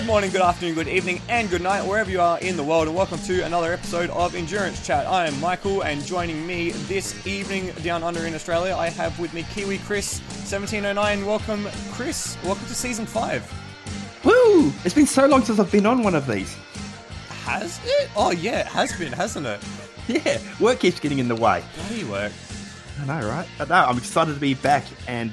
Good morning, good afternoon, good evening, and good night, wherever you are in the world, and welcome to another episode of Endurance Chat. I am Michael, and joining me this evening down under in Australia, I have with me Kiwi Chris, 1709. Welcome, Chris. Welcome to season five. Woo! It's been so long since I've been on one of these. Has it? Oh, yeah, it has been, hasn't it? Yeah, work keeps getting in the way. Bloody work. I know, right? But no, I'm excited to be back, and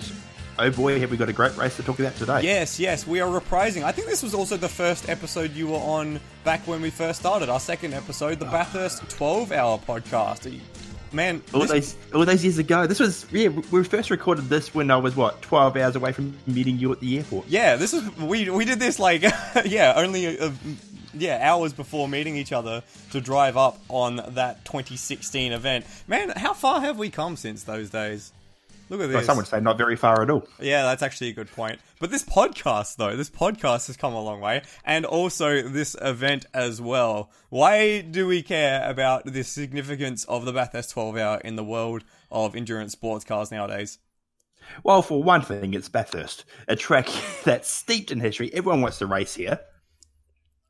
oh boy, have we got a great race to talk about today. Yes, yes, we are reprising. I think this was also the first episode you were on back when we first started. Our second episode, the Bathurst 12 hour podcast. Man, All this- those, all those years ago. This was, yeah, we first recorded this when I was, what, 12 hours away from meeting you at the airport. yeah, this is we we did this like yeah, only uh, yeah hours before meeting each other to drive up on that 2016 event. Man, how far have we come since those days? Look at Well, this. some would say not very far at all. Yeah, that's actually a good point. But this podcast, though, this podcast has come a long way, and also this event as well. Why do we care about the significance of the Bathurst 12 hour in the world of endurance sports cars nowadays? Well, for one thing, it's Bathurst, a track that's steeped in history. Everyone wants to race here.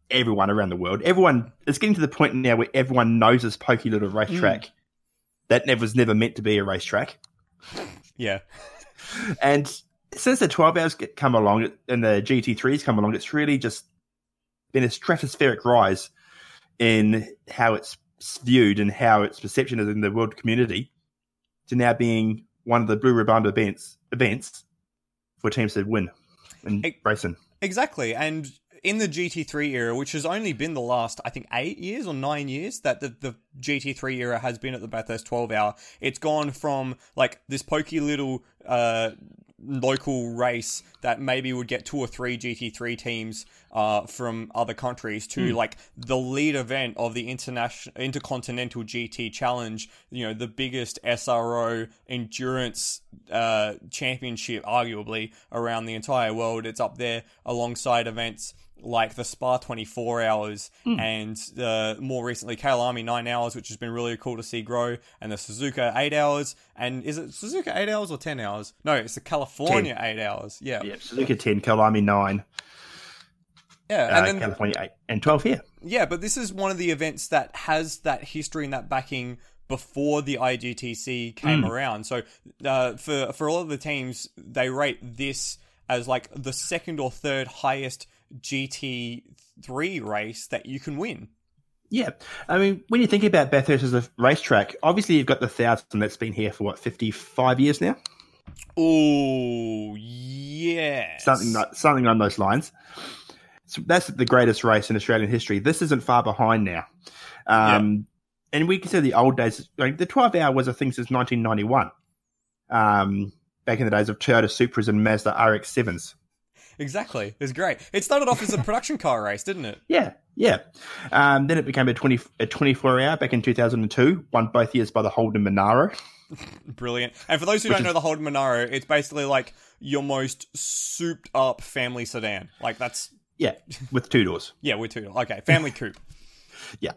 Everyone around the world. Everyone. It's getting to the point now where everyone knows this pokey little racetrack mm. that never was never meant to be a racetrack. Yeah. And since the 12 hours come along and the GT3s come along, it's really just been a stratospheric rise in how it's viewed and how its perception is in the world community to now being one of the Blue Ribbon events events for teams to win and Ex- racing. Exactly. And in the GT3 era, which has only been the last, I think, eight years or nine years that the, the GT3 era has been at the Bathurst 12 hour, it's gone from like this pokey little uh, local race that maybe would get two or three GT3 teams uh, from other countries to like the lead event of the international intercontinental GT challenge. You know, the biggest SRO endurance uh, championship, arguably around the entire world. It's up there alongside events like the Spa 24 hours and uh, more recently Kyalami 9 hours, which has been really cool to see grow, and the Suzuka 8 hours. And is it Suzuka 8 hours or 10 hours? No, it's the California 8 hours. Yeah. Yeah, Suzuka 10, Kyalami 9, Yeah. uh, And then California 8, and 12 here. Yeah, but this is one of the events that has that history and that backing before the IGTC came around. So uh, for for all of the teams, they rate this as like the second or third highest GT3 race that you can win. Yeah, I mean, when you think about Bathurst as a racetrack, obviously you've got the thousand that's been here for what fifty five years now, Oh yeah, something like, something on those lines. So that's the greatest race in Australian history. This isn't far behind now, um, and we consider the old days. Like the twelve hour was a thing since nineteen ninety one, um, back in the days of Toyota Supras and Mazda RX sevens. exactly. It's great. It started off as a production car race, didn't it? Yeah, yeah. Um, then it became a twenty a twenty four hour back in two thousand and two, won both years by the Holden Monaro. Brilliant. And for those who don't know the Holden Monaro, it's basically like your most souped up family sedan. Like that's Yeah, with two doors. yeah, we're two. Okay, family coupe. Yeah.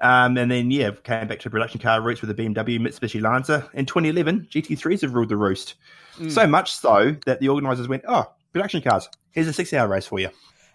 Um, and then, yeah, came back to production car roots with the BMW Mitsubishi Lancer. In 2011, GT3s have ruled the roost. So much so that the organisers went, oh, production cars, here's a six hour race for you.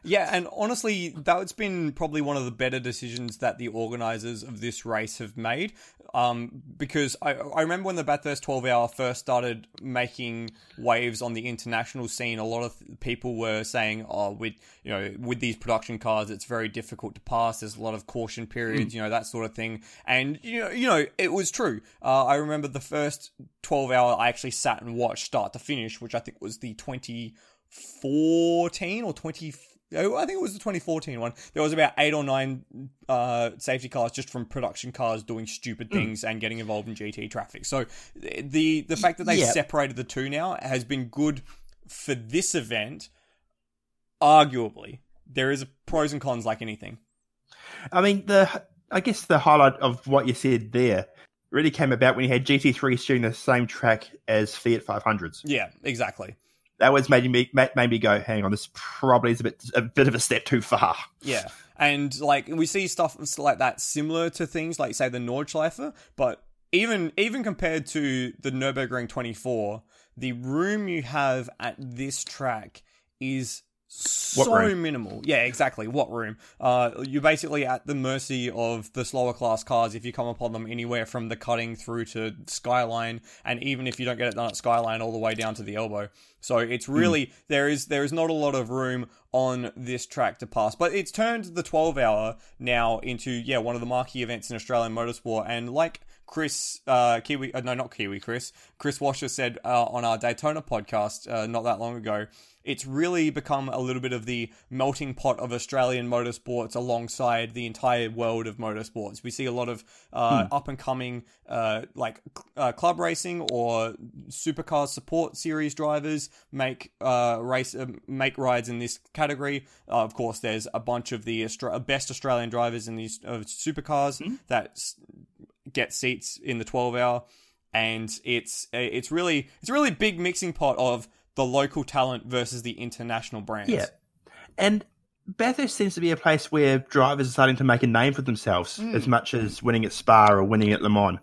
Yeah, and honestly, that's been probably one of the better decisions that the organisers of this race have made. Um, because I, I remember when the Bathurst 12 hour first started making waves on the international scene, a lot of people were saying, oh, with, you know, with these production cars, it's very difficult to pass. There's a lot of caution periods, you know, that sort of thing. And, you know, you know it was true. Uh, I remember the first 12 hour I actually sat and watched start to finish, which I think was the 2014 or 20 oh, I think it was the 2014 one. There was about eight or nine uh, safety cars just from production cars doing stupid things and getting involved in GT traffic. So the the fact that they've Yeah. separated the two now has been good for this event. Arguably, there is pros and cons like anything. I mean, the I guess the highlight of what you said there really came about when you had GT3 sharing the same track as Fiat 500s. Yeah, exactly. That was made me made me go, hang on, this probably is a bit a bit of a step too far. Yeah. And like we see stuff like that similar to things like say the Nordschleife, but even even compared to the Nürburgring 24, the room you have at this track is so room? minimal. Yeah, exactly. What room? Uh, you're basically at the mercy of the slower class cars if you come upon them anywhere from the cutting through to Skyline, and even if you don't get it done at Skyline, all the way down to the elbow. So it's really there is there is not a lot of room on this track to pass, but it's turned the 12 hour now into yeah one of the marquee events in Australian motorsport, and like. Chris, uh, Kiwi, uh, no, not Kiwi, Chris. Chris Washer said uh, on our Daytona podcast uh, not that long ago it's really become a little bit of the melting pot of Australian motorsports alongside the entire world of motorsports. We see a lot of uh, up and coming uh, like uh, club racing or supercar support series drivers make uh, race uh, make rides in this category. Uh, of course, there's a bunch of the Austra- best Australian drivers in these supercars that s- get seats in the 12 hour and it's it's really it's a really big mixing pot of the local talent versus the international brands. Yeah. And Bathurst seems to be a place where drivers are starting to make a name for themselves Hmm. as much as winning at Spa or winning at Le Mans.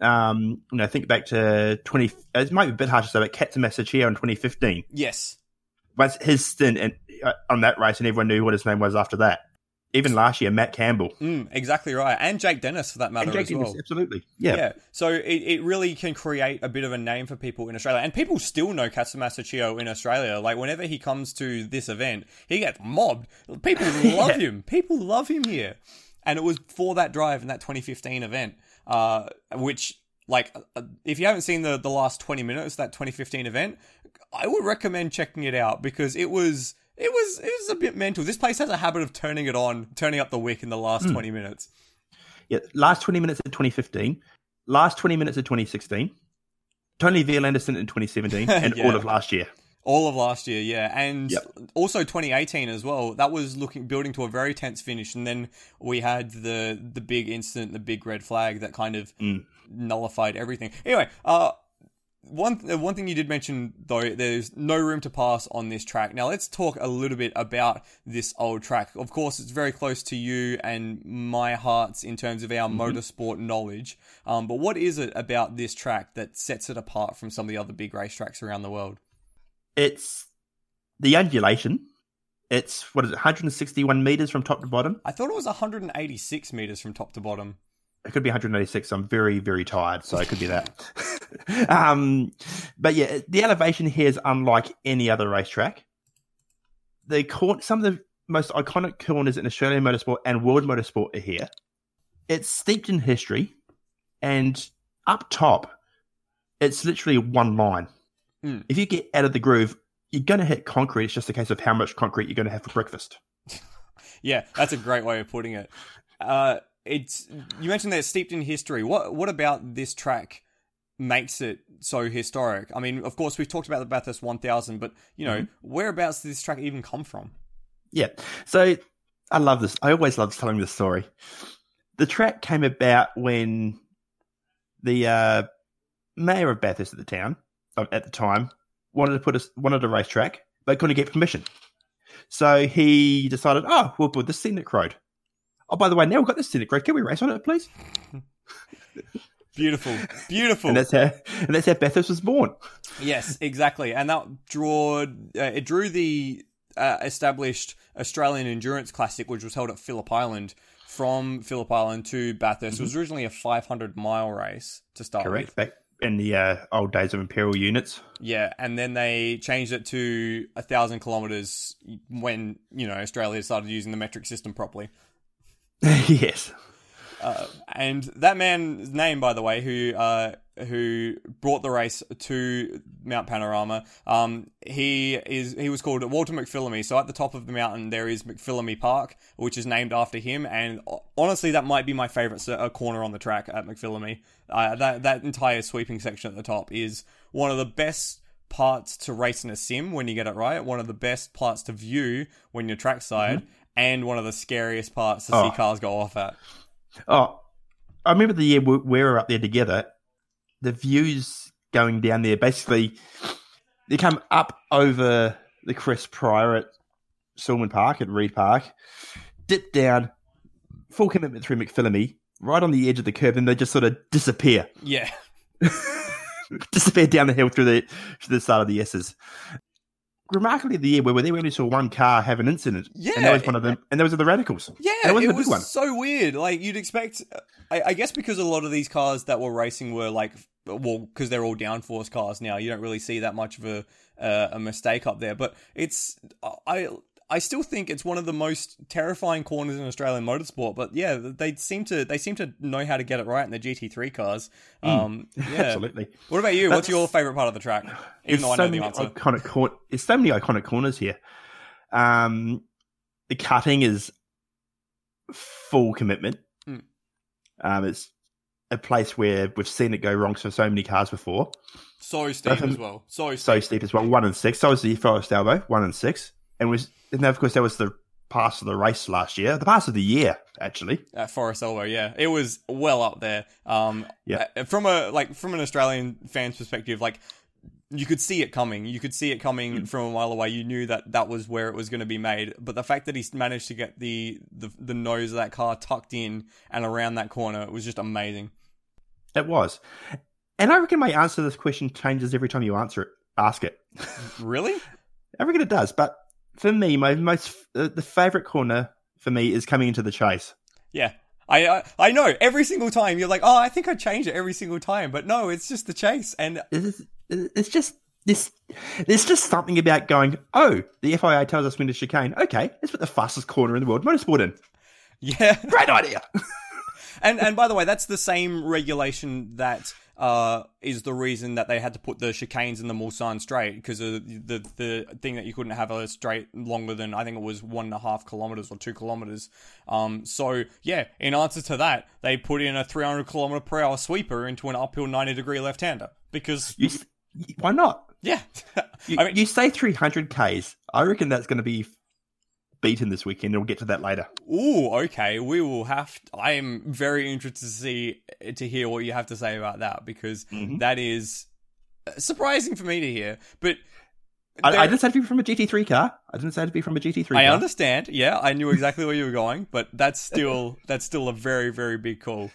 Um, you know, think back to 20, it might be a bit harsh to say, but Katsumasa Chiyo in 2015. Yes. Once his stint in, uh, on that race, and everyone knew what his name was after that. Even last year, Matt Campbell. Mm, exactly right. And Jake Dennis for that matter as Dennis, well. absolutely. Yeah. Yeah. So it, it really can create a bit of a name for people in Australia. And people still know Katsumasa Chiyo in Australia. Like whenever he comes to this event, he gets mobbed. People love him. People love him here. And it was for that drive in that 2015 event, uh, which like uh, if you haven't seen the the last 20 minutes that 2015 event, I would recommend checking it out because it was it was it was a bit mental. This place has a habit of turning it on, turning up the wick in the last 20 minutes. Yeah, last 20 minutes of 2015, last 20 minutes of 2016, Tony Anderson in 2017, and Yeah. all of last year. All of last year, yeah, and Yep. also 2018 as well. That was looking building to a very tense finish, and then we had the the big incident, the big red flag that kind of Mm. nullified everything. Anyway, uh, one uh, one thing you did mention though, there's no room to pass on this track. Now let's talk a little bit about this old track. Of course, it's very close to you and my hearts in terms of our motorsport knowledge. Um, but what is it about this track that sets it apart from some of the other big racetracks around the world? It's the undulation. It's, what is it, 161 meters from top to bottom? I thought it was 186 meters from top to bottom. It could be 186. I'm very, very tired, so it could be that. um, but yeah, the elevation here is unlike any other racetrack. The cor- some of the most iconic corners in Australian motorsport and world motorsport are here. It's steeped in history, and up top, it's literally one line. Mm. If you get out of the groove, you're going to hit concrete. It's just a case of how much concrete you're going to have for breakfast. Yeah, that's a great way of putting it. Uh, it's you mentioned that it's steeped in history. What what about this track makes it so historic? I mean, of course, we've talked about the Bathurst 1000, but you know, whereabouts did this track even come from? Yeah. So I love this. I always love telling this story. The track came about when the uh, mayor of Bathurst at the town at the time wanted to put a wanted a racetrack, but couldn't get permission. So he decided, oh, we'll put the scenic road. Oh, by the way, now we've got the scenic road. Can we race on it, please? Beautiful, beautiful. And that's how and that's how Bathurst was born. Yes, exactly, and that drew uh, it drew the uh, established Australian Endurance Classic, which was held at Phillip Island. From Phillip Island to Bathurst, it was originally a 500 mile race to start with. Correct. Back in the uh, old days of imperial units. Yeah, and then they changed it to a thousand kilometers when you know Australia started using the metric system properly. yes. Uh, and that man's name, by the way, who uh, who brought the race to Mount Panorama, um, he is he was called Walter McPhillamy. So at the top of the mountain there is McPhillamy Park, which is named after him. And honestly, that might be my favorite uh, corner on the track at McPhillamy. Uh, that that entire sweeping section at the top is one of the best parts to race in a sim when you get it right. One of the best parts to view when you're trackside, and one of the scariest parts to Oh. see cars go off at. Oh, I remember the year we we were up there together. The views going down there, basically, they come up over the Chris prior at Sulman Park at Reid Park, dip down, full commitment through McPhillamy, right on the edge of the curve, and they just sort of disappear, Yeah. disappear down the hill through the through the side of the S's. Remarkably the year where we only saw one car have an incident. Yeah. And that was one of them. And those are the radicals. Yeah, And it wasn't it a was one. so weird. Like you'd expect, I, I guess because a lot of these cars that were racing were like, well, because they're all downforce cars now. You don't really see that much of a uh, a mistake up there. But it's I I still think it's one of the most terrifying corners in Australian motorsport. But yeah, they seem to they seem to know how to get it right in the GT3 cars. Um, yeah. Absolutely. What about you? What's your favorite part of the track? Even though I so know the answer. iconic cor- There's so many iconic corners here. Um, the cutting is full commitment. Mm. Um, it's a place where we've seen it go wrong for so many cars before. So steep as well. So steep. So steep as well. One and six. So was the Forest Elbow. One and six. And was and of course that was the pass of the race last year. The pass of the year actually. at Forest Elbow, yeah, it was well up there. Um, Yeah. uh, from a like from an Australian fan's perspective, like you could see it coming. You could see it coming Mm. from a mile away. You knew that that was where it was going to be made. But the fact that he managed to get the, the the nose of that car tucked in and around that corner it was just amazing. It was. And I reckon my answer to this question changes every time you answer it. Ask it. Really? I reckon it does. But for me, my most uh, the favorite corner for me is coming into the chase. Yeah. I, I I know every single time you're like, oh, I think I change it every single time, but no, it's just the chase, and It's, it's just this. There's just something about going. Oh, the FIA tells us when to chicane. Okay, let's put the fastest corner in the world motorsport in. yeah, Great idea. and and by the way, that's the same regulation that uh, is the reason that they had to put the chicanes in the Mulsanne straight because of the the thing that you couldn't have a straight longer than I think it was one and a half kilometers or two kilometers. Um, so yeah, in answer to that, they put in a 300 kilometer per hour sweeper into an uphill 90 degree left hander because You, why not? yeah, You, I mean you say 300 k's. I reckon that's going to be beaten this weekend. We'll get to that later. Ooh, okay. We will have. I am very interested to see to hear what you have to say about that because Mhm. that is surprising for me to hear. But I, I didn't say to be from a GT3 car. I didn't say to be from a GT3 I car. understand. Yeah, I knew exactly where you were going, but that's still that's still a very very big call.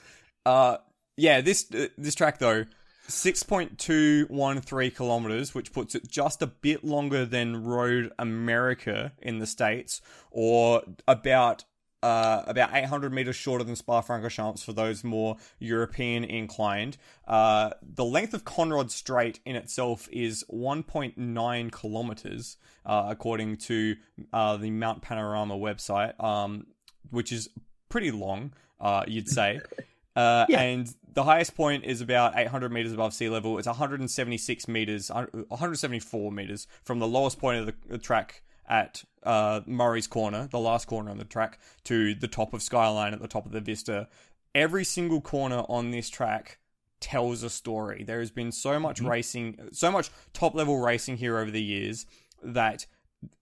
Uh, yeah. This uh, this track though. 6.213 kilometers, which puts it just a bit longer than Road America in the States, or about uh, about 800 meters shorter than Spa-Francorchamps for those more European inclined. Uh, the length of Conrod Straight in itself is 1.9 kilometers, uh, according to uh, the Mount Panorama website, um, which is pretty long, uh, you'd say. Uh, Yeah. And the highest point is about 800 meters above sea level. It's 176 meters, 174 meters from the lowest point of the, track at uh, Murray's Corner, the last corner on the track, to the top of Skyline at the top of the Vista. Every single corner on this track tells a story. There has been so much racing, so much top level racing here over the years that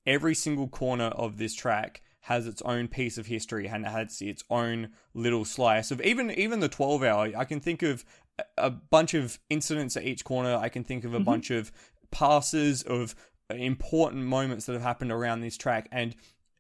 every single corner of this track has its own piece of history and it has its own little slice of even even the 12 hour. I can think of a- a bunch of incidents at each corner. I can think of a mm-hmm. bunch of passes of important moments that have happened around this track. And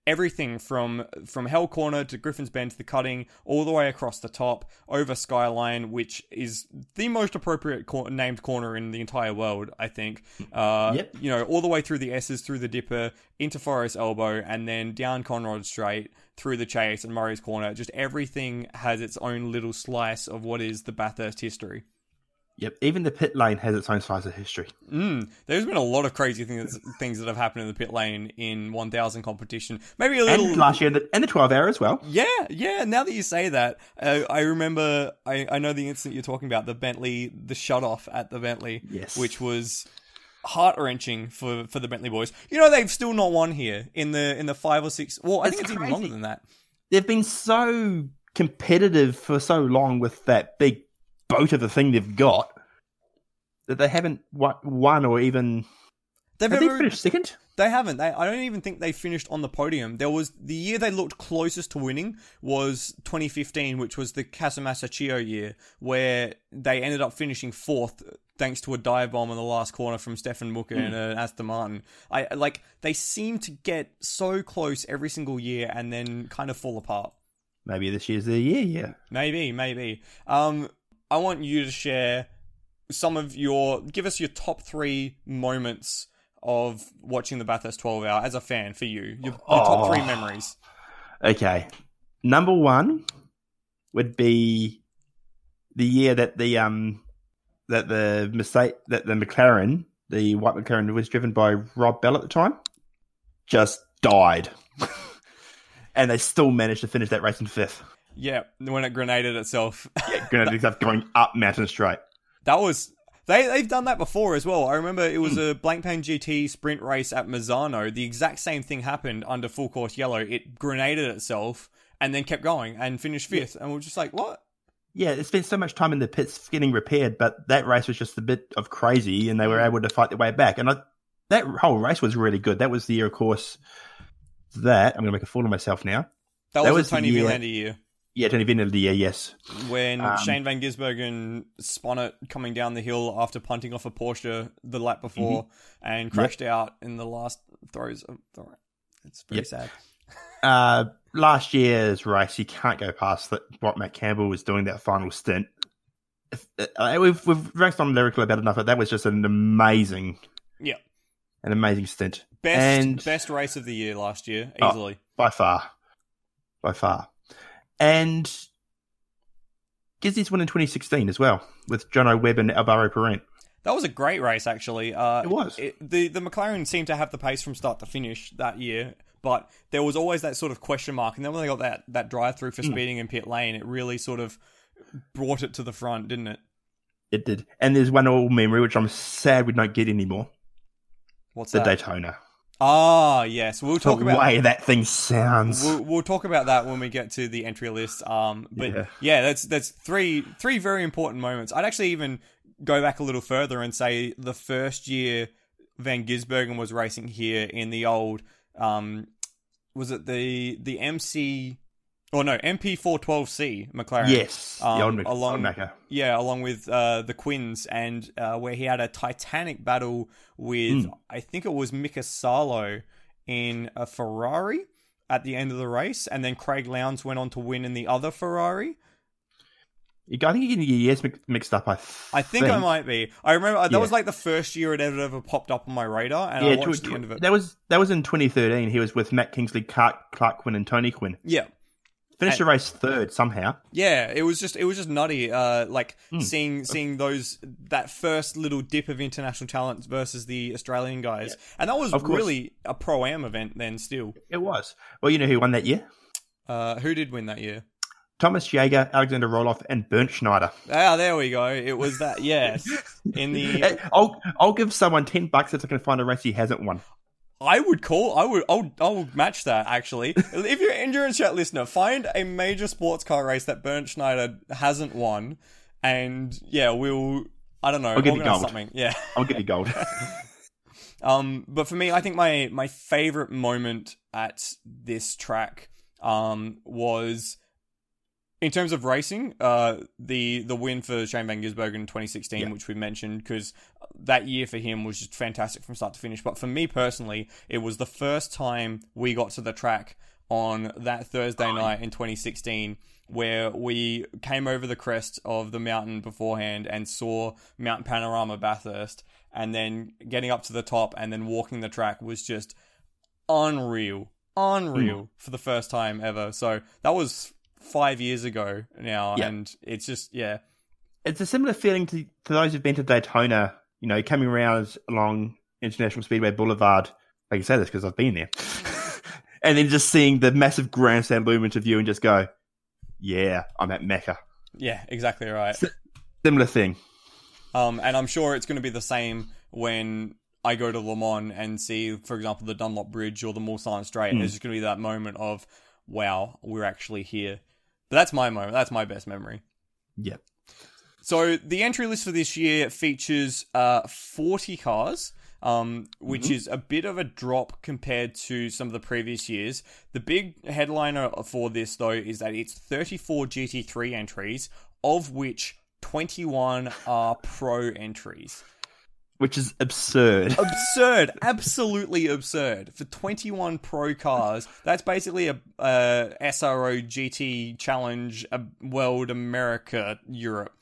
everything from from Hell Corner to Griffin's Bend to the cutting, all the way across the top over Skyline, which is the most appropriate cor- named corner in the entire world, I think. Uh, Yep. You know, all the way through the S's, through the Dipper, into Forest Elbow, and then down Conrod Straight, through the Chase and Murray's Corner. Just everything has its own little slice of what is the Bathurst history. Yep. Even the pit lane has its own slice of history. Mm, there's been a lot of crazy things things that have happened in the pit lane in 1000 competition. Maybe a little And last year, and the 12 hour as well. Yeah, yeah. Now that you say that, uh, I remember. I, I know the incident you're talking about, the Bentley, the shut off at the Bentley, Yes. which was heart wrenching for for the Bentley boys. You know, they've still not won here in the in the five or six. Well, I That's think it's even longer than that. They've been so competitive for so long with that big boat of the thing they've got that they haven't won, or even. They've Have they ever- finished second? They haven't. They, I don't even think they finished on the podium. There was the year they looked closest to winning was 2015, which was the Katsumasa Chiyo year, where they ended up finishing fourth thanks to a dive bomb in the last corner from Stefan Mücke and an Aston Martin. I like they seem to get so close every single year and then kind of fall apart. Maybe this year's the year, yeah. Maybe, maybe. Um, I want you to share some of your give us your top three moments of watching the Bathurst 12 hour as a fan for you? Your, your top Oh. three memories. Okay. Number one would be the year that the um that the mistake that the McLaren, the white McLaren was driven by Rob Bell at the time, just died. and they still managed to finish that race in fifth. Yeah, when it grenaded itself. Yeah, gonna except going up Mountain Straight. That was they they've done that before as well. I remember it was hmm. a Blancpain GT sprint race at Misano. The exact same thing happened under full course yellow. It grenaded itself and then kept going and finished fifth. And we're just like, what? Yeah, it spent so much time in the pits getting repaired, but that race was just a bit of crazy, and they were hmm. able to fight their way back. And I, that whole race was really good. That was the year, of course. That I'm going to make a fool of myself now. That, That was, was a Toni Vilander year Yeah, of the year, yes. when Um, Shane Van Gisbergen spun it coming down the hill after punting off a Porsche the lap before Mm-hmm. and crashed out in the last throws of. It's very Yep. sad. Uh, last year's race, you can't go past that, what Matt Campbell was doing that final stint. If- uh, we've we've raced on lyrical about enough, but that was just an amazing, Yeah. an amazing stint Best And- best race of the year last year, Oh. easily. by far, by far. And Gizzy's won in 2016 as well with Jono Webb and Alvaro Parente. That was a great race, actually. Uh, It was. the the McLaren seemed to have the pace from start to finish that year, but there was always that sort of question mark. And then when they got that that drive through Hmm. for speeding in pit lane, it really sort of brought it to the front, didn't it? It did. And there's one old memory which I'm sad we don't get anymore: What's the that? Daytona. Ah, yes. We'll talk the about way that thing sounds. We'll, we'll talk about that when we get to the entry list. Um, but yeah. Yeah. that's that's three three very important moments. I'd actually even go back a little further and say the first year Van Gisbergen was racing here in the old um, was it the the MC or no MP four twelve C McLaren? yes, Um, the old, Mc- along- old Yeah, along with uh, the Quinns, and uh, where he had a titanic battle with, Hmm. I think it was Mika Salo in a Ferrari at the end of the race, and then Craig Lowndes went on to win in the other Ferrari. I think you're getting your years mixed up. I, I think, I might be. I remember that Yeah. was like the first year it ever, ever popped up on my radar, and Yeah, I watched tw- the end of it. that was that was in 2013. He was with Matt Kingsley, Klark, Klark Quinn, and Tony Quinn. Yeah, Finished the race third somehow. Yeah, it was just it was just nutty. Uh, like Hmm. seeing seeing those that first little dip of international talent versus the Australian guys, and that was really a pro am event. Then still, It was. Well, you know who won that year? uh, who did win that year? Thomas Jaeger, Alexander Roloff, and Bernd Schneider. Ah, there we go. It was that. Yes, in the I'll I'll give someone ten bucks if I can find a race he hasn't won. I would call. I would. I'll. I'll match that. Actually, if you're an endurance chat listener, find a major sports car race that Bernd Schneider hasn't won, and yeah, we'll. I don't know. I'll give you gold. something. Yeah. I'll give you gold. Um, but for me, I think my my favorite moment at this track um was in terms of racing, uh, the the win for Shane Van Gisbergen in 2016, Yeah. which we mentioned, because that year for him was just fantastic from start to finish. But for me personally, it was the first time we got to the track on that Thursday night in 2016, where we came over the crest of the mountain beforehand and saw Mount Panorama Bathurst, and then getting up to the top and then walking the track was just unreal, unreal for the first time ever. So that was five years ago now, Yeah. and it's just yeah, it's a similar feeling to, to those who've been to Daytona. You know, coming around along International Speedway Boulevard. I can say this because I've been there, and then just seeing the massive grandstand loom into view and just go, "Yeah, I'm at Mecca." yeah, exactly right. Similar thing. Um, and I'm sure it's going to be the same when I go to Le Mans and see, for example, the Dunlop Bridge or the Mulsanne Straight. Mm. There's just going to be that moment of, wow, we're actually here. But that's my moment. That's my best memory. Yep. So the entry list for this year features uh, 40 cars, um, which Mm-hmm. is a bit of a drop compared to some of the previous years. The big headliner for this, though, is that it's 34 GT3 entries, of which 21 are pro entries. Which is absurd. Absurd, absolutely absurd. For 21 pro cars, that's basically a, a SRO GT Challenge, a World America Europe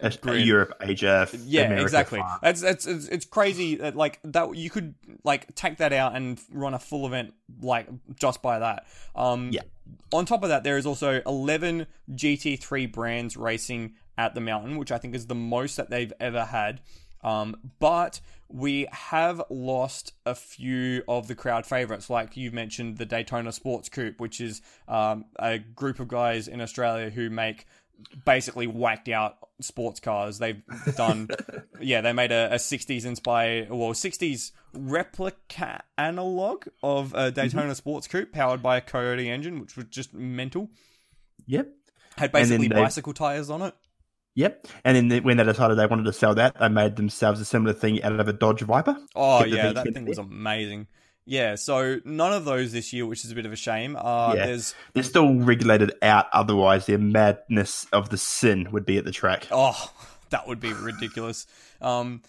A- a. Europe, Asia, Yeah, America, exactly. France. That's that's it's, it's crazy that like that you could like take that out and run a full event like just by that. Um, Yeah. On top of that, there is also eleven GT3 brands racing at the mountain, which I think is the most that they've ever had. Um, but we have lost a few of the crowd favorites, like you mentioned, the Daytona Sports Coupe, which is um, a group of guys in Australia who make basically whacked out sports cars. They've done, yeah, they made a, a 60s inspired, well, 60s replica analog of a Daytona Sports Coupe powered by a Coyote engine, which was just mental. Yep. Had basically bicycle tires on it. Yep. And then when they decided they wanted to sell that, they made themselves a similar thing out of a Dodge Viper. Oh yeah, that thing there. was amazing. Yeah, so none of those this year, which is a bit of a shame. Uh, Yeah. There's They're still regulated out, otherwise, their madness of the sin would be at the track. oh, that would be ridiculous. Um,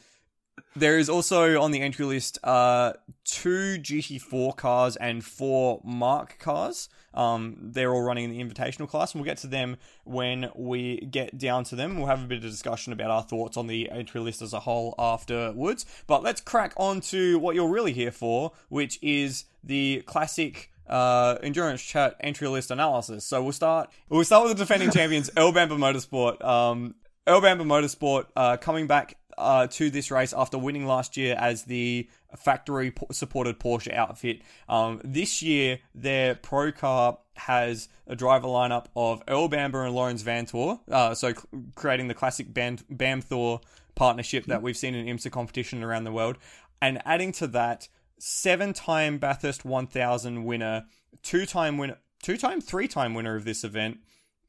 there is also on the entry list uh, two GT4 cars and four MARC cars. Um, they're all running in the invitational class, and we'll get to them when we get down to them. We'll have a bit of discussion about our thoughts on the entry list as a whole afterwards. But let's crack on to what you're really here for, which is the classic uh, endurance chat entry list analysis. So we'll start. We'll start with the defending champions, Earl Bamber Motorsport. Um, Earl Bamber Motorsport uh, coming back uh, to this race after winning last year as the factory supported Porsche outfit. Um, this year, their pro car has a driver lineup of Earl Bamber and Laurens Vanthoor, uh, so creating the classic Bam- Bamthoor partnership that we've seen in IMSA competition around the world, and adding to that, seven-time Bathurst 1000 winner, two-time winner, two-time, three-time winner of this event,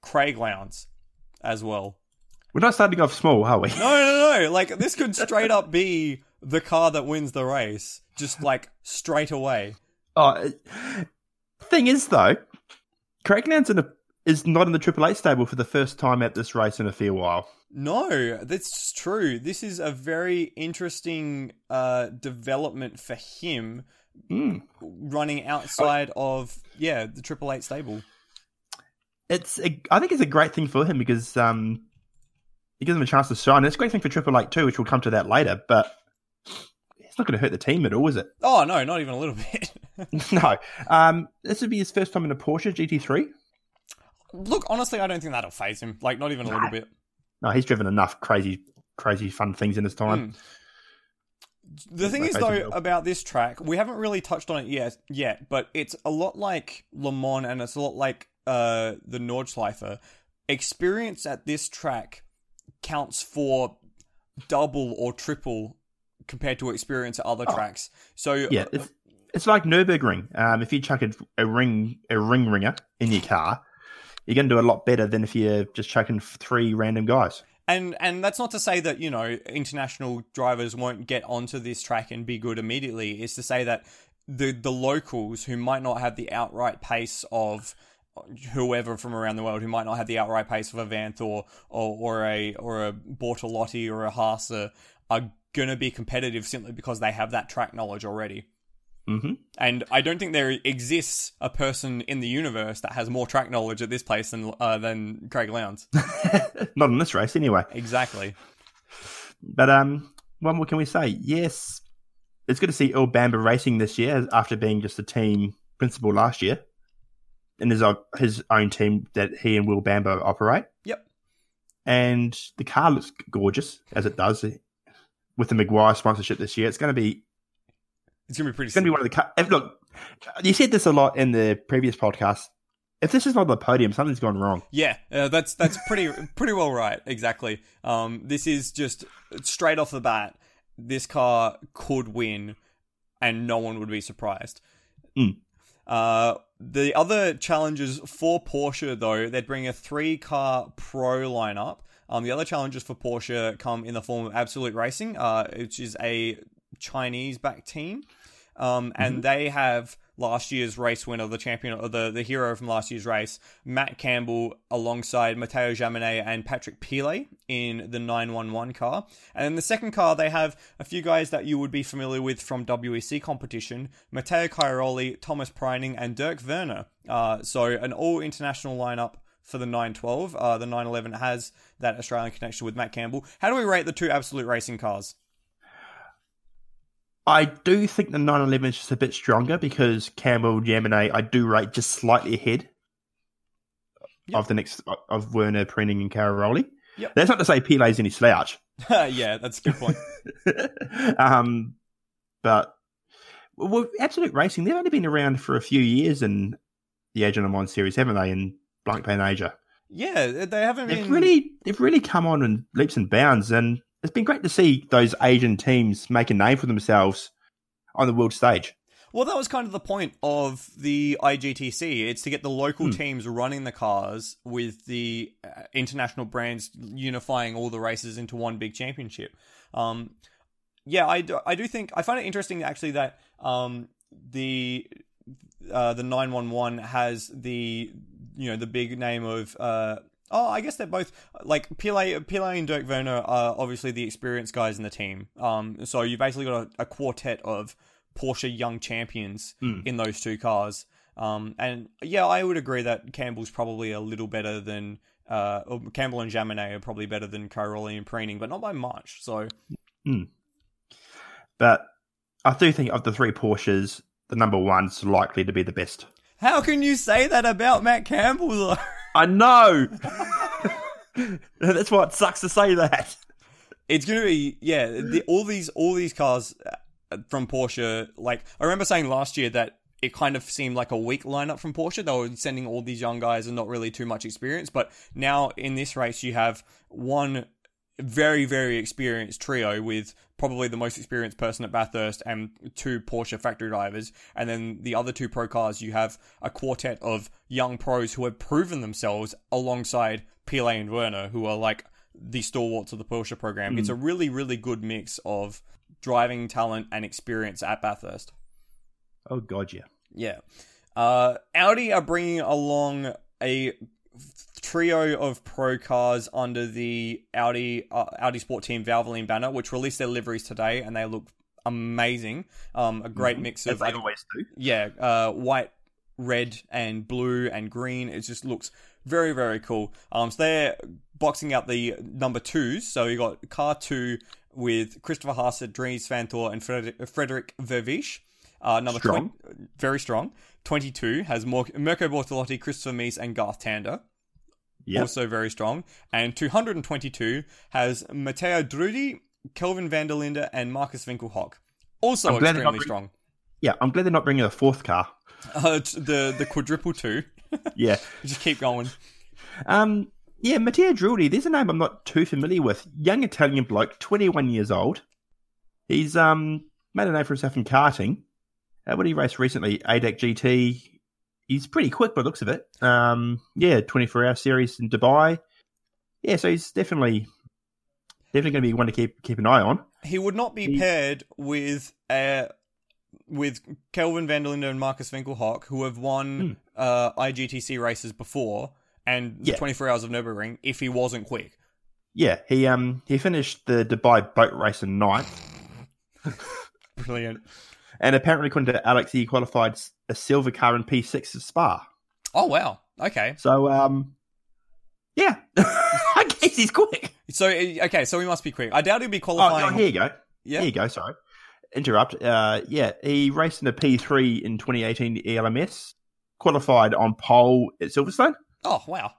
Craig Lowndes, as well. We're not starting off small, are we? No, no, no. Like this could straight up be the car that wins the race, just like straight away. Oh, uh, thing is, though, Craig Lowndes in a, is not in the Triple Eight stable for the first time at this race in a fair while. No, that's true. This is a very interesting uh, development for him, Mm. running outside of yeah the Triple Eight stable. It's, a, I think it's a great thing for him because um, it gives him a chance to shine. It's a great thing for Triple Eight too, which we'll come to that later. But it's not going to hurt the team at all, is it? Oh no, not even a little bit. no. Um, this would be his first time in a Porsche GT3. Look, honestly, I don't think that'll phase him. Like not even a little bit. No, he's driven enough crazy, crazy fun things in his time. Mm. The thing is, though, about this track, we haven't really touched on it yet, yet, but it's a lot like Le Mans and it's a lot like uh, the Nordschleife. Experience at this track counts for double or triple compared to experience at other Oh. tracks. So, Yeah, it's it's like Nurburgring. Um, if you chuck a, a ring a ring ringer in your car, you're going to do a lot better than if you're just chucking three random guys. And and that's not to say that you know international drivers won't get onto this track and be good immediately. It's to say that the the locals who might not have the outright pace of whoever from around the world who might not have the outright pace of a Vanthoor or, or a or a Bortolotti or a Haase are gonna be competitive simply because they have that track knowledge already. hmm And I don't think there exists a person in the universe that has more track knowledge at this place than uh, than Craig Lowndes. Not in this race, anyway. exactly. But um, what more can we say? Yes, it's good to see Earl Bamber racing this year after being just a team principal last year, and his his own team that he and Will Bamber operate. Yep. And the car looks gorgeous as it does with the McGuire sponsorship this year. It's going to be It's gonna be pretty. It's going to be one of the. Car- look, you said this a lot in the previous podcast. If this is not the podium, something's gone wrong. Yeah, uh, that's that's pretty pretty well right. Exactly. Um, this is just straight off the bat. This car could win, and no one would be surprised. Mm. Uh, the other challenges for Porsche, though, they'd bring a three-car pro lineup. Um, the other challenges for Porsche come in the form of Absolute Racing, uh, which is a Chinese-backed team, um, and they have last year's race winner, the champion, or the the hero from last year's race, Matt Campbell, alongside Matteo Jaminet and Patrick Pile in the 911 car. And in the second car, they have a few guys that you would be familiar with from WEC competition: Matteo Cairoli, Thomas Preining, and Dirk Werner. Uh, so an all international lineup for the 912. Uh, the 911 has that Australian connection with Matt Campbell. How do we rate the two absolute racing cars? I do think the 911 is just a bit stronger because Campbell, Jaminet, I do rate just slightly ahead Yep. of the next of Werner, Preining, and Cairoli. Yep. That's not to say Pile's any slouch. yeah, that's a good point. um, but well, Absolute Racing, they've only been around for a few years in the Asian Le Mans series, haven't they? In Blancpain Asia, Yeah, they haven't they've been really they've really come on in leaps and bounds, and it's been great to see those Asian teams make a name for themselves on the world stage. Well, that was kind of the point of the IGTC. It's to get the local Hmm. teams running the cars with the uh, international brands unifying all the races into one big championship. Um, yeah, I do, I do think I find it interesting actually that um, the uh, the nine one one has the you know the big name of. Uh, Oh, I guess they're both like Pile, Pile and Dirk Werner are obviously the experienced guys in the team. Um, so you basically got a, a quartet of Porsche young champions Hmm. in those two cars. Um, and yeah, I would agree that Campbell's probably a little better than uh, Campbell and Jaminet are probably better than Cairoli and Preining, but not by much. So But I do think of the three Porsches, the number one's likely to be the best. how can you say that about Matt Campbell though? I know. That's why it sucks to say that. It's gonna be yeah. The, all these all these cars uh, from Porsche. Like I remember saying last year that it kind of seemed like a weak lineup from Porsche. They were sending all these young guys and not really too much experience. But now in this race, you have one very very experienced trio with probably the most experienced person at Bathurst and two Porsche factory drivers, and then the other two pro cars. You have a quartet of young pros who have proven themselves alongside Pile and Werner, who are like the stalwarts of the Porsche program. It's a really, really good mix of driving talent and experience at Bathurst. Oh god, yeah. Yeah. Uh, Audi are bringing along a trio of pro cars under the Audi uh, Audi Sport Team Valvoline banner, which released their liveries today, and they look amazing. Um, a great mix As of they always do. yeah, uh, white, red, and blue and green. It just looks very, very cool. Um, so they're boxing out the number twos. So you got car two with Christopher Haase, Dries Vanthoor, and Frederick, Frederick Vervisch. Uh, number Strong. 20, very strong. 22 has Mor- Mirko Bortolotti, Christopher Mies, and Garth Tander. Yeah. Also very strong. And 222 has Matteo Drudi, Kelvin van der Linde, and Markus Winkelhock. Also I'm glad they're not extremely bring- strong. Yeah, I'm glad they're not bringing a fourth car. Uh, the the quadruple two. Yeah. Just keep going. Um, yeah, Matteo Drudi, there's a name I'm not too familiar with. Young Italian bloke, 21 years old. He's um made a name for himself in karting. Uh, what did he race recently? ADAC GT. He's pretty quick by the looks of it. Um, yeah, 24 hour series in Dubai. Yeah, so he's definitely definitely going to be one to keep keep an eye on. He would not be He- paired with uh with Kelvin van der Linde and Markus Winkelhock, who have won uh, IGTC races before and the Yeah. 24 hours of Nürburgring. If he wasn't quick, Yeah, he um he finished the Dubai boat race in ninth, brilliant. And apparently, according to Alex, he qualified a silver car in P6 at Spa. Oh wow. Okay. So, um, yeah, I guess he's quick. So uh, okay. So we must be quick. I doubt he'll be Oh, qualifying. oh, here you go. yeah. Here you go. Sorry, interrupt. Uh, yeah, he raced in a P3 in 2018 ELMS, qualified on pole at Silverstone. Oh wow.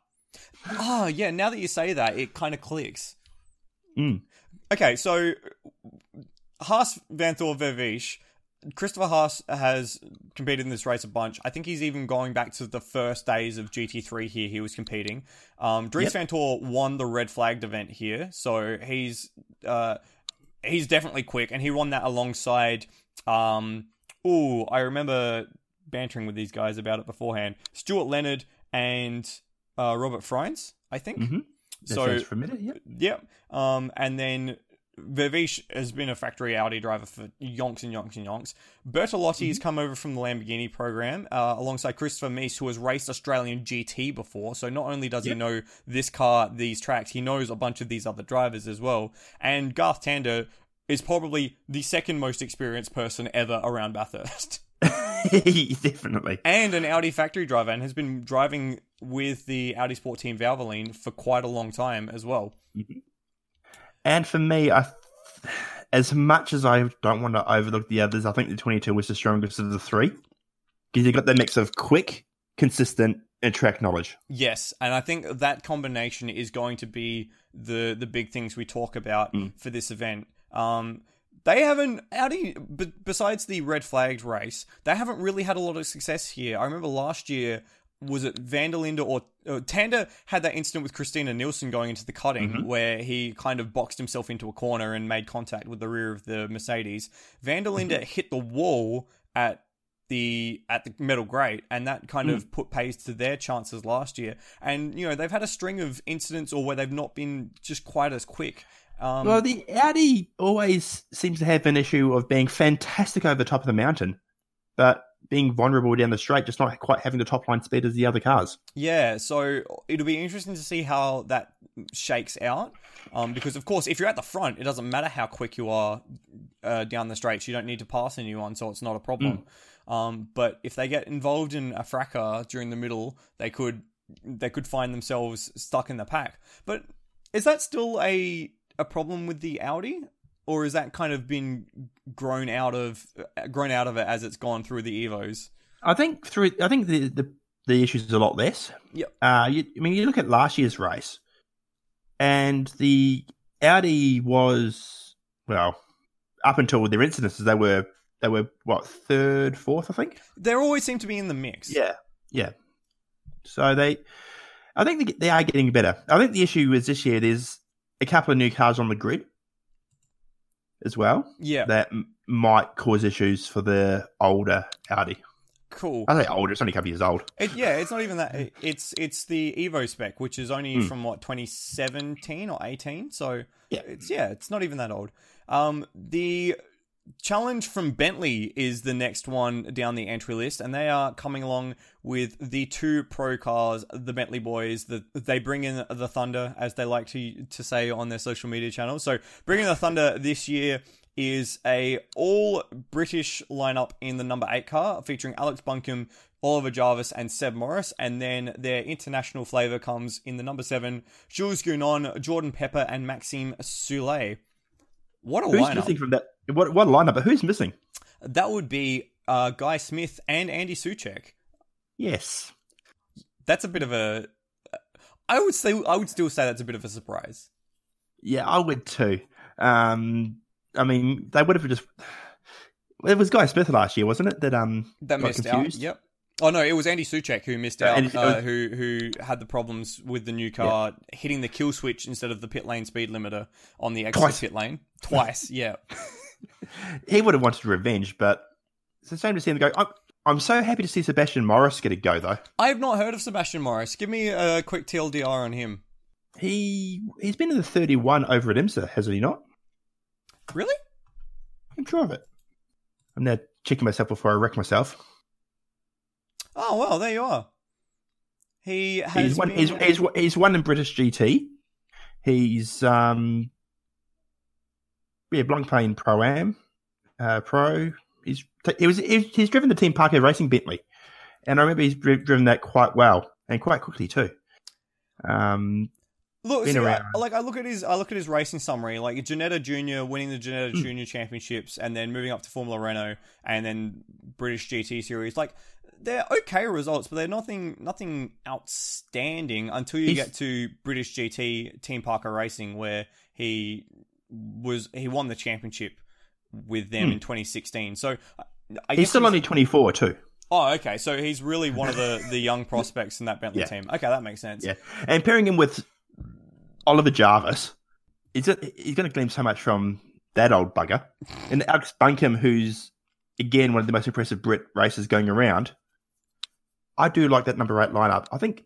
Oh yeah. Now that you say that, it kind of clicks. Mm. Okay, so Haase Van Thor Vervisch, Christopher Haase has competed in this race a bunch. I think he's even going back to the first days of GT3 here. He was competing. Um, Dries Yep. Vanthoor won the red flagged event here, so he's uh, he's definitely quick, and he won that alongside. Um, ooh, I remember bantering with these guys about it beforehand. Stuart Leonard and uh, Robin Frijns, I think. Mhm. That So familiar. Yep. Yep. Um, and then Vervisch has been a factory Audi driver for yonks and yonks and yonks. Bortolotti has come over from the Lamborghini program uh, alongside Christopher Mies, who has raced Australian GT before. So not only does he know this car, these tracks, he knows a bunch of these other drivers as well. And Garth Tander is probably the second most experienced person ever around Bathurst. Definitely. and an Audi factory driver, and has been driving with the Audi Sport Team Valvoline for quite a long time as well. And for me, I, as much as I don't want to overlook the others, I think the 22 was the strongest of the three because you got the mix of quick, consistent, and track knowledge. Yes, and I think that combination is going to be the the big things we talk about Mm. for this event. Um, they haven't Audi, besides the red flagged race, they haven't really had a lot of success here. I remember last year was it Vanderlinde or uh, Tander had that incident with Christina Nielsen going into the cutting where he kind of boxed himself into a corner and made contact with the rear of the Mercedes. Vanderlinde hit the wall at the at the metal grate and that kind of put pays to their chances last year. And you know they've had a string of incidents or where they've not been just quite as quick. Um Well, the Audi always seems to have an issue of being fantastic over the top of the mountain, but being vulnerable down the straight, just not quite having the top line speed as the other cars. Yeah, so it'll be interesting to see how that shakes out. Um, because of course, if you're at the front, it doesn't matter how quick you are uh, down the straights. You don't need to pass anyone, so it's not a problem. Um, but if they get involved in a fracas during the middle, they could they could find themselves stuck in the pack. But is that still a a problem with the Audi? Or is that kind of been grown out of grown out of it as it's gone through the Evos? I think through, I think the the, the issue is a lot less. Yep. Uh, you, I mean, you look at last year's race, and the Audi was well up until their incidences, they were they were what third, fourth, I think. They always seem to be in the mix. Yeah, yeah. So they, I think they, they are getting better. I think the issue is this year there's a couple of new cars on the grid as well Yeah. that m- might cause issues for the older Audi. Cool. I say older; it's only a couple years old. It, yeah, it's not even that. it- It's it's the Evo spec, which is only Hmm. from what 2017 or 18. So Yeah. it's yeah, it's not even that old. Um, the challenge from Bentley is the next one down the entry list, and they are coming along with the two pro cars, the Bentley boys. The, they bring in the Thunder, as they like to to say on their social media channels. So bringing the Thunder this year is a all British lineup in the number eight car, featuring Alex Buncombe, Oliver Jarvis, and Seb Morris. And then their international flavour comes in the number seven, Jules Gounon, Jordan Pepper, and Maxime Soulet. What a Who's lineup! missing from that? What what lineup? But who's missing? That would be uh, Guy Smith and Andy Soucek. Yes, That's a bit of a. I would say I would still say that's a bit of a surprise. yeah, I would too. Um, I mean, they would have just. It was Guy Smith last year, wasn't it? That um That got missed confused? out. Yep. Oh no, it was Andy Soucek who missed out. Uh, who who had the problems with the new car hitting the kill switch instead of the pit lane speed limiter on the exit pit lane twice. yeah. He would have wanted revenge, but it's a shame to see him go. I'm, I'm so happy to see Sebastian Morris get a go though. I have not heard of Sebastian Morris. Give me a quick TLDR on him. He he's been in the 31 over at IMSA, hasn't he not? Really? I'm sure of it. I'm now checking myself before I wreck myself. Oh well, there you are. He has He's won. been- He's, he's he's won in British GT. He's um yeah, Blancpain Pro Am, uh, Pro. He's he was he's, driven the Team Parker Racing Bentley, and I remember he's driven that quite well and quite quickly too. Um, Look, see, I, like I look at his, I look at his racing summary. Like Ginetta Junior winning the Ginetta Hmm. Junior Championships, and then moving up to Formula Renault, and then British GT Series. Like they're okay results, but they're nothing, nothing outstanding until you He's- get to British GT Team Parker Racing, where he was he won the championship with them Hmm. in 2016. So he's still only 24 too. Oh, okay. So he's really one of the the young prospects in that Bentley Yeah. team. Okay, that makes sense. Yeah, and pairing him with Oliver Jarvis, he's he's going to glean so much from that old bugger, and Alex Buncombe, who's again one of the most impressive Brit racers going around. I do like that number eight lineup. I think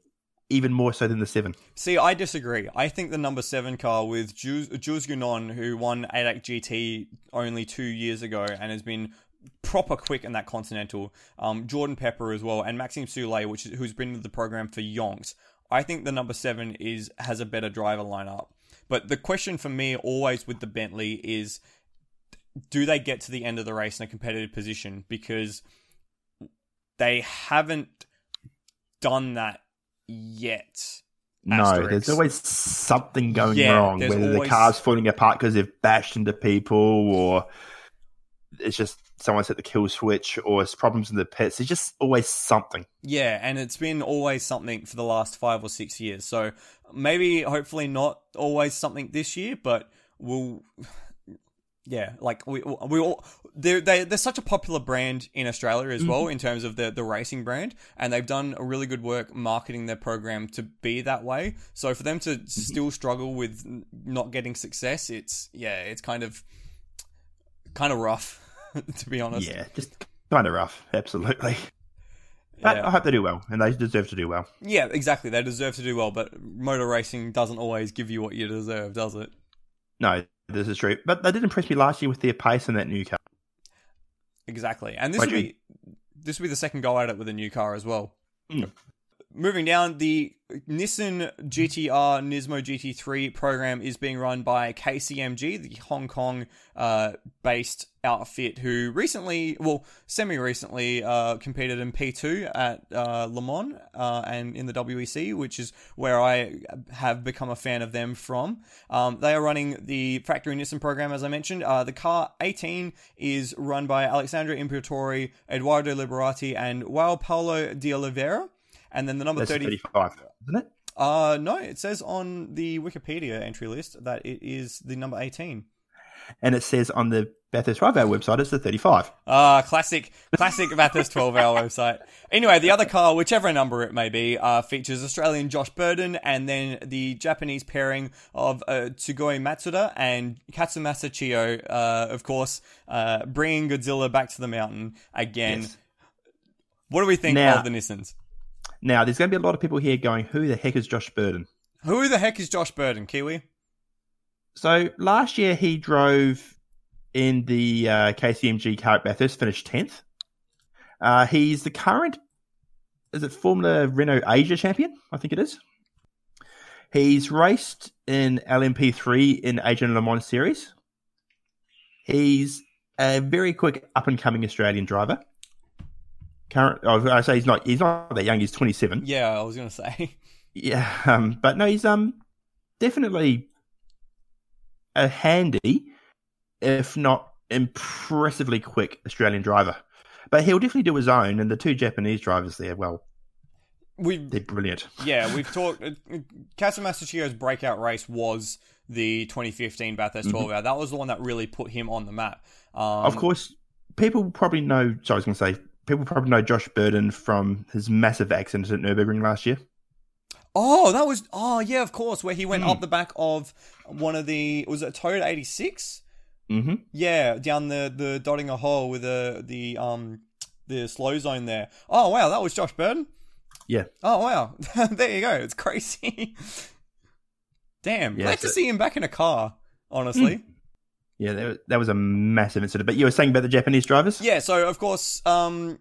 even more so than the seven. See, I disagree. I think the number seven car with Jules, Gounon, who won ADAC GT only two years ago and has been proper quick in that Continental, um, Jordan Pepper as well, and Maxime Soulet, which is, who's been with the program for yonks. I think the number seven is has a better driver lineup. But the question for me always with the Bentley is do they get to the end of the race in a competitive position? Because they haven't done that yet. No, there's always something going Yeah, wrong. Whether always- the car's falling apart because they've bashed into people, or it's just someone's hit the kill switch, or it's problems in the pits. There's just always something. Yeah, and it's been always something for the last five or six years. So maybe, hopefully, not always something this year, but we'll. Yeah, like we we all they're they, they're such a popular brand in Australia as well mm-hmm. in terms of the the racing brand, and they've done a really good work marketing their program to be that way. So for them to mm-hmm. still struggle with not getting success, it's yeah, it's kind of kind of rough to be honest. Yeah, just kind of rough. Absolutely. But Yeah. I hope they do well, and they deserve to do well. Yeah, exactly. They deserve to do well, but motor racing doesn't always give you what you deserve, does it? No, this is true. But they did impress me last year with their pace in that new car. Exactly. And this What'd be this will be the second go at it with a new car as well. Mm. Moving down, the Nissan GTR Nismo GT3 program is being run by KCMG, the Hong Kong uh, based outfit who recently, well, semi recently, uh, competed in P2 at uh, Le Mans uh, and in the WEC, which is where I have become a fan of them from. Um, they are running the factory Nissan program, as I mentioned. Uh, the car 18 is run by Alexandre Imperatori, Edoardo Liberati, and Joao Paulo de Oliveira. And then the number That's 30. 35, isn't it? Uh, no, it says on the Wikipedia entry list that it is the number 18. And it says on the Bathurst 5 hour website it's the 35. Ah, classic, classic Bathurst 12 hour website. Anyway, the other car, whichever number it may be, uh, features Australian Josh Burdon and then the Japanese pairing of uh, Tsugio Matsuda and Katsumasa Chiyo, uh, of course, uh, bringing Godzilla back to the mountain again. Yes. What do we think Now- of the Nissans? Now, there's going to be a lot of people here going, who the heck is Josh Burdon? Who the heck is Josh Burdon, Kiwi? So last year he drove in the uh, KCMG car at Bathurst, finished 10th. Uh, he's the current, is it Formula Renault Asia champion? I think it is. He's raced in LMP3 in Asian Le Mans series. He's a very quick up and coming Australian driver. Current, oh, I say he's not. He's not that young. He's 27. Yeah, I was going to say. Yeah, um, but no, he's um definitely a handy, if not impressively quick Australian driver. But he'll definitely do his own, and the two Japanese drivers there, well, we they're brilliant. Yeah, we've talked. uh, Kazuma breakout race was the 2015 Bathurst 12 hour. That was the one that really put him on the map. Um, Mm-hmm. of course, people probably know. Sorry, I was going to say people probably know Josh Burdon from his massive accident at Nurburgring last year. Oh, that was. Oh, yeah, of course, where he went Hmm. up the back of one of the. Was it a Toyota 86? hmm Yeah, down the the Döttinger Höhe with the the um the slow zone there. Oh wow, that was Josh Burdon. Yeah, Oh wow, there you go. It's crazy. Damn, Yeah, glad to so- see him back in a car. Honestly. Yeah, that was, a massive incident. But you were saying about the Japanese drivers? Yeah, so of course, um,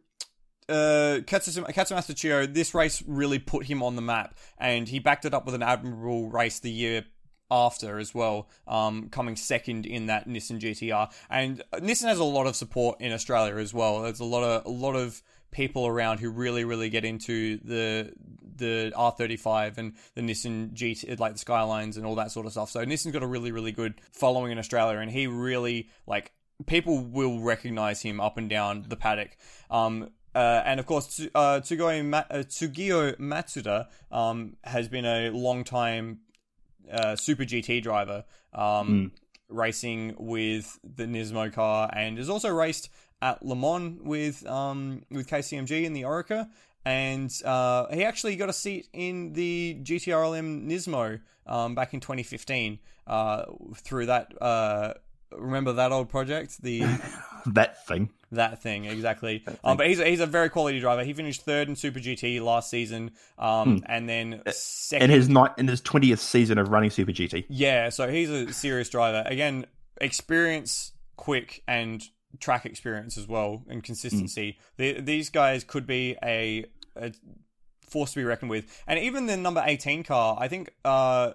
uh, Chiyo, this race really put him on the map, and he backed it up with an admirable race the year after as well, um, coming second in that Nissan GTR. And Nissan has a lot of support in Australia as well. There's a lot of a lot of people around who really really get into the the R35 and the Nissan GT like the Skylines and all that sort of stuff. So Nissan's got a really really good following in Australia and he really like people will recognize him up and down the paddock. Um uh, and of course, uh, Ma- uh, Tsugio Matsuda um, has been a long time uh, Super GT driver, um, racing with the Nismo car, and has also raced at Le Mans with um, with KCMG in the Oreca. And uh, he actually got a seat in the GTRLM Nismo um, back in 2015 uh, through that. Uh, remember that old project? The That thing. that thing exactly. Um, but he's a, he's a very quality driver. He finished third in Super GT last season, um, and then second. In his night in his twentieth season of running Super GT. Yeah, so he's a serious driver. Again, experience, quick, and track experience as well, and consistency. The, these guys could be a, a force to be reckoned with. And even the number 18 car, I think uh,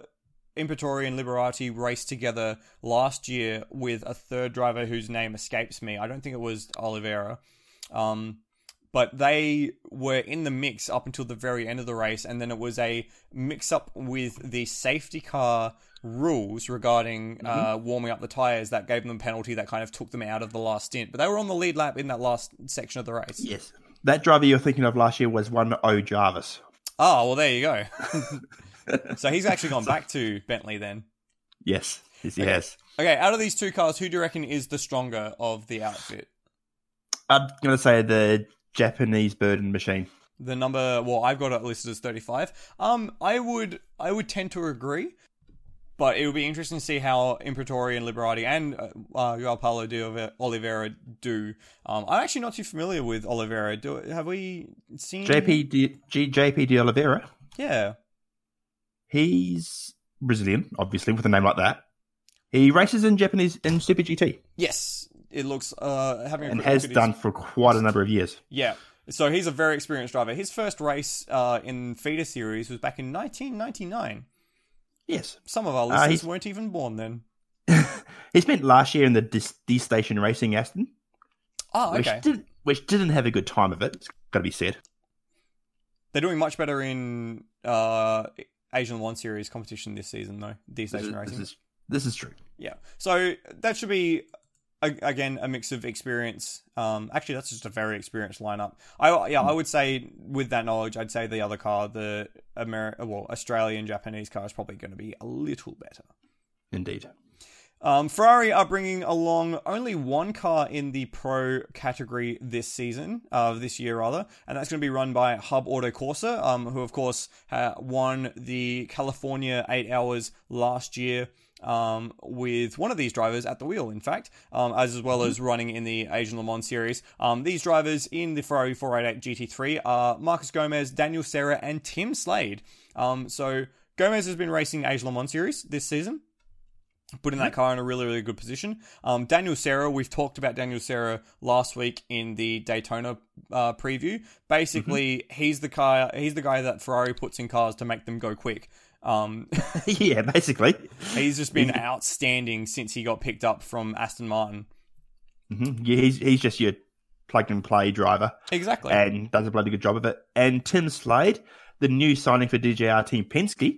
and Liberati raced together last year with a third driver whose name escapes me. I don't think it was Oliveira. Um, but they were in the mix up until the very end of the race, and then it was a mix up with the safety car rules regarding uh, warming up the tires that gave them a penalty that kind of took them out of the last stint. But they were on the lead lap in that last section of the race. Yes. That driver you're thinking of last year was one O Jarvis. Oh, well, there you go. so he's actually gone back to Bentley then. Yes. Yes, he has. Okay, out of these two cars, who do you reckon is the stronger of the outfit? I'm going to say the Japanese Burdon machine. The number, well, I've got it listed as 35. Um, I would, I would tend to agree, but it would be interesting to see how Imperatori and Liberati and uh, uh, Joao Paulo de Oliveira do. Um, I'm actually not too familiar with Oliveira. Do have we seen JP D, G, JP de Oliveira. Yeah, He's Brazilian, obviously, with a name like that. He races in Japanese in Super GT yes, it looks uh having a and has at his- done for quite a number of years. Yeah. So he's a very experienced driver. His first race uh, in feeder series was back in 1999. Yes. Some of our Uh, listeners he's- weren't even born then. He spent last year in the D, D Station Racing Aston, Oh, which, okay. did, which didn't have a good time of it. It's got to be said. They're doing much better in uh, Asian One Series competition this season, though. D This Station Racing. this is this is true. Yeah. So that should be again a mix of experience. Um, actually, that's just a very experienced lineup. I yeah, I would say with that knowledge, I'd say the other car, the Ameri- well Australian Japanese car, is probably going to be a little better. Indeed. Um, Ferrari are bringing along only one car in the pro category this season, uh, this year rather, and that's going to be run by Hub Auto Corsa, um, who of course uh, won the California Eight Hours last year. Um, with one of these drivers at the wheel, in fact, um, as well as running in the Asian Le Mans series. Um, these drivers in the Ferrari 488 GT3 are Marcos Gomes, Daniel Serra, and Tim Slade. Um, so Gomes has been racing Asian Le Mans series this season putting that car in a really, really good position. Um, Daniel Serra, we've talked about Daniel Serra last week in the Daytona uh, preview. Basically, he's the car, he's the guy that Ferrari puts in cars to make them go quick. Um, yeah, basically. he's just been outstanding since he got picked up from Aston Martin. hmm Yeah, he's he's just your plug and play driver Exactly. and does a bloody good job of it. And Tim Slade, the new signing for DJR Team Penske.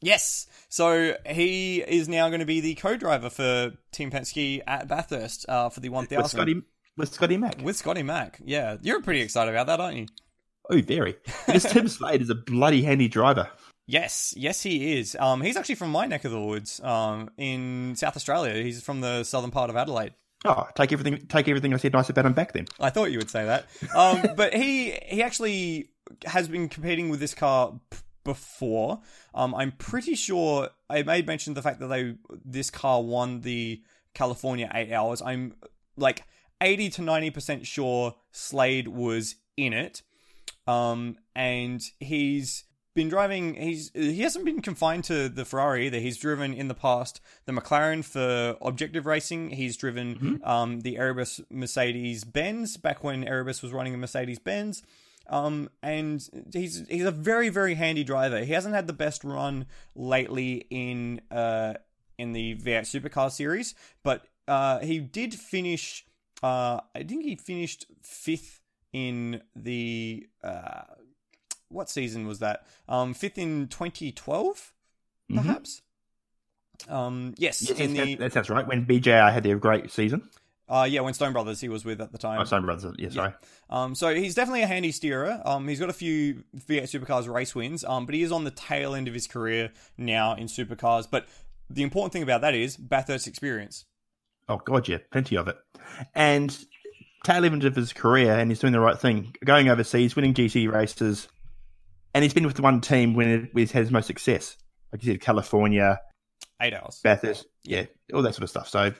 Yes. So he is now going to be the co-driver for Team Penske at Bathurst uh, for the 1000 With Scotty, with Scotty Mack. with Scotty Mack. Yeah, you're pretty excited about that, aren't you? Oh, very. Because Tim Slade is a bloody handy driver. Yes, yes, he is. Um, he's actually from my neck of the woods, um, in South Australia. He's from the southern part of Adelaide. Oh, take everything take everything I said nice about him back then. I thought you would say that. Um, but he he actually has been competing with this car p- before. Um, I'm pretty sure I made mention of the fact that they this car won the California eight hours. I'm like eighty to ninety percent sure Slade was in it. Um, and he's been driving. He's he hasn't been confined to the Ferrari either. He's driven in the past the McLaren for objective racing. He's driven um, the Erebus Mercedes Benz back when Erebus was running a Mercedes Benz. Um, and he's he's a very very handy driver. He hasn't had the best run lately in uh in the V8 Supercar series, but uh he did finish. Uh, I think he finished fifth in the uh what season was that? Um, fifth in 2012, perhaps. Um, yes, Yes, the that, sounds right. When BJR had their great season. uh, yeah, when Stone Brothers he was with at the time. Oh, Stone Brothers. Yeah, sorry. Um, so he's definitely a handy steerer. Um, he's got a few V8 Supercars race wins. Um, but he is on the tail end of his career now in Supercars. But the important thing about that is Bathurst experience. Oh god, yeah, plenty of it. And tail end of his career, and he's doing the right thing, going overseas, winning GT races, and he's been with the one team when it, when he's had his most success. Like you said, California, Eight hours. Bathurst, yeah, all that sort of stuff. So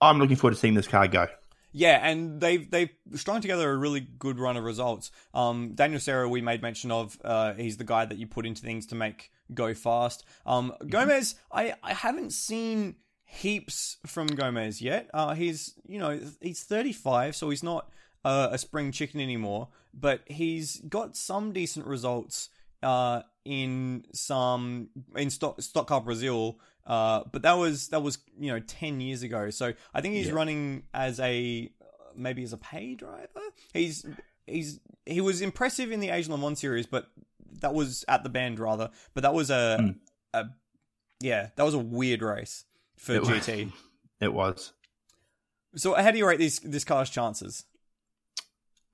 I'm looking forward to seeing this car go. Yeah, and they've they've strung together a really good run of results. Um, Daniel Serra, we made mention of. Uh, he's the guy that you put into things to make go fast. Um, Gomes, I I haven't seen heaps from Gomes yet. Uh, he's you know he's 35, so he's not uh, a spring chicken anymore. But he's got some decent results uh, in some in Stock, Stock Car Brazil. Uh, but that was that was you know ten years ago. So I think he's Yeah. running as a maybe as a pay driver. He's he's he was impressive in the Asian Le Mans series, but that was at the Bend rather. But that was a Mm. a yeah, that was a weird race for It was. GT. It was. So how do you rate this this car's chances?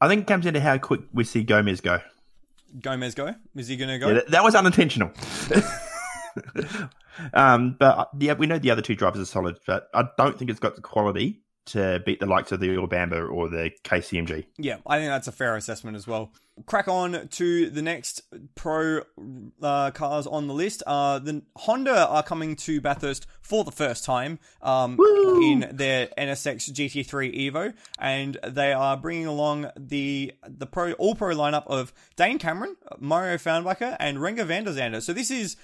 I think it comes into how quick we see Gomes go. Gomes go? Is he going to go? Yeah, that, that was unintentional. um, but uh, yeah, we know the other two drivers are solid, but I don't think it's got the quality to beat the likes of the Bamber or the KCMG. Yeah, I think that's a fair assessment as well. Crack on to the next pro uh, cars on the list. Uh, the Honda are coming to Bathurst for the first time um, in their NSX GT3 Evo, and they are bringing along the the pro all pro lineup of Dane Cameron, Mario Farnbacher, and Renger van der Zande. So this is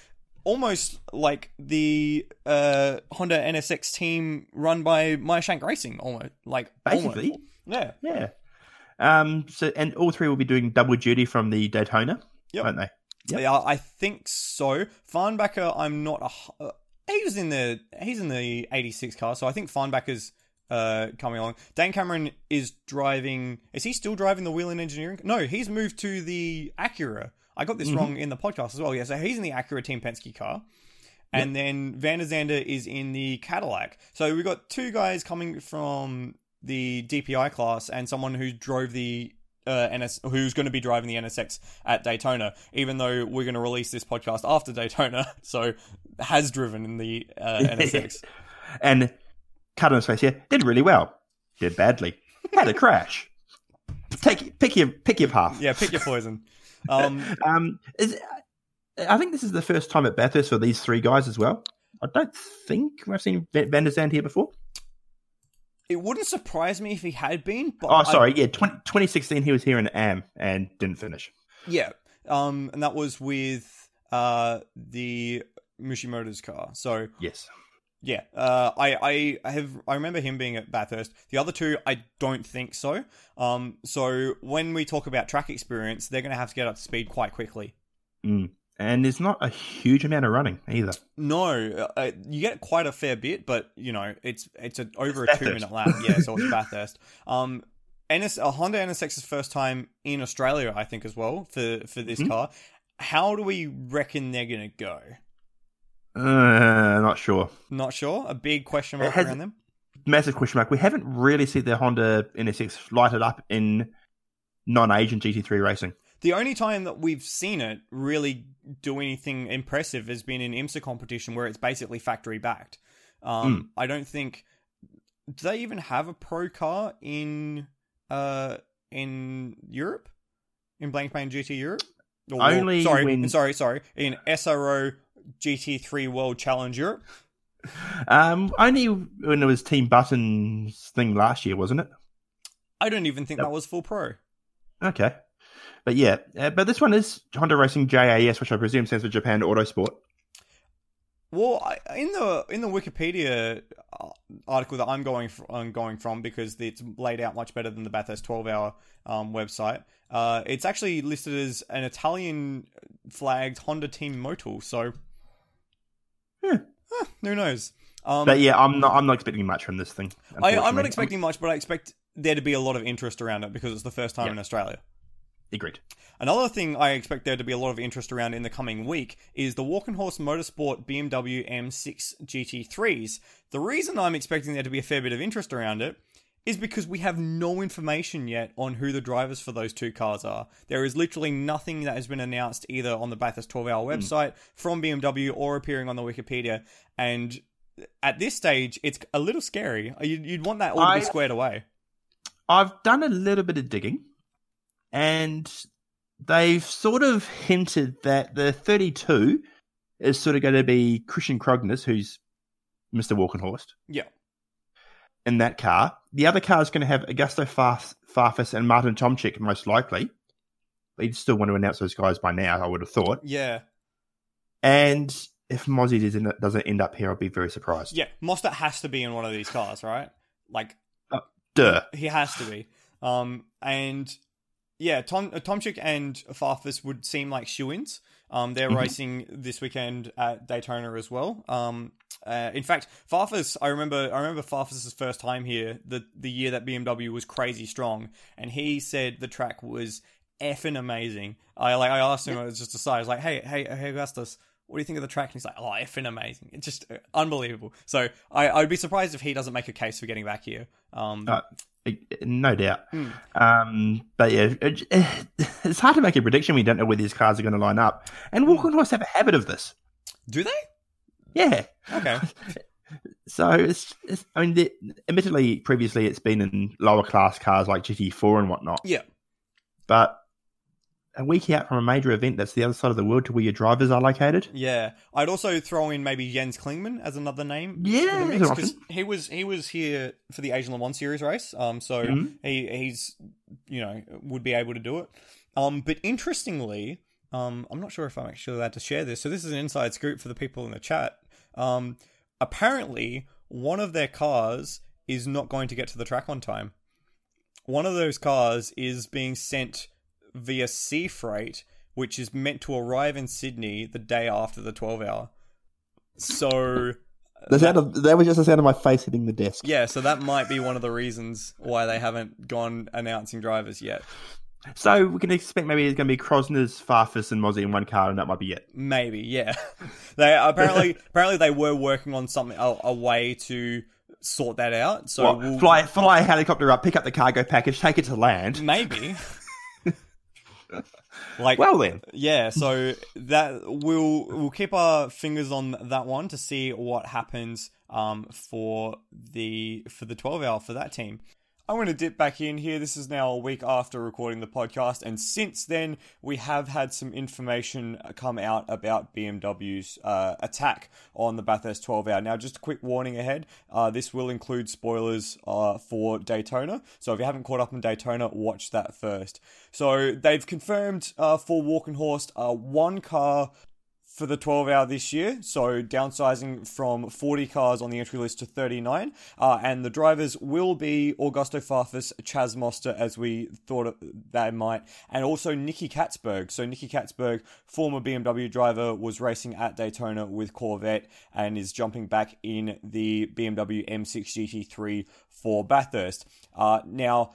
almost like the uh, Honda NSX team run by Meyershank Racing, almost like almost. Basically. yeah. Yeah. Um. So, and all three will be doing double duty from the Daytona, Yep. won't they? Yep. Yeah, I think so. Farnbacher, I'm not a. Uh, he was in the he's in the '86 car, so I think Farnbacher's uh coming along. Dan Cameron is driving. Is he still driving the Whelen Engineering? No, he's moved to the Acura. I got this Mhm. wrong in the podcast as well. Yeah, so he's in the Acura Team Penske car. And then Van der Zande is in the Cadillac. So we've got two guys coming from the DPI class and someone who drove the uh, NS, who's going to be driving the NSX at Daytona, even though we're going to release this podcast after Daytona, so has driven in the uh, NSX. And cut on his face here did really well. Did badly. Had a crash. Take pick your pick your path. yeah, pick your poison. Um, Um, is I think this is the first time at Bathurst for these three guys as well. I don't think we've seen Van der Zand here before. it wouldn't surprise me if he had been. But Oh, I- sorry, yeah, 20, 2016 he was here in Am and didn't finish. Yeah, um, and that was with uh the Mushimoto's car. So Yes, yeah, uh, I I have I remember him being at Bathurst. The other two, I don't think so. Um, so when we talk about track experience, they're going to have to get up to speed quite quickly. mm. and there's not a huge amount of running either. No, uh, you get quite a fair bit, but you know it's it's a, over It's a two minute lap. Yeah, so it's Bathurst. Um, NS, uh, Honda NSX's first time in Australia, I think, as well for for this Mhm. car. How do we reckon they're gonna go? Uh, not sure. Not sure. A big question mark around them. Massive question mark. We haven't really seen the Honda NSX lighted up in non-agent GT3 racing. The only time that we've seen it really do anything impressive has been in IMSA competition where it's basically factory backed. Um, I don't think do they even have a pro car in uh in Europe in Blank Blancpain GT Europe. Or- Only sorry, when- sorry, sorry, in SRO GT3 World Challenge Europe. Um, only when it was Team Button's thing last year, wasn't it? I don't even think that was full pro. Okay. But yeah, uh, but this one is Honda Racing JAS, which I presume stands for Japan Autosport. Well, in the in the Wikipedia uh, article that I'm going fr- I'm going from because it's laid out much better than the Bathurst 12 hour um, website. Uh, it's actually listed as an Italian flagged Honda Team Motul. So, Yeah. huh, who knows? Um, But yeah, I'm not. I'm not expecting much from this thing. I, I'm not expecting much, but I expect there to be a lot of interest around it because it's the first time Yeah. in Australia. Agreed. Another thing I expect there to be a lot of interest around in the coming week is the Walkenhorst Motorsport BMW M6 GT3s. The reason I'm expecting there to be a fair bit of interest around it is because we have no information yet on who the drivers for those two cars are. There is literally nothing that has been announced either on the Bathurst 12 hour hmm. website from BMW or appearing on the Wikipedia. And at this stage, it's a little scary. You'd, you'd want that all to I- be squared away. I've done a little bit of digging, and they've sort of hinted that the 32 is sort of going to be Christian Krognes, who's Mr. Walkenhorst, Yeah. in that car. The other car is going to have Augusto Farf- Farfus and Martin Tomczyk, most likely. But you'd still want to announce those guys by now, I would have thought. Yeah. And if Mozzie doesn't, doesn't end up here, I'll be very surprised. Yeah. Mostert has to be in one of these cars, right? Like, Duh. He has to be. Um, and yeah, Tom uh, Tomczyk and Farfus would seem like shoe-ins. Um, they're Mhm. racing this weekend at Daytona as well. Um, Uh, in fact, Farfus, I remember, I remember Farfus's first time here, the the year that BMW was crazy strong, and he said the track was effing amazing. I like, I asked him, it was just aside, I was like, hey, hey, hey, Augustus, what do you think of the track? And he's like, oh, effing amazing. It's just uh, unbelievable. So I, I'd be surprised if he doesn't make a case for getting back here. Um, Uh, no doubt. Hmm. Um, but yeah, it, it's hard to make a prediction We don't know where these cars are going to line up. And Walkenhorst have a habit of this. do they? Yeah. Okay. So it's, it's I mean, admittedly, previously it's been in lower class cars like GT4 and whatnot. Yeah. But a week out from a major event that's the other side of the world to where your drivers are located. Yeah, I'd also throw in maybe Jens Klingmann as another name. Yeah, for mix, an 'cause he was he was here for the Asian Le Mans Series race. Um, so Mhm. he he's you know would be able to do it. Um, but interestingly, um, I'm not sure if I'm actually allowed to share this. So this is an inside scoop for the people in the chat. Um, apparently one of their cars is not going to get to the track on time. One of those cars is being sent via sea freight, which is meant to arrive in Sydney the day after the 12 hour. So, The sound of, that was just the sound of my face hitting the desk. yeah, so that might be one of the reasons why they haven't gone announcing drivers yet. So we can expect maybe it's going to be Krosner's, Farfus, and Mozzie in one car, and that might be it. Maybe, yeah. they apparently apparently they were working on something a, a way to sort that out. So What, we'll, fly, fly a helicopter up, pick up the cargo package, take it to land. maybe. Like Well then, yeah, so that we'll we'll keep our fingers on that one to see what happens um for the for the 12 hour for that team. I'm going to dip back in here. This is now a week after recording the podcast, and since then, we have had some information come out about BMW's uh, attack on the Bathurst 12 hour. Now, just a quick warning ahead uh, this will include spoilers uh, for Daytona, so if you haven't caught up on Daytona, watch that first. So, they've confirmed uh, for Walkenhorst uh, one car for the 12 hour this year, so downsizing from 40 cars on the entry list to 39. Uh, and the drivers will be Augusto Farfus, Chaz Mostert, as we thought they might, and also Nicky Catsburg. So, Nicky Catsburg, former BMW driver, was racing at Daytona with Corvette and is jumping back in the BMW M6 GT3 for Bathurst. Uh, now,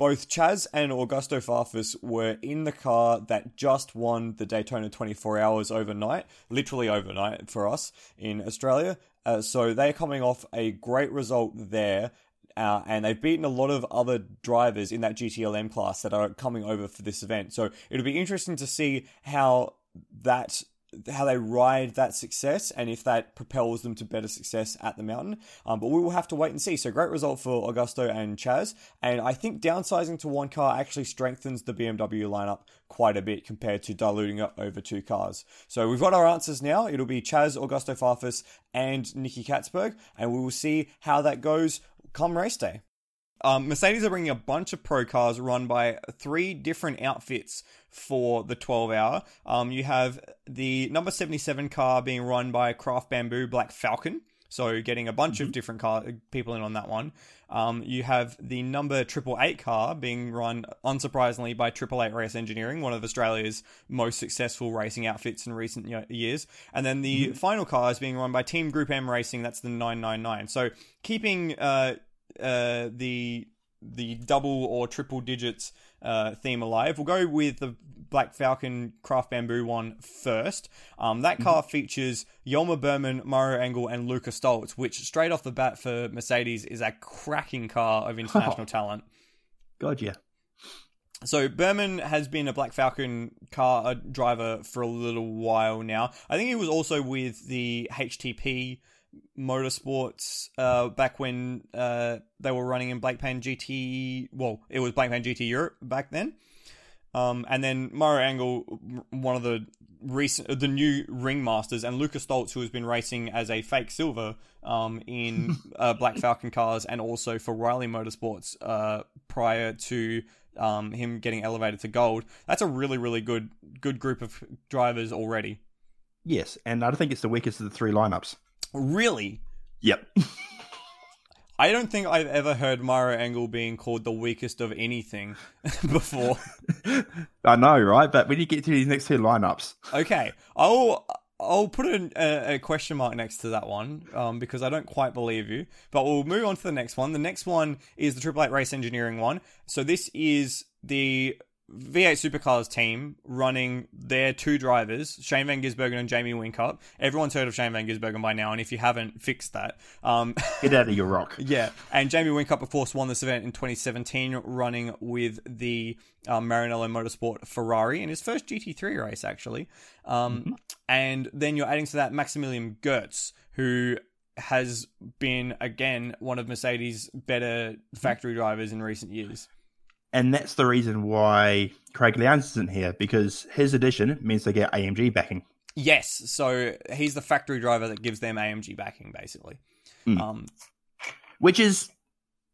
both Chaz and Augusto Farfus were in the car that just won the Daytona 24 hours overnight, literally overnight for us in Australia. Uh, so they're coming off a great result there. Uh, and they've beaten a lot of other drivers in that GTLM class that are coming over for this event. So it'll be interesting to see how that how they ride that success and if that propels them to better success at the mountain. Um, but we will have to wait and see. So great result for Augusto and Chaz. And I think downsizing to one car actually strengthens the BMW lineup quite a bit compared to diluting it over two cars. So we've got our answers now. It'll be Chaz, Augusto Farfus, and Nicky Catsburg. And we will see how that goes come race day. Um, Mercedes are bringing a bunch of pro cars run by three different outfits for the 12 hour. Um, you have the number 77 car being run by Craft Bamboo Black Falcon. So getting a bunch of different car people in on that one. Um, you have the number triple eight car being run, unsurprisingly, by Triple Eight Race Engineering, one of Australia's most successful racing outfits in recent years. And then the final car is being run by Team Group M Racing. That's the 999. So keeping uh, uh, the the double or triple digits uh, theme alive. We'll go with the Black Falcon Craft Bamboo one first. Um, that car features Yelmer Buurman, Maro Engel, and Luca Stolz, which straight off the bat for Mercedes is a cracking car of international talent. God, yeah. So Buurman has been a Black Falcon car driver for a little while now. I think he was also with the HTP Motorsports uh, back when uh, they were running in Blancpain GT. Well, it was Blancpain GT Europe back then. Um, and then Maro Engel, one of the recent, the new ringmasters, and Lucas Stolz, who has been racing as a fake silver um, in uh, Black Falcon cars, and also for Riley Motorsports uh, prior to um, him getting elevated to gold. That's a really, really good, good group of drivers already. Yes, and I don't think it's the weakest of the three lineups. Really, Yep. I don't think I've ever heard Maro Engel being called the weakest of anything before. I know, right? But when you get to these next two lineups, Okay, I'll I'll put a, a, a question mark next to that one um, because I don't quite believe you. But we'll move on to the next one. The next one is the Triple Eight Race Engineering one. So this is the V8 Supercars team running their two drivers, Shane Van Gisbergen and Jamie Whincup. Everyone's heard of Shane Van Gisbergen by now, and if you haven't, fixed that. Um, Get out of your rock. yeah, and Jamie Whincup, of course, won this event in 2017, running with the um, Maranello Motorsport Ferrari in his first GT3 race, actually. Um, And then you're adding to that Maximilian Goetz, who has been, again, one of Mercedes' better factory drivers in recent years. And that's the reason why Craig Lowndes isn't here, because his addition means they get AMG backing. Yes, so he's the factory driver that gives them AMG backing, basically. Mm. Um, Which is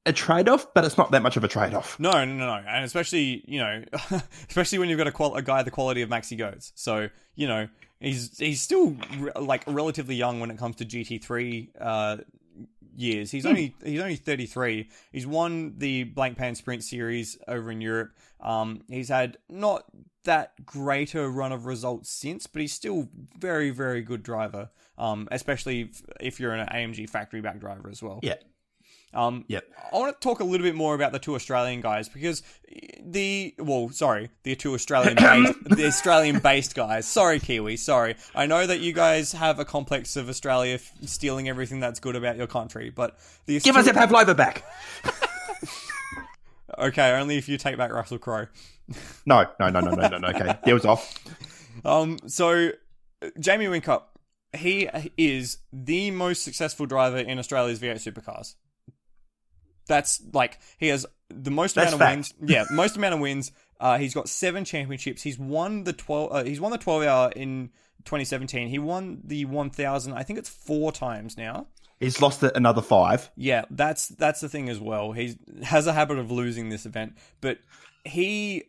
a trade off, but it's not that much of a trade off. no, no, no, no, and especially you know, especially when you've got a, qual- a guy the quality of Maxi Goetz. So you know, he's he's still re- like relatively young when it comes to GT3 uh, years. He's only he's only 33. He's won the Blancpain Sprint Series over in Europe. Um, he's had not that greater run of results since, but he's still very very good driver. Um, especially if, if you're an AMG factory back driver as well. Yeah. Um, Yep. I want to talk a little bit more about the two Australian guys because the well, sorry, the two Australian based, the Australian based guys. Sorry, Kiwi. Sorry, I know that you guys have a complex of Australia f- stealing everything that's good about your country, but the Give us a Pavlova back. okay, only if you take back Russell Crowe. No, no, no, no, no, no, no. Okay, deal's off. Um, so Jamie Whincup, he is the most successful driver in Australia's V8 supercars. That's like he has the most That's amount of fact. wins. Yeah, most amount of wins. Uh, he's got seven championships. He's won the twelve. Uh, he's won the twelve hour in 2017. He won the 1000. I think it's four times now. He's lost another five. Yeah, that's that's the thing as well. He has a habit of losing this event, but he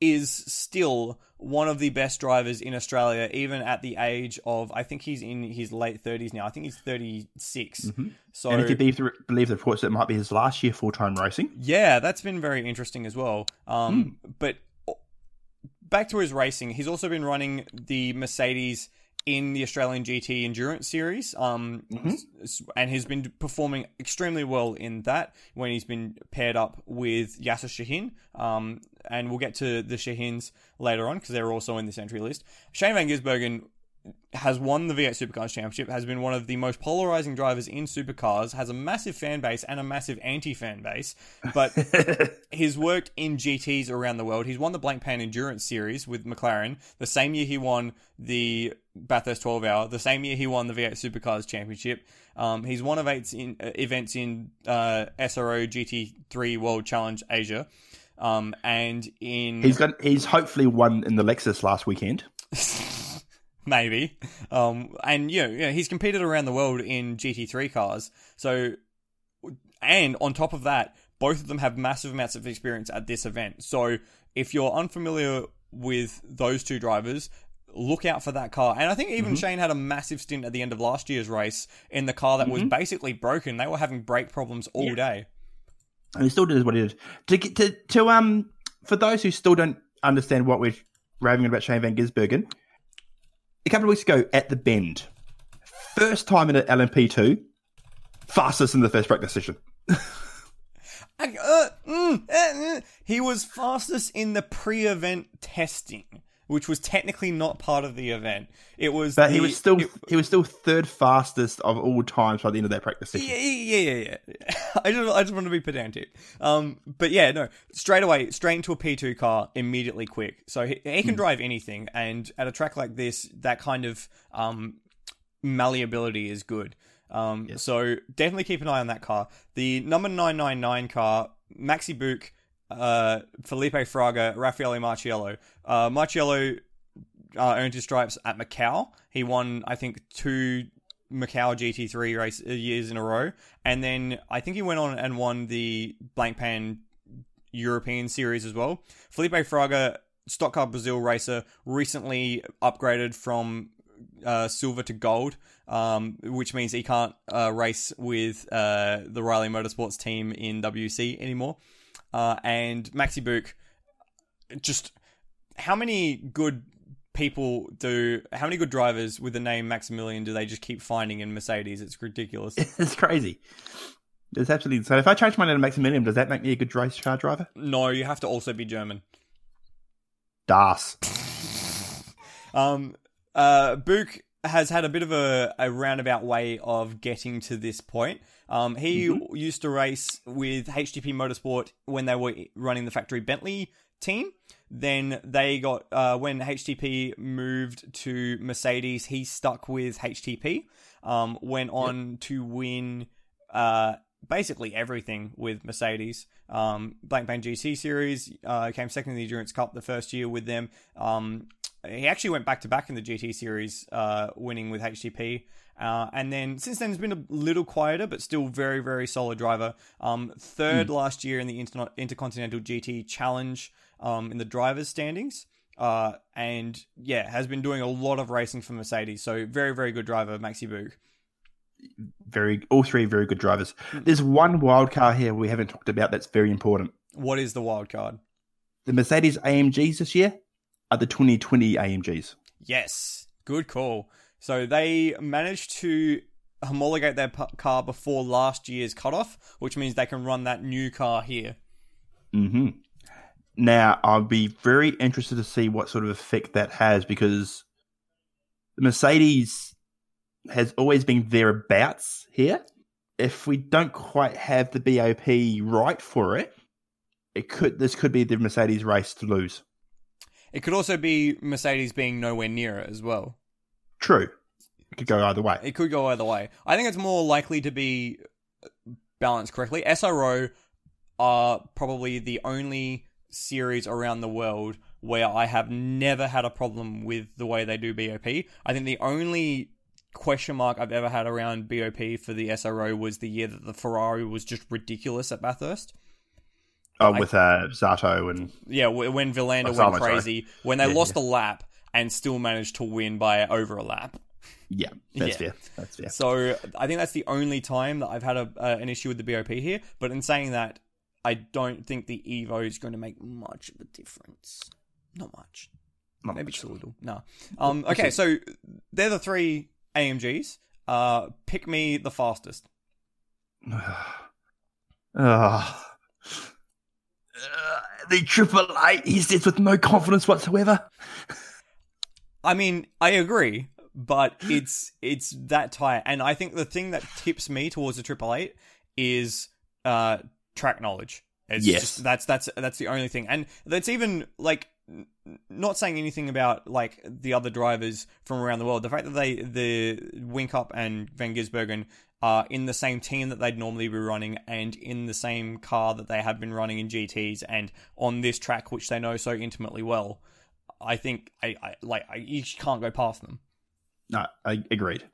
is still one of the best drivers in Australia, even at the age of I think he's in his late thirties now. I think he's thirty So Mm-hmm. and if you believe the, believe the reports, it might be his last year full time racing. yeah, that's been very interesting as well. Um, But back to his racing, he's also been running the Mercedes in the Australian GT Endurance Series, um, s- and he's been performing extremely well in that when he's been paired up with Yasser Shahin. Um, and we'll get to the Shahins later on because they're also in this entry list. Shane Van Gisbergen has won the V8 Supercars Championship, has been one of the most polarizing drivers in supercars, has a massive fan base and a massive anti fan base, but he's worked in GTs around the world. He's won the Blancpain Endurance Series with McLaren the same year he won the Bathurst 12 Hour, the same year he won the V8 Supercars Championship. Um, he's won events in uh, events in uh, SRO GT3 World Challenge Asia, um, and in He's got. He's hopefully won in the Lexus last weekend. maybe. Um, and you know, yeah, he's competed around the world in GT3 cars. So, and on top of that, both of them have massive amounts of experience at this event. So, if you're unfamiliar with those two drivers, look out for that car. And I think even Shane had a massive stint at the end of last year's race in the car that was basically broken. They were having brake problems all day. and he still did what he did. To to, to um for those who still don't understand what we're raving about Shane Van Gisbergen, a couple of weeks ago at the Bend, first time in an LMP2, fastest in the first practice session. I- uh, mm, uh, uh. He was fastest in the pre-event testing, which was technically not part of the event. It was, But he was still it- he was still third fastest of all times by the end of that practice session. yeah, yeah, yeah, yeah. I just, I just want to be pedantic. Um, but yeah, no, straight away, straight into a P2 car, immediately quick. So he, he can drive anything, and at a track like this, that kind of um malleability is good. Um, so definitely keep an eye on that car. The number nine nine nine car, Maxi Buhk, uh, Felipe Fraga, Raffaele Marciello. Uh, Marciello uh, earned his stripes at Macau. He won, I think, two Macau GT3 race uh, years in a row, and then I think he went on and won the Blancpain European Series as well. Felipe Fraga, Stock Car Brazil racer, recently upgraded from uh, silver to gold, um, which means he can't uh, race with uh, the Riley Motorsports team in WC anymore. Uh, and Maxi Buhk, just how many good people do? How many good drivers with the name Maximilian do they just keep finding in Mercedes? It's ridiculous. It's crazy. It's absolutely so. If I change my name to Maximilian, does that make me a good race car driver? no, you have to also be German. Das. Um, uh, Buhk has had a bit of a, a roundabout way of getting to this point. Um, he Mm-hmm. used to race with HTP Motorsport when they were running the factory Bentley team. Then they got uh, when HTP moved to Mercedes, he stuck with HTP. Um, went on to win uh, basically everything with Mercedes. Um, Blancpain GT Series uh, came second in the Endurance Cup the first year with them. Um, he actually went back to back in the GT Series, uh, winning with HTP. Uh, and then since then, it's been a little quieter, but still very, very solid driver. Um, third last year in the Inter- Intercontinental GT Challenge um, in the drivers' standings. Uh, and yeah, has been doing a lot of racing for Mercedes. So very, very good driver, Maxi Buhk. Very, all three very good drivers. There's one wild car here we haven't talked about that's very important. What is the wild card? The Mercedes AMGs this year are the 2020 AMGs. Yes, good call. So they managed to homologate their p- car before last year's cutoff, which means they can run that new car here. hmm Now, I'll be very interested to see what sort of effect that has because the Mercedes has always been thereabouts here. If we don't quite have the BOP right for it, it could this could be the Mercedes race to lose. It could also be Mercedes being nowhere near it as well. True, it could go either way. It could go either way. I think it's more likely to be balanced correctly. SRO are probably the only series around the world where I have never had a problem with the way they do BOP. I think the only question mark I've ever had around BOP for the SRO was the year that the Ferrari was just ridiculous at Bathurst. Oh, I- with uh, Zato and Yeah, when Vilander Oh, went Salma, sorry. crazy, when they Yeah, lost yeah. a lap and still managed to win by over a lap. yeah, that's Yeah. fair. That's fair. So I think that's the only time that I've had a, uh, an issue with the BOP here. But in saying that, I don't think the Evo is going to make much of a difference. Not much. Not Maybe much. just a little. No. Um, okay, so they're the three AMGs. Uh, pick me the fastest. Ah. Uh, the triple eight, he sits with no confidence whatsoever. I mean, I agree, but it's it's that tight, and I think the thing that tips me towards the triple eight is uh track knowledge. It's Yes. just, that's that's that's the only thing, and that's even like not saying anything about like the other drivers from around the world. The fact that they the Whincup and Van Gisbergen are in the same team that they'd normally be running and in the same car that they have been running in GTS and on this track which they know so intimately well. I think I, I like I, you can't go past them. No, I agreed.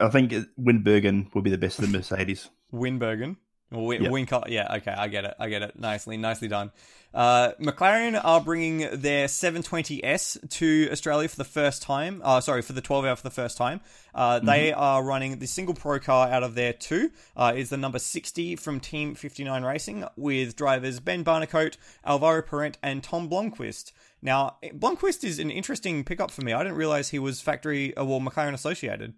I think Winbergen will be the best of the Mercedes. Winbergen. Win- Yeah. Whincup. Yeah, okay, I get it. I get it. Nicely, nicely done. Uh, McLaren are bringing their 720S to Australia for the first time. Uh, sorry, for the 12 hour for the first time. Uh, They are running the single pro car out of there too. Uh, is the number 60 from Team 59 Racing with drivers Ben Barnicoat, Alvaro Parente, and Tom Blomqvist. Now, Blomqvist is an interesting pickup for me. I didn't realize he was factory, uh, well, McLaren associated.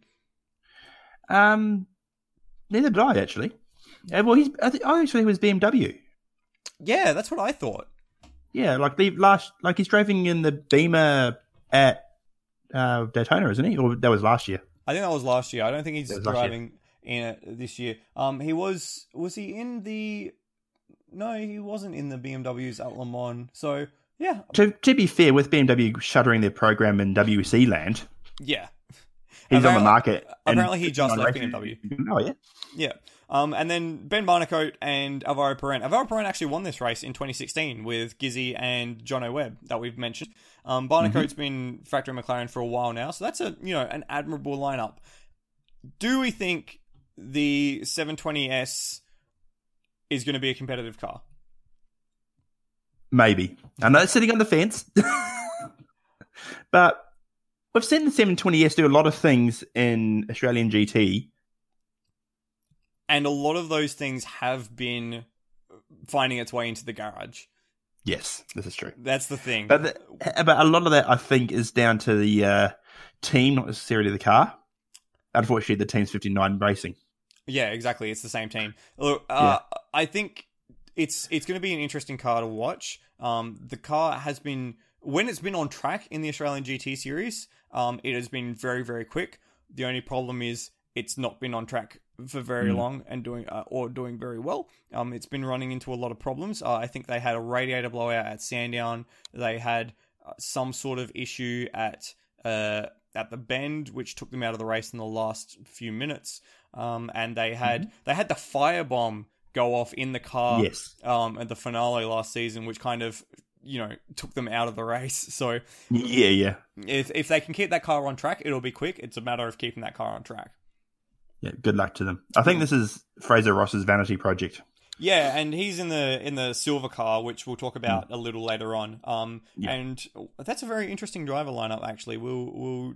Um, neither did I actually. Uh, well, he's. I, think, I actually he was BMW. Yeah, that's what I thought. Yeah, like the last, like he's driving in the Beamer at uh, Daytona, isn't he? Or that was last year. I think that was last year. I don't think he's That was last year. driving in it this year. Um, he was was he in the? No, he wasn't in the BMWs at Le Mans. So yeah, To to be fair, with BMW shuttering their program in WC land, yeah, he's on the market. apparently he just left BMW. Oh yeah, yeah. Um, and then Ben Barnicoat and Alvaro Parente. Alvaro Parente actually won this race in 2016 with Gizzy and Jonathon Webb that we've mentioned. Um, Barnicoat's been factory McLaren for a while now, so that's a you know an admirable lineup. Do we think the 720S is going to be a competitive car? Maybe. I'm not sitting on the fence, but we've seen the 720s do a lot of things in Australian GT. and a lot of those things have been finding its way into the garage. Yes, this is true. That's the thing. But the, but a lot of that I think is down to the uh, team, not necessarily the car. Unfortunately, the team's 59 racing. Yeah, exactly. It's the same team. Look, uh, I think it's it's going to be an interesting car to watch. Um, the car has been when it's been on track in the Australian GT series, um, it has been very very quick. The only problem is it's not been on track for very Mm. long and doing uh, or doing very well. Um, it's been running into a lot of problems. Uh, I think they had a radiator blowout at Sandown. They had uh, some sort of issue at uh, at the bend, which took them out of the race in the last few minutes. Um, and they had they had the firebomb go off in the car Yes. um, at the finale last season, which kind of you know took them out of the race. So Yeah, yeah. if if they can keep that car on track, it'll be quick. It's a matter of keeping that car on track. Yeah, good luck to them. I think this is Fraser Ross's vanity project. Yeah, and he's in the in the silver car, which we'll talk about a little later on. Um, Yeah. and that's a very interesting driver lineup. Actually, we'll we'll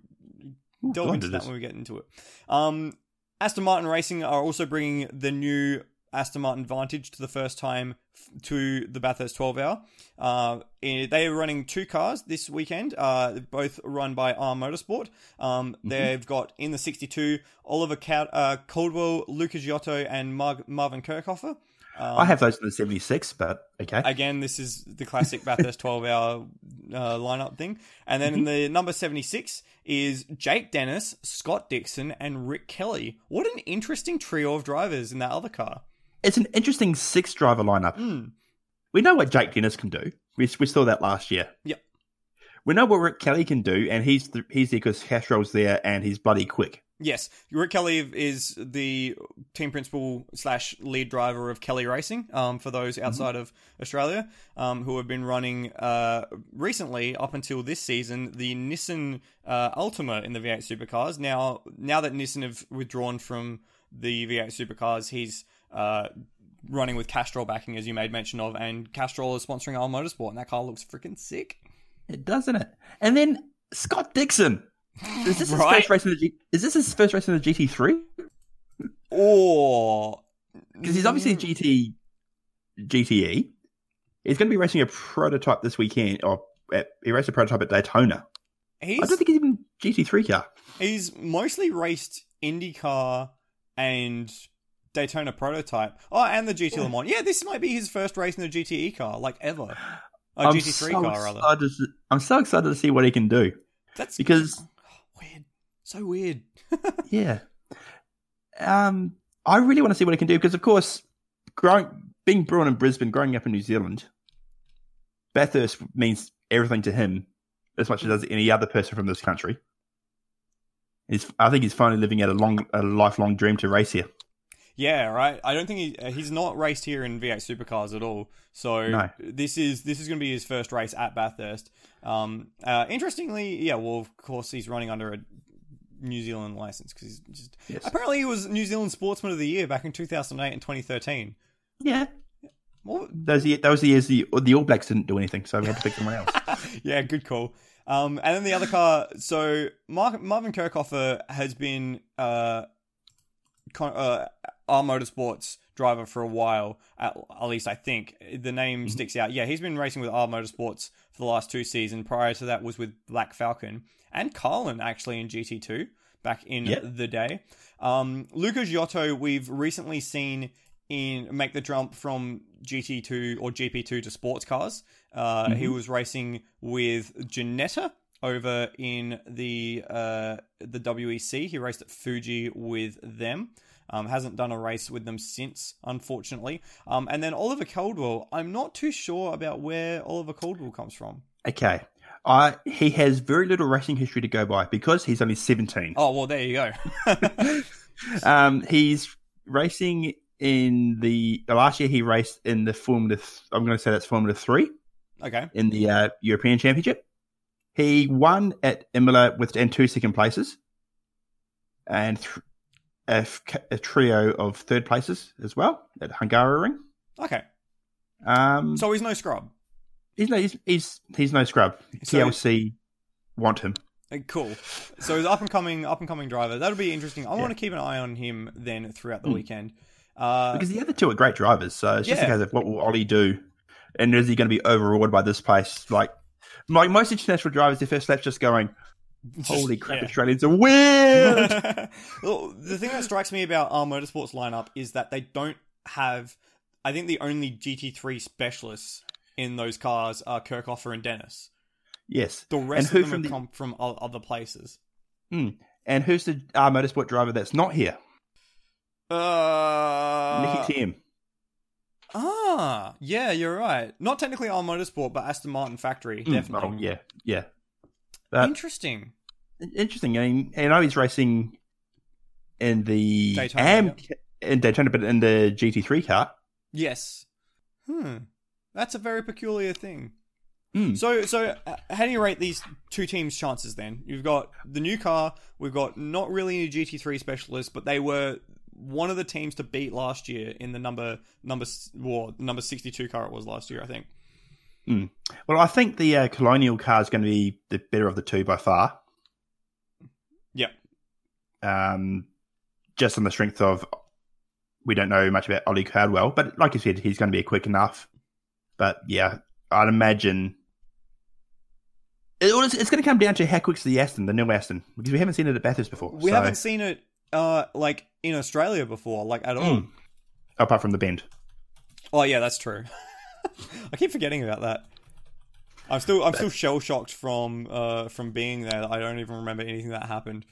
delve into into that when we get into it. Um, Aston Martin Racing are also bringing the new Aston Martin Vantage to the first time f- to the Bathurst 12 hour. Uh, eh, they are running two cars this weekend, uh, both run by R Motorsport. Um, Mm-hmm. They've got in the 62 Oliver Cal- uh, Caldwell, Luca Ghiotto, and Mar- Marvin Kirchhöfer. Um, I have those in the 76, but okay. Again, this is the classic Bathurst 12 hour uh, lineup thing. And then in the number 76 is Jake Dennis, Scott Dixon, and Rick Kelly. What an interesting trio of drivers in that other car. It's an interesting six driver lineup. Hmm. We know what Jake Dennis can do. We, we saw that last year. Yep. We know what Rick Kelly can do, and he's the, he's there because Castrol's there and he's bloody quick. Yes, Rick Kelly is the team principal slash lead driver of Kelly Racing. Um, for those outside of Australia, um, who have been running uh recently up until this season the Nissan uh, Altima in the V8 supercars. Now, now that Nissan have withdrawn from the V8 supercars, he's uh running with Castrol backing, as you made mention of, and Castrol is sponsoring R Motorsport, and that car looks freaking sick. It doesn't it? And then Scott Dixon. Is this his Right. first race in the G- Is this his first race in the GT3? Or Because he's obviously GT GTE. He's going to be racing a prototype this weekend, or at, he raced a prototype at Daytona. he's I don't think he's even GT3 car. He's mostly raced IndyCar and Daytona prototype. Oh, and the GT Le Mans. Yeah, this might be his first race in a GTE car, like ever. A I'm GT3 so car, rather. to- I'm so excited to see what he can do That's because weird. So weird. yeah, um, I really want to see what he can do because, of course, growing being born in Brisbane, growing up in New Zealand, Bathurst means everything to him as much as does any other person from this country. He's, I think he's finally living out a long, a lifelong dream to race here. Yeah, right. I don't think he, uh, he's not raced here in V8 supercars at all. So No. this is this is going to be his first race at Bathurst. Um, uh, interestingly, yeah. Well, of course, he's running under a New Zealand license because he's just Yes. apparently he was New Zealand Sportsman of the Year back in 2008 and 2013. Yeah, What, those are, those the years the the All Blacks didn't do anything, so we had to pick someone else. yeah, good call. Um, and then the other car. So Mark, Marvin Kirchhöfer has been uh, con- uh, R Motorsports driver for a while. At, at least I think the name sticks out. Yeah, he's been racing with R Motorsports for the last two seasons. Prior to that was with Black Falcon and Carlin actually in GT two back in Yeah. the day. Um, Luca Ghiotto, we've recently seen in make the jump from GT2 or GP2 to sports cars. Uh, He was racing with Ginetta over in the uh, the WEC. He raced at Fuji with them. Um, hasn't done a race with them since, unfortunately. Um, and then Oliver Caldwell. I'm not too sure about where Oliver Caldwell comes from. Okay. I he has very little racing history to go by because he's only 17. Oh well, there you go. Um, he's racing in the last year he raced in the Formula. Th- I'm going to say that's Formula Three okay. in the uh, European Championship. He won at Imola with and two second places, and th- a, trio of third places as well at Hungaroring. Okay. Um, So he's no scrub. he's no he's, he's he's no scrub. So- TLC want him. Cool. So he's up and coming, up and coming driver. That'll be interesting. I want to keep an eye on him then throughout the Hmm. weekend. Uh, because the other two are great drivers. So it's just a case of what will Ollie do and is he going to be overawed by this place? Like, like most international drivers, their first lap's just going, "Holy crap, yeah. Australians are weird." well, the thing that strikes me about R Motorsports lineup is that they don't have. I think the only GT3 specialists in those cars are Kirchhöfer and Dennis. yes, The rest who of them the- come from other places. and who's the uh, motorsport driver that's not here? Uh, Nicki Thiim. Ah, yeah, you're right. Not technically R Motorsport, but Aston Martin factory, Mm, definitely. oh, yeah, yeah. But Interesting. interesting. I mean, and I know he's racing in the Daytona, Am in Daytona, but in the GT3 car. Yes. Hmm. That's a very peculiar thing. Hmm. So, so uh, how do you rate these two teams' chances? Then you've got the new car. We've got not really any GT3 specialists, but they were one of the teams to beat last year in the number number well, number sixty two car it was last year, I think. Well, I think the uh, Colonial car is going to be the better of the two by far. Yep. Um, just on the strength of we don't know much about Ollie Caldwell, but like you said, he's going to be quick enough. But yeah, I'd imagine it, well, it's, it's going to come down to how quick's the Aston, the new Aston, because we haven't seen it at Bathurst before. We so- haven't seen it uh like in Australia before, like at all. Mm. apart from the bend. Oh yeah, that's true. I keep forgetting about that. I'm still I'm still shell shocked from uh from being there. I don't even remember anything that happened.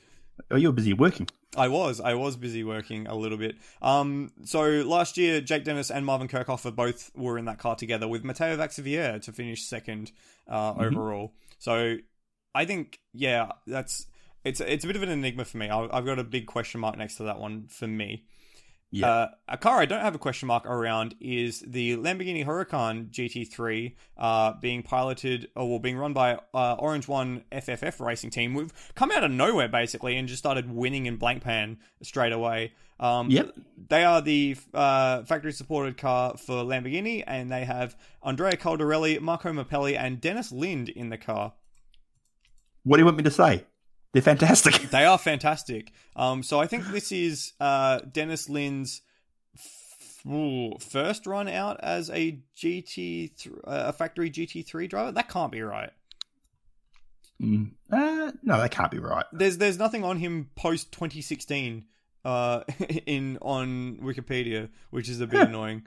Oh, you were busy working. I was I was busy working a little bit. Um, so last year, Jake Dennis and Marvin Kirchhöfer both were in that car together with Mathieu Vaxivière to finish second uh, overall. So I think yeah, that's it's it's a bit of an enigma for me. I, I've got a big question mark next to that one for me. Yeah. Uh, a car I don't have a question mark around is the Lamborghini Huracan GT3, uh, being piloted or well, being run by uh, Orange One FFF racing team. We've come out of nowhere basically and just started winning in Blancpain straight away. Um, Yep. They are the uh, factory supported car for Lamborghini, and they have Andrea Caldarelli, Marco Mapelli, and Dennis Lind in the car. What do you want me to say? They're fantastic. They are fantastic. Um, so I think this is uh, Dennis Lind's ooh, first run out as a GT, th- uh, a factory GT3 driver. That can't be right. Mm. Uh, no, that can't be right. There's there's nothing on him post 2016 uh, in on Wikipedia, which is a bit annoying.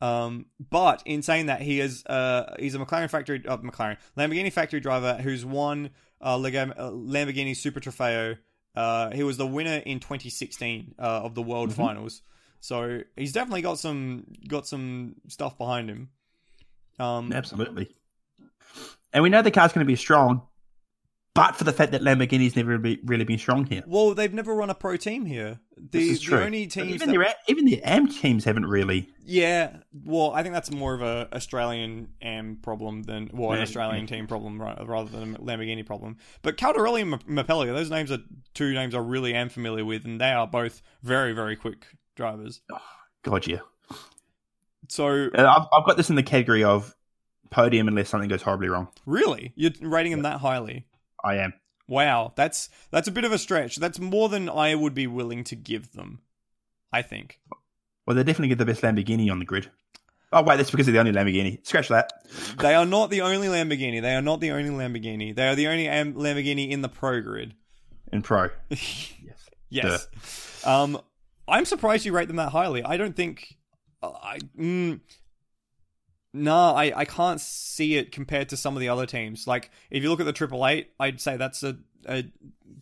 Um, but in saying that, he is uh, he's a McLaren factory uh, McLaren Lamborghini factory driver who's won uh, uh, Lamborghini Super Trofeo. Uh, he was the winner in 2016 uh, of the World Mhm. Finals. So he's definitely got some got some stuff behind him. Um, Absolutely. And we know the car's going to be strong, but for the fact that Lamborghini's never be, really been strong here. well, they've never run a pro team here. The, This is the true. only teams even that- their even the AM teams haven't really. Yeah, well, I think that's more of a Australian AM problem than well, an Australian team problem rather than a Lamborghini problem. But Caldarelli and M- Mapelli, those names are two names I really am familiar with, and they are both very, very quick drivers. God, yeah. So, Uh, I've, I've got this in the category of podium unless something goes horribly wrong. really, you're rating them that highly? I am. Wow, that's that's a bit of a stretch. That's more than I would be willing to give them. I think. Well, they definitely get the best Lamborghini on the grid. Oh wait, that's because they're the only Lamborghini. Scratch that. They are not the only Lamborghini. They are not the only Lamborghini. They are the only Am- Lamborghini in the pro grid. In pro. yes. Yes. Um, I'm surprised you rate them that highly. I don't think. I. Mm, no, I, I can't see it compared to some of the other teams. Like, if you look at the Triple Eight, I'd say that's a, a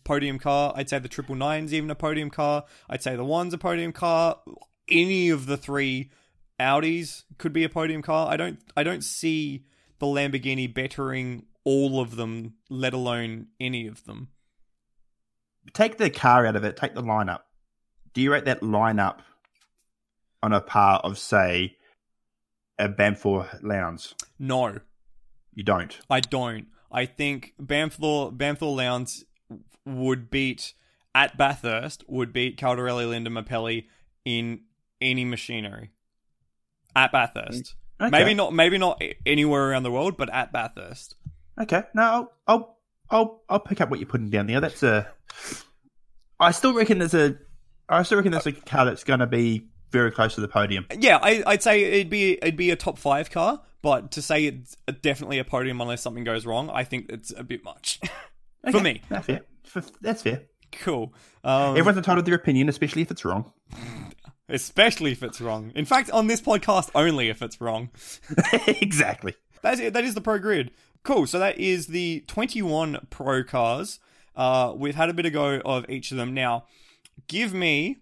podium car. I'd say the Triple Nine's even a podium car. I'd say the One's a podium car. Any of the three Audis could be a podium car. I don't I don't see the Lamborghini bettering all of them, let alone any of them. Take the car out of it. Take the lineup. Do you rate that lineup on a par of say a Bamthoor Lowndes? No. You don't. I don't. I think Bamthoor Bamthoor Lowndes would beat at Bathurst would beat Caldarelli Linda Mapelli in any machinery. At Bathurst. Mm. Okay. Maybe not maybe not anywhere around the world, but at Bathurst. Okay. No, I'll, I'll I'll I'll pick up what you're putting down there. That's a. I still reckon there's a. I still reckon there's a car that's going to be very close to the podium. Yeah, I, I'd say it'd be it'd be a top five car, but to say it's definitely a podium unless something goes wrong, I think it's a bit much for Okay, me. That's fair. That's fair. Cool. Um, Everyone's entitled to their opinion, especially if it's wrong. especially if it's wrong. In fact, on this podcast, only if it's wrong. exactly. That's it. That is the pro grid. Cool. So that is the 21 pro cars. Uh, we've had a bit of go of each of them. Now, give me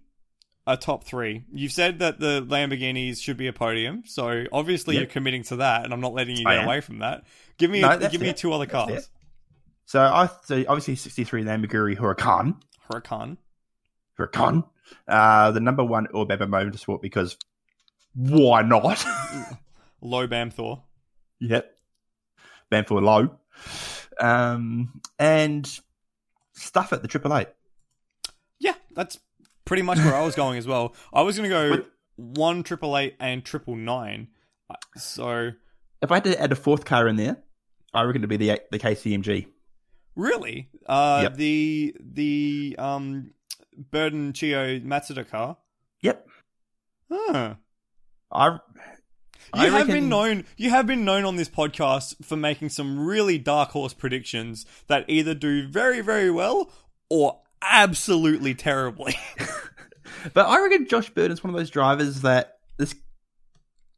a top three. You've said that the Lamborghinis should be a podium, so obviously Yep. you're committing to that, and I'm not letting you I get am. away from that. Give me, No, give me two other That's cars. So I so obviously 63 Lamborghini Huracan. Huracan. Huracan. Uh, the number one Earl Bamber Motorsport because why not? Low Bam Thor. yep. Banfield Low. Um, and stuff at the Triple Eight. Yeah, that's pretty much where I was going as well. I was going to go With- one triple eight and triple nine. Uh, So If I had to add a fourth car in there, I reckon it'd be the the KCMG. really, uh, Yep. the the um Burdon Chiyo Matsuda car. Yep. Huh. I You I have reckon- been known. You have been known on this podcast for making some really dark horse predictions that either do very, very well or absolutely terribly. But I reckon Josh Burdon's one of those drivers that this.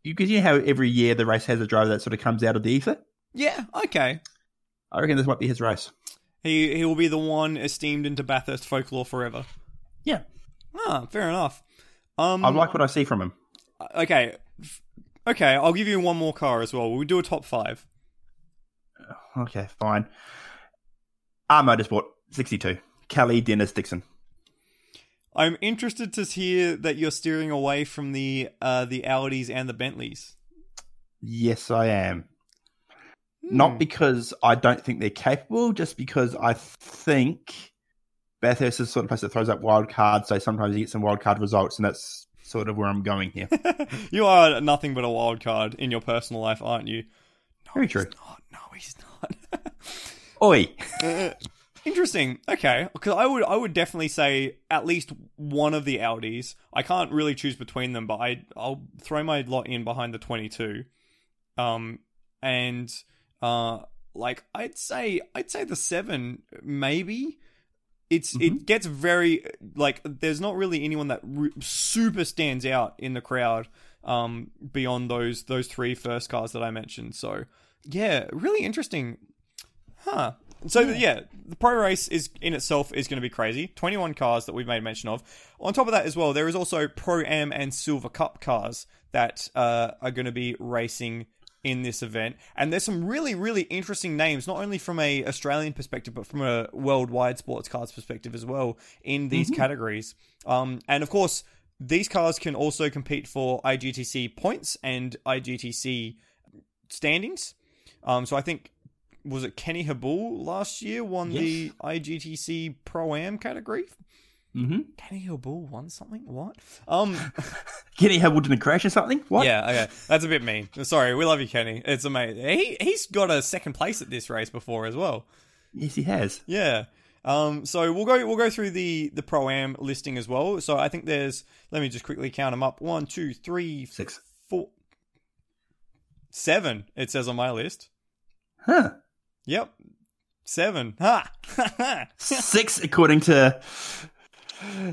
You because you know how every year the race has a driver that sort of comes out of the ether. yeah. Okay. I reckon this might be his race. He he will be the one esteemed into Bathurst folklore forever. Yeah, Ah, fair enough. Um, I like what I see from him. okay, okay. I'll give you one more car as well. We'll do a top five. Okay, fine. R Motorsport sixty-two. Kelly Dennis Dixon. I'm interested to hear that you're steering away from the uh the Audis and the Bentleys. Yes, I am. Hmm. Not because I don't think they're capable, just because I think Bathurst is the sort of place that throws up wild cards. So sometimes you get some wild card results, and that's sort of where I'm going here. you are nothing but a wild card in your personal life, aren't you? No, Very true. Not. No, he's not. Oi. Interesting. Okay, because I would I would definitely say at least one of the Audis. I can't really choose between them, but I I'll throw my lot in behind the twenty two. Um, and uh, like I'd say I'd say the seven maybe. It's it gets very like there's not really anyone that re- super stands out in the crowd um beyond those those three first cars that I mentioned. So yeah, really interesting. Huh. So yeah. the pro race is in itself is going to be crazy. Twenty one cars that we've made mention of. On top of that as well, there is also pro am and silver cup cars that uh, are going to be racing in this event, and there's some really really interesting names, not only from a Australian perspective, but from a worldwide sports cars perspective as well in these categories. Um, and of course, these cars can also compete for IGTC points and IGTC standings. Um, so I think was it Kenny Habul last year won the IGTC Pro Am category. Mm-hmm. Kenny Habul won something. What? Um, Kenny Habul didn't crash or something? What? yeah, okay, that's a bit mean. Sorry, we love you, Kenny. It's amazing. He he's got a second place at this race before as well. Yes, he has. Yeah. Um, so we'll go we'll go through the the pro am listing as well. So I think there's let me just quickly count them up. One, two, three, six, four, seven. It says on my list. Huh. Yep, seven. Ha. Six, according to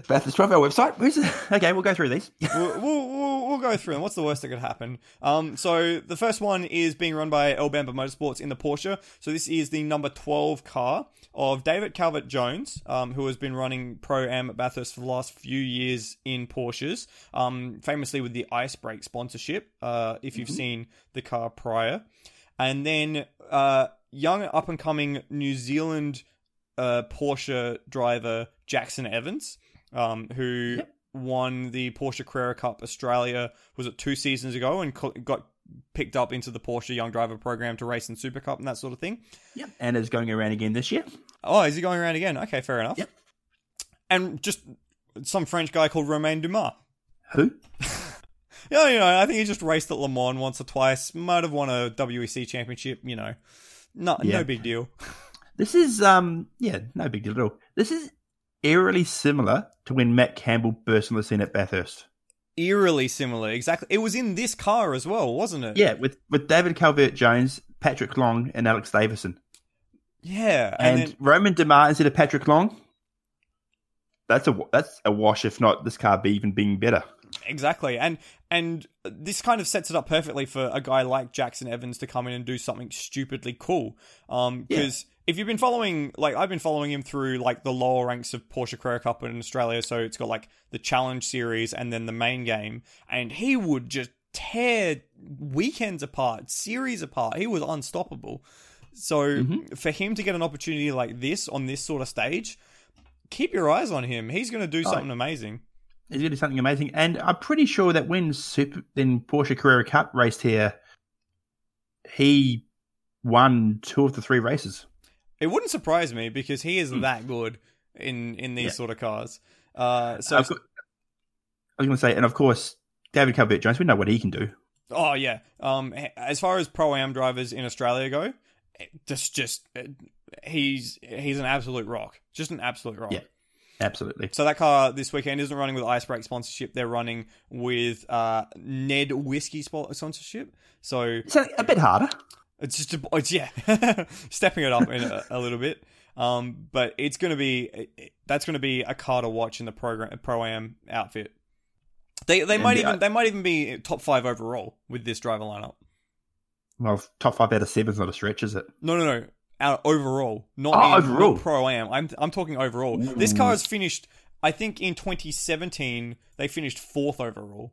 Bathurst 12 our website. It? Okay, we'll go through these. we'll, we'll, we'll, we'll go through them. What's the worst that could happen? Um, so the first one is being run by Earl Bamber Motorsports in the Porsche. So this is the number 12 car of David Calvert Jones, um, who has been running Pro Am at Bathurst for the last few years in Porsches, um, famously with the Ice Break sponsorship, uh, if you've seen the car prior. And then uh, young up and coming New Zealand uh, Porsche driver Jackson Evans, um, who Yep. won the Porsche Carrera Cup Australia was it two seasons ago and co- got picked up into the Porsche Young Driver program to race in Super Cup and that sort of thing. Yep. And is going around again this year. Oh, is he going around again? Okay, fair enough. Yep. And just some French guy called Romain Dumas. Who? Yeah, you know, I think he just raced at Le Mans once or twice. Might have won a WEC championship. You know, no, Yeah. no big deal. This is, um, yeah, no big deal at all. This is eerily similar to when Matt Campbell burst on the scene at Bathurst. eerily similar. Exactly. It was in this car as well, wasn't it? Yeah, with with David Calvert Jones, Patrick Long, and Alex Davison. Yeah, And, and, then Romain Dumas instead of Patrick Long. That's a that's a wash. If not, this car be even being better. Exactly, and and this kind of sets it up perfectly for a guy like Jackson Evans to come in and do something stupidly cool. Um, because if you've been following, like I've been following him through like the lower ranks of Porsche Carrera Cup in Australia, so it's got like the Challenge Series and then the main game, and he would just tear weekends apart, series apart. He was unstoppable. So Mm-hmm. for him to get an opportunity like this on this sort of stage, keep your eyes on him. He's going to do Oh. something amazing. He's going to do something amazing, and I'm pretty sure that when Super then Porsche Carrera Cup raced here, he won two of the three races. It wouldn't surprise me because he is that good in in these. Yeah. sort of cars. Uh, so got- I was going to say, and of course, David Calvert Jones. We know what he can do. oh yeah. Um, as far as pro am drivers in Australia go, just just he's he's an absolute rock. Just an absolute rock. Yeah. Absolutely. So that car this weekend isn't running with Ice Break sponsorship. They're running with uh, Ned Whiskey spo- sponsorship. So It's a, bit harder. It's just a, it's yeah, stepping it up in a, a little bit. Um, but it's going to be that's going to be a car to watch in the program pro am outfit. They they And might the- even they might even be top five overall with this driver lineup. Well, top five out of seven is not a stretch, is it? No, no, no. Out overall, not Oh, in, overall. pro am. I'm I'm talking overall. This car has finished. I think in 2017 they finished fourth overall.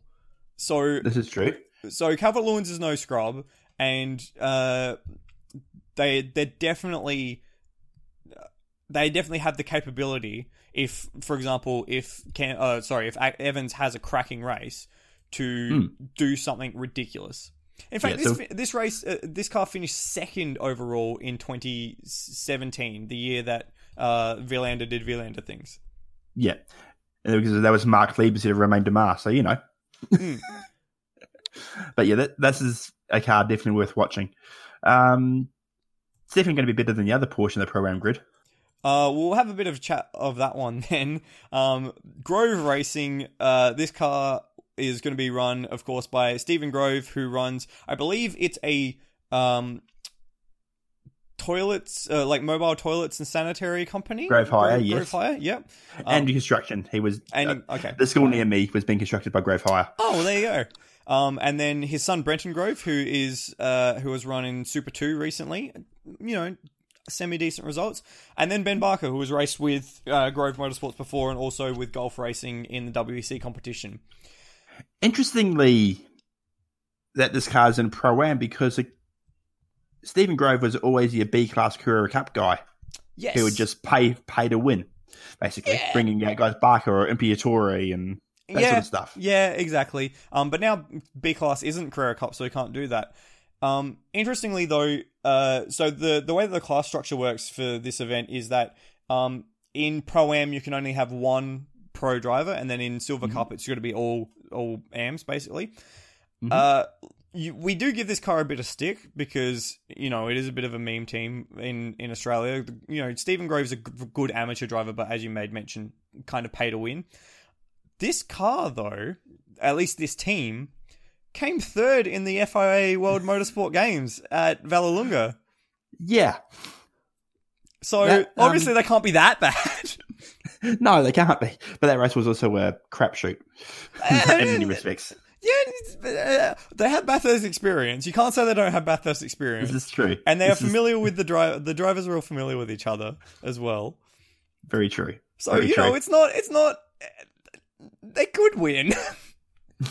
So This is true. so Calvert Lewins is no scrub, and uh, they they're definitely they definitely have the capability. If, for example, if can uh, sorry, if Evans has a cracking race, to do something ridiculous. In fact, Yeah, this so- this race, uh, this car finished second overall in 2017, the year that uh, Vilander did Vilander things. Yeah. And because that was Marc Lieb instead of Romain Dumas, so you know. Mm. but yeah, that, this is a car definitely worth watching. Um, it's definitely going to be better than the other portion of the program grid. Uh, we'll have a bit of a chat of that one then. Um, Grove Racing, uh, this car is going to be run, of course, by Stephen Grove, who runs, I believe it's a um, toilets, uh, like mobile toilets and sanitary company. Grove Hire, Grove, yes. Grove Hire, yep. Um, and construction. He was. and uh, okay. the school near me was being constructed by Grove Hire. Oh, well, there you go. Um, and then his son Brenton Grove, who is uh, who was running Super Two recently, you know, semi decent results. And then Ben Barker, who was raced with uh, Grove Motorsports before, and also with Gulf Racing in the WEC competition. Interestingly, that this car is in Pro Am because it, Stephen Grove was always your B class Carrera Cup guy Yes, who would just pay pay to win, basically Yeah. bringing out guys Barker or Imperatori and that yeah, sort of stuff. Yeah, exactly. Um, but now B class isn't Carrera Cup, so he can't do that. Um, interestingly though, uh, so the the way that the class structure works for this event is that um, in Pro Am you can only have one pro driver, and then in Silver Cup it's going to be all all AMs basically. Mhm. Uh, you, we do give this car a bit of stick because you know it is a bit of a meme team in in Australia. You know, Stephen Grove's a g- good amateur driver, but as you made mention, kind of pay to win. This car, though, at least this team, came third in the FIA World Motorsport Games at Vallelunga. Yeah, So That, um, obviously they can't be that bad. No, they can't be. But that race was also a crapshoot in many respects. yeah, uh, they have Bathurst experience. You can't say they don't have Bathurst experience. This is true, and they are This is familiar with the driver. The drivers are all familiar with each other as well. very true. So Very you know, it's not. It's not. They could win.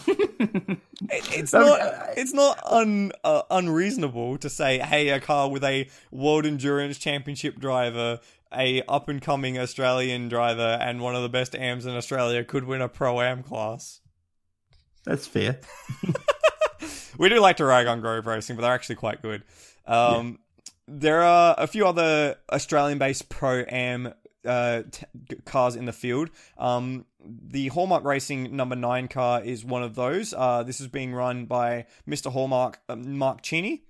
It- it's not. uh, It's not un, uh, unreasonable to say, hey, a car with a World Endurance Championship driver, a up and coming Australian driver, and one of the best AMs in Australia could win a pro am class. That's fair. We do like to rag on Grove Racing, but they're actually quite good. Um, There are a few other Australian-based pro am uh, t- cars in the field. Um, the Hallmark Racing number nine car is one of those. Uh, this is being run by Mr. Hallmark, uh, Mark Cheney,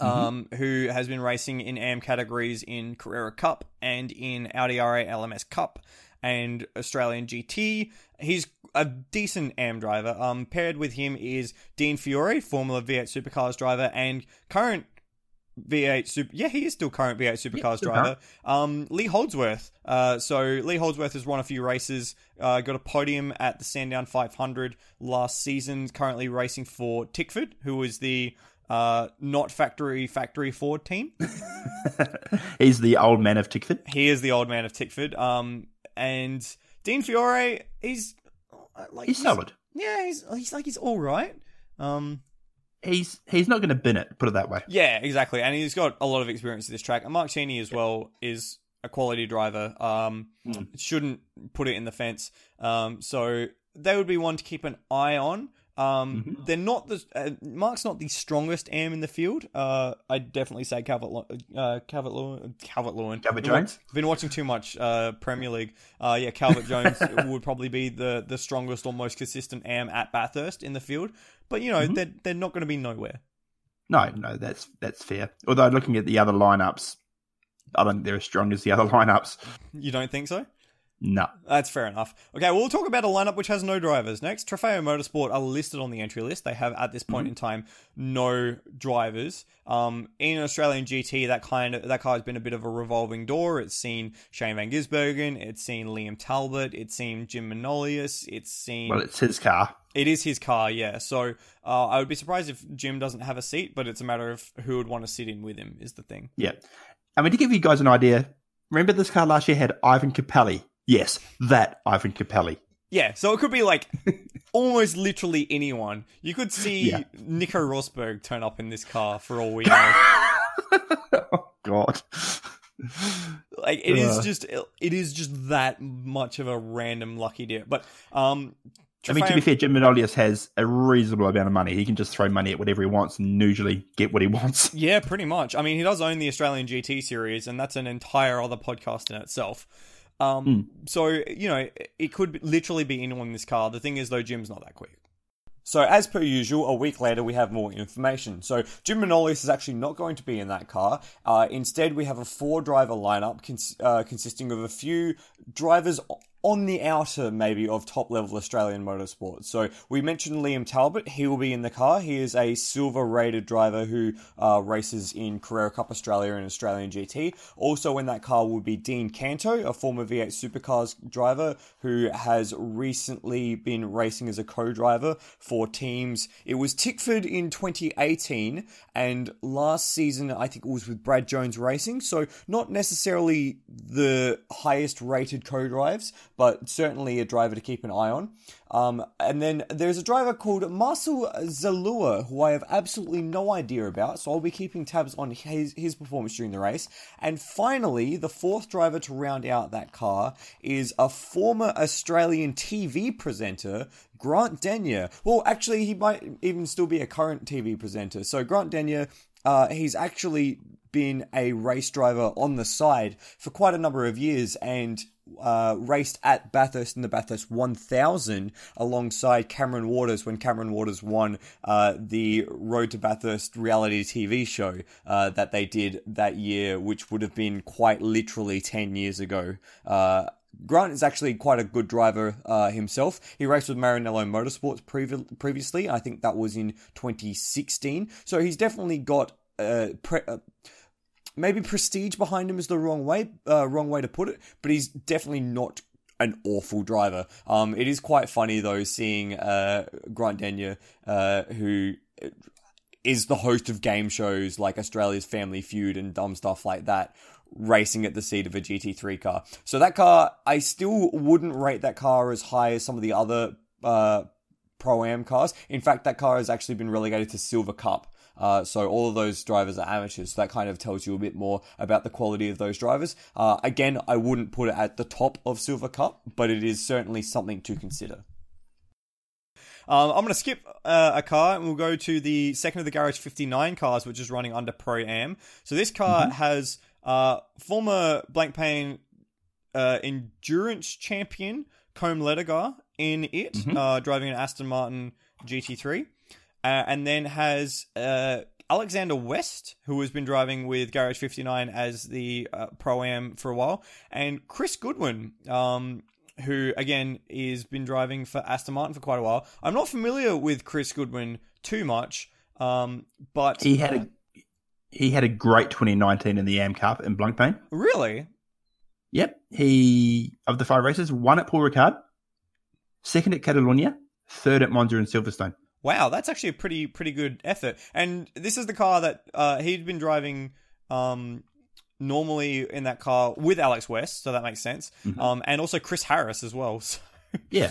um, who has been racing in AM categories in Carrera Cup and in Audi R8 LMS Cup. and Australian GT. He's a decent AM driver. Um, paired with him is Dean Fiore, former V8 Supercars driver and current V8 Super. Yeah, he is still current V8 Supercars still driver. Um, Lee Holdsworth. Uh, so Lee Holdsworth has won a few races. Uh, got a podium at the Sandown 500 last season. Currently racing for Tickford, who is the uh, not factory factory Ford team. He's the old man of Tickford. He is the old man of Tickford. Um, and Dean Fiore, he's like He's solid. Yeah, he's he's like he's all right. Um, He's he's not going to bin it. Put it that way. Yeah, exactly. And he's got a lot of experience at this track. And Mark Cheney as well is a quality driver. Um, Mm. shouldn't put it in the fence. Um, so they would be one to keep an eye on. Um, Mm-hmm. they're not the uh, Mark's not the strongest am in the field. Uh, I'd definitely say Calvert uh, Calvert Lewin Calvert Lewin Calvert Jones? Been watching too much uh, Premier League. Uh, yeah, Calvert Jones would probably be the the strongest or most consistent am at Bathurst in the field. But you know Mm-hmm. they're they're not going to be nowhere. No, no, that's that's fair. Although looking at the other lineups, I don't think they're as strong as the other lineups. You don't think so? No. That's fair enough. Okay, we'll talk about a lineup which has no drivers. Next, Trofeo Motorsport are listed on the entry list. They have, at this point in time, no drivers. Um, in Australian GT, that kind of that car has been a bit of a revolving door. It's seen Shane Van Gisbergen, it's seen Liam Talbot, it's seen Jim Manolios, it's seen. Well, it's his car. it is his car, yeah. So uh, I would be surprised if Jim doesn't have a seat, but it's a matter of who would want to sit in with him. Is the thing. Yeah. I mean, to give you guys an idea, remember this car last year had Ivan Capelli. Yes, that Ivan Capelli. Yeah, so it could be like almost literally anyone. You could see Yeah. Nico Rosberg turn up in this car for all we know. oh God. like it is Ugh. just it is just that much of a random lucky dip. But um I mean, to be fair, Jim Manolios has a reasonable amount of money. He can just throw money at whatever he wants and usually get what he wants. Yeah, pretty much. I mean, he does own the Australian GT series, and that's an entire other podcast in itself. Um, Hmm. So, you know, it could literally be anyone in this car. The thing is, though, Jim's not that quick. So, as per usual, a week later, we have more information. So, Jim Manolios is actually not going to be in that car. Uh, instead, we have a four driver lineup cons- uh, consisting of a few drivers on the outer, maybe, of top level Australian motorsport. So, we mentioned Liam Talbot. He will be in the car. He is a silver rated driver who uh, races in Carrera Cup Australia and Australian GT. Also, in that car will be Dean Canto, a former V8 Supercars driver who has recently been racing as a co driver for teams. It was Tickford in 2018, and last season I think it was with Brad Jones Racing. So, not necessarily the highest rated co drives, but certainly a driver to keep an eye on. Um, and then there's a driver called Marcel Zalua, who I have absolutely no idea about, so I'll be keeping tabs on his, his performance during the race. And finally, the fourth driver to round out that car is a former Australian TV presenter, Grant Denyer. Well, actually, he might even still be a current TV presenter. So, Grant Denyer, uh, he's actually been a race driver on the side for quite a number of years and uh, raced at Bathurst in the Bathurst 1000 alongside Cameron Waters when Cameron Waters won uh, the Road to Bathurst reality TV show uh, that they did that year, which would have been quite literally 10 years ago. Uh, Grant is actually quite a good driver uh, himself. He raced with Maranello Motorsports previ- previously. I think that was in 2016. So he's definitely got uh, pre- uh, maybe prestige behind him is the wrong way, uh, wrong way to put it. But he's definitely not an awful driver. Um, it is quite funny though seeing uh, Grant Denyer, uh, who is the host of game shows like Australia's Family Feud and dumb stuff like that, racing at the seat of a GT3 car. So that car, I still wouldn't rate that car as high as some of the other uh, Pro Am cars. In fact, that car has actually been relegated to Silver Cup. Uh, so all of those drivers are amateurs. So that kind of tells you a bit more about the quality of those drivers. Uh, again, I wouldn't put it at the top of Silver Cup, but it is certainly something to consider. Um, I'm going to skip uh, a car and we'll go to the second of the Garage 59 cars, which is running under Pro Am. So this car has uh, former Blancpain uh, endurance champion Côme Ledogar in it, uh, driving an Aston Martin GT3, uh, and then has uh, Alexander West, who has been driving with Garage 59 as the uh, Pro Am for a while, and Chris Goodwin. Um, who again is been driving for Aston Martin for quite a while. I'm not familiar with Chris Goodwin too much, um, but He had a he had a great 2019 in the Am Cup in Blancpain. really, Yep, he of the five races, one at Paul Ricard, second at Catalonia, third at Monza and Silverstone. Wow, that's actually a pretty pretty good effort. And this is the car that uh, he'd been driving. Um, normally in that car with Alex West, so that makes sense. Mhm. Um, and also Chris Harris as well. So Yeah,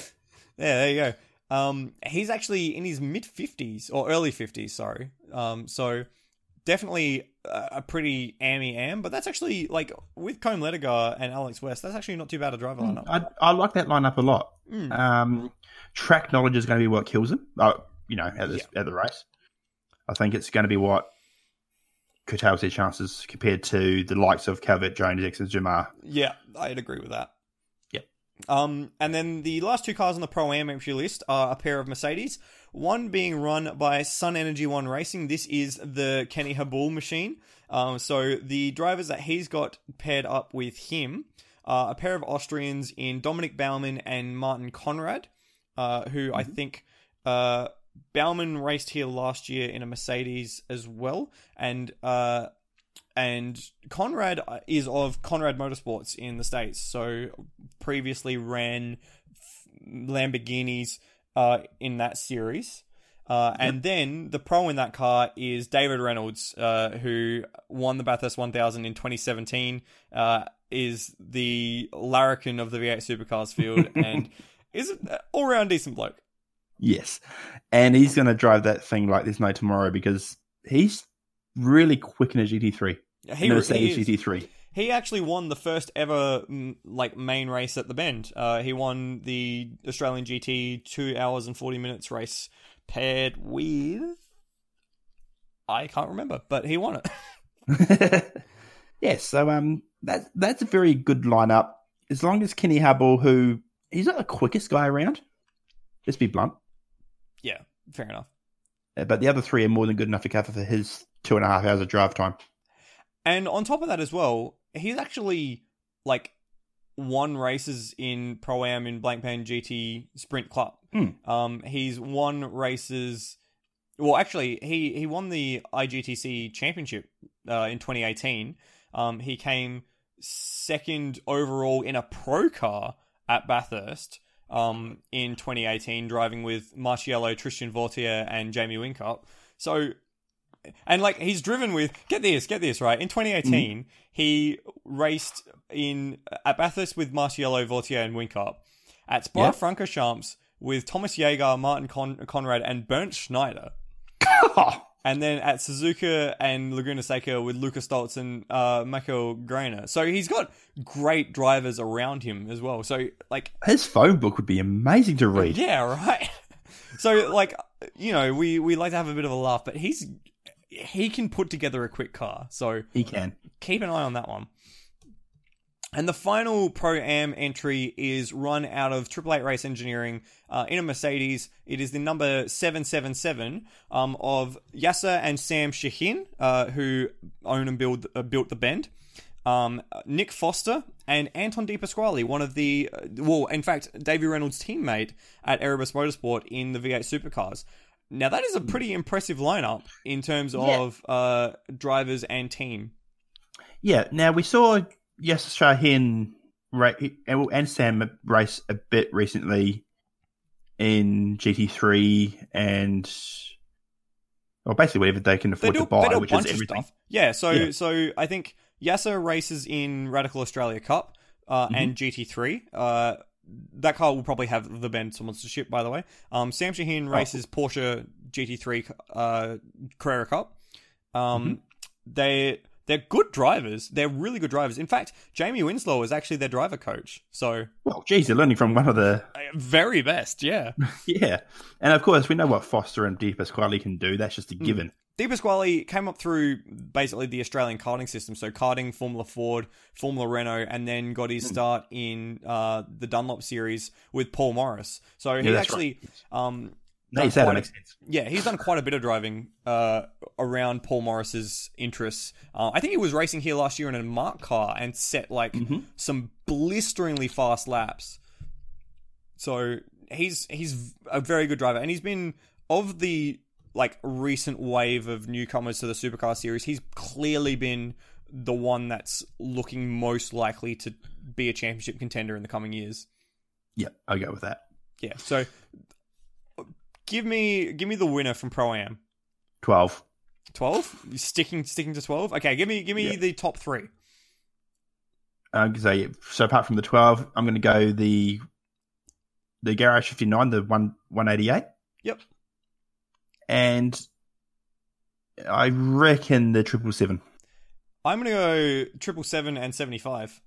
Yeah, there you go. Um, he's actually in his mid fifties or early fifties. Sorry. Um, so definitely a, pretty ammy am, but that's actually like with Côme Ledogar and Alex West. That's actually not too bad a driver lineup. I, I like that lineup a lot. Mm. Um, track knowledge is going to be what kills him. Uh, you know, at this at the race, I think it's going to be what curtails their chances compared to the likes of Calvert, Jones, Dixon, Jamar. Yeah, I'd agree with that. Yep. Um, and then the last two cars on the Pro Am entry list are a pair of Mercedes. One being run by Sun Energy One Racing. This is the Kenny Habul machine. Um, so the drivers that he's got paired up with him are a pair of Austrians in Dominic Baumann and Martin Conrad, uh, who I think uh, Baumann raced here last year in a Mercedes as well, and uh, and Conrad is of Conrad Motorsports in the states. So previously ran Lamborghinis uh, in that series. Uh, and then the pro in that car is David Reynolds, uh, who won the Bathurst 1000 in 2017, uh, is the larrikin of the V8 Supercars field, and is an all round decent bloke. Yes, and he's going to drive that thing like there's no tomorrow because he's really quick in a GT3, He, he is. GT3. He actually won the first ever mm, like main race at the Bend. Uh, he won the Australian GT two hours and forty minutes race paired with I can't remember, but he won it. yeah, so um, that that's a very good lineup. As long as Kenny Habul, who he's not the quickest guy around, let's be blunt, fair enough. but the other three are more than good enough to cover for his two and a half hours of drive time. And on top of that as well, he's actually like won races in Pro Am in Blancpain GT Sprint Club. Hmm. Um, he's won races. Well, actually, he he won the IGTC Championship uh, in 2018. Um, he came second overall in a pro car at Bathurst um, in 2018, driving with Marciello, Tristan Vautier, and Jamie Whincup. So and like he's driven with get this, get this right. In 2018, he raced in at Bathurst with Marciello, Vautier, and Whincup. At Spa Yeah. Francorchamps with Thomas Jaeger, Martin Con- Conrad, and Bernd Schneider. And then at Suzuka and Laguna Seca with Lucas Stolz and uh, Michael Grenier. So he's got great drivers around him as well. So like His phone book would be amazing to read. yeah, right. So like you know, we we like to have a bit of a laugh, but he's he can put together a quick car. So He can. keep an eye on that one. And the final Pro Am entry is run out of Triple Eight Race Engineering uh, in a Mercedes. It is the number 777 um, of Yasser and Sam Shahin, uh, who own and build, uh, built the Bend. Um, Nick Foster and Anton De Pasquale, one of the, uh, well, in fact, Davey Reynolds' teammate at Erebus Motorsport in the V8 Supercars. Now, that is a pretty impressive lineup in terms Yeah. of uh, drivers and team. Yeah. Now we saw Yes Shahin and Sam race a bit recently in GT3 and well, basically whatever they can they afford do, to they buy, which is everything. stuff. Yeah, so Yeah. so I think Yasser races in Radical Australia Cup uh, Mm-hmm. and GT3. Uh, that car will probably have the Bend sponsorship, by the way. Um, Sam Shahin Oh. races Porsche GT3 uh, Carrera Cup. Um, Mm-hmm. They they're good drivers. They're really good drivers. In fact, Jamie Whincup is actually their driver coach. So Well, geez, they're learning from one of the uh, very best, yeah. yeah, and of course we know what Foster and De Pasquale can do. That's just a Hmm. given. De Pasquale came up through basically the Australian karting system, so karting, Formula Ford, Formula Renault, and then got Hmm. his start in uh, the Dunlop series with Paul Morris. So he Yeah, actually, um, No, done you said quite that makes sense. yeah, he's done quite a bit of driving uh, around Paul Morris's interests. Uh, I think he was racing here last year in a MARC car and set like Mm-hmm. some blisteringly fast laps. So he's he's a very good driver, and he's been of the like recent wave of newcomers to the supercar series. He's clearly been the one that's looking most likely to be a championship contender in the coming years. Yeah, I'll go with that. Yeah. So give me give me the winner from Pro Am. 12. 12 sticking sticking to 12 okay give me give me Yeah. the top three Uh, so, so apart from the 12, I'm going to go the the Garage 59, the one 188. Yep. And I reckon the triple seven. i'm gonna go triple seven and 75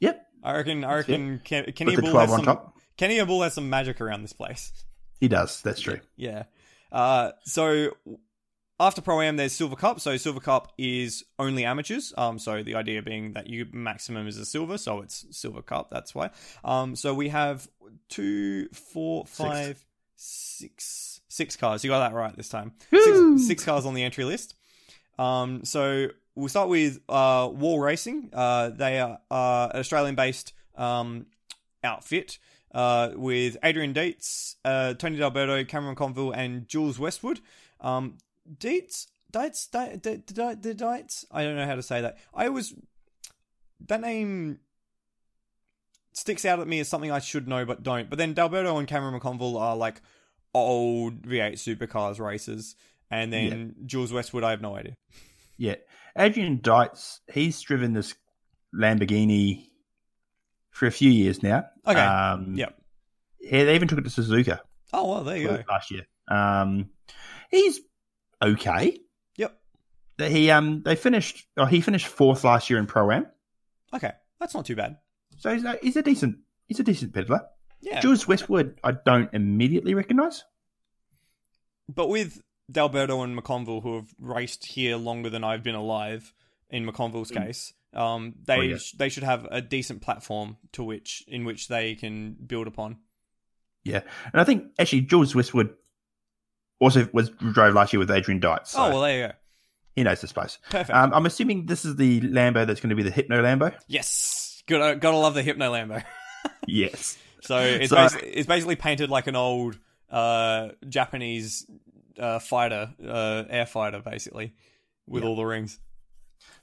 Yep. i reckon i reckon Ken, Kenny Habul has some Kenny Habul has some magic around this place He does. That's true. yeah. Uh so after pro am there's silver cup. So silver cup is only amateurs. Um so the idea being that you maximum is a silver. So it's silver cup. That's why. Um so we have two four five six six cars. You got that right this time. Six, six cars on the entry list. Um, so we'll start with uh, Wall Racing. Uh, they are uh, an Australian-based um, outfit uh, with Adrian Dietz, uh, Tony D'Alberto, Cameron McConville, and Jules Westwood. Um, Dietz, Dietz, Dietz, Dietz. I don't know how to say that. I was that name sticks out at me as something I should know but don't. But then D'Alberto and Cameron McConville are like old V8 supercars racers, and then Jules Westwood, I have no idea. Yeah. Adrian Dietz, he's driven this Lamborghini for a few years now. Okay. Um, Yep. Yeah, they even took it to Suzuka Oh well, there you go. last year. Um, he's okay. Yep. That He um they finished. Oh, he finished fourth last year in pro am. Okay, that's not too bad. So he's a, he's a decent he's a decent peddler. Yeah, Jules Westwood, I don't immediately recognise. but with D'Alberto and McConville, who have raced here longer than I've been alive, in McConville's case, um, they Oh, yeah. sh- they should have a decent platform to which in which they can build upon. Yeah, and I think actually Jules Westwood also was drove last year with Adrian Dietz. So oh well, there you go. he knows the space. Perfect. Um, I'm assuming this is the Lambo that's going to be the Hypno Lambo. yes, gotta gotta love the Hypno Lambo. yes. So it's So- basically, it's basically painted like an old uh, Japanese uh, fighter, uh, air fighter, basically, with Yeah. all the rings.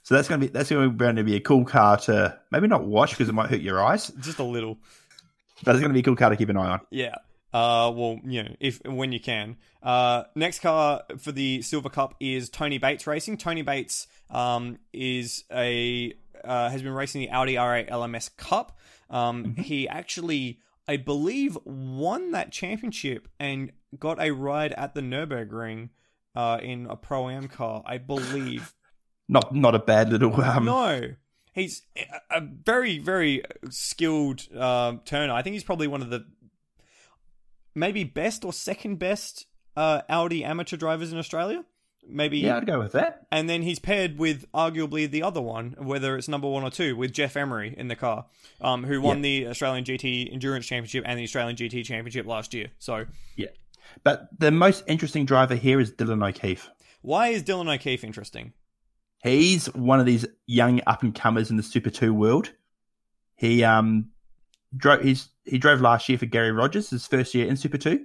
So that's going to be that's going to be a cool car to maybe not watch because it might hurt your eyes, Just a little. but it's going to be a cool car to keep an eye on. Yeah. Uh, well, you know, if when you can. Uh, next car for the Silver Cup is Tony Bates Racing. Tony Bates um, is a uh, has been racing the Audi R8 LMS Cup. Um, He actually, I believe, won that championship and got a ride at the Nurburgring uh, in a pro am car. I believe. Not not a bad little um, no. He's a- very, very skilled um, turner. I think he's probably one of the maybe best or second best uh, Audi amateur drivers in Australia. Maybe, Yeah, I'd go with that. and then he's paired with arguably the other one, whether it's number one or two, with Geoff Emery in the car, um, who won the Australian GT Endurance Championship and the Australian GT Championship last year. So, Yeah, but the most interesting driver here is Dylan O'Keeffe. why is Dylan O'Keeffe interesting? He's one of these young up and comers in the Super Two world. He um drove he's he drove last year for Garry Rogers, his first year in Super Two,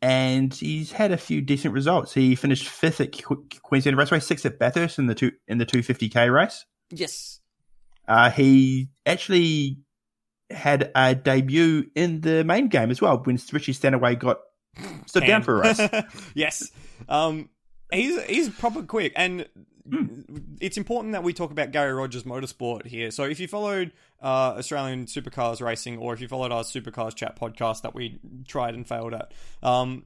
and he's had a few decent results. He finished fifth at Qu- Queensland Raceway, sixth at Bathurst in the two in the two fifty k race. Yes. Uh, he actually had a debut in the main game as well when Richie Stanaway got stood down for a race. yes. Um, he's he's proper quick, and Hmm. it's important that we talk about Garry Rogers Motorsport here. So if you followed uh, Australian Supercars Racing, or if you followed our Supercars Chat podcast that we tried and failed at, um,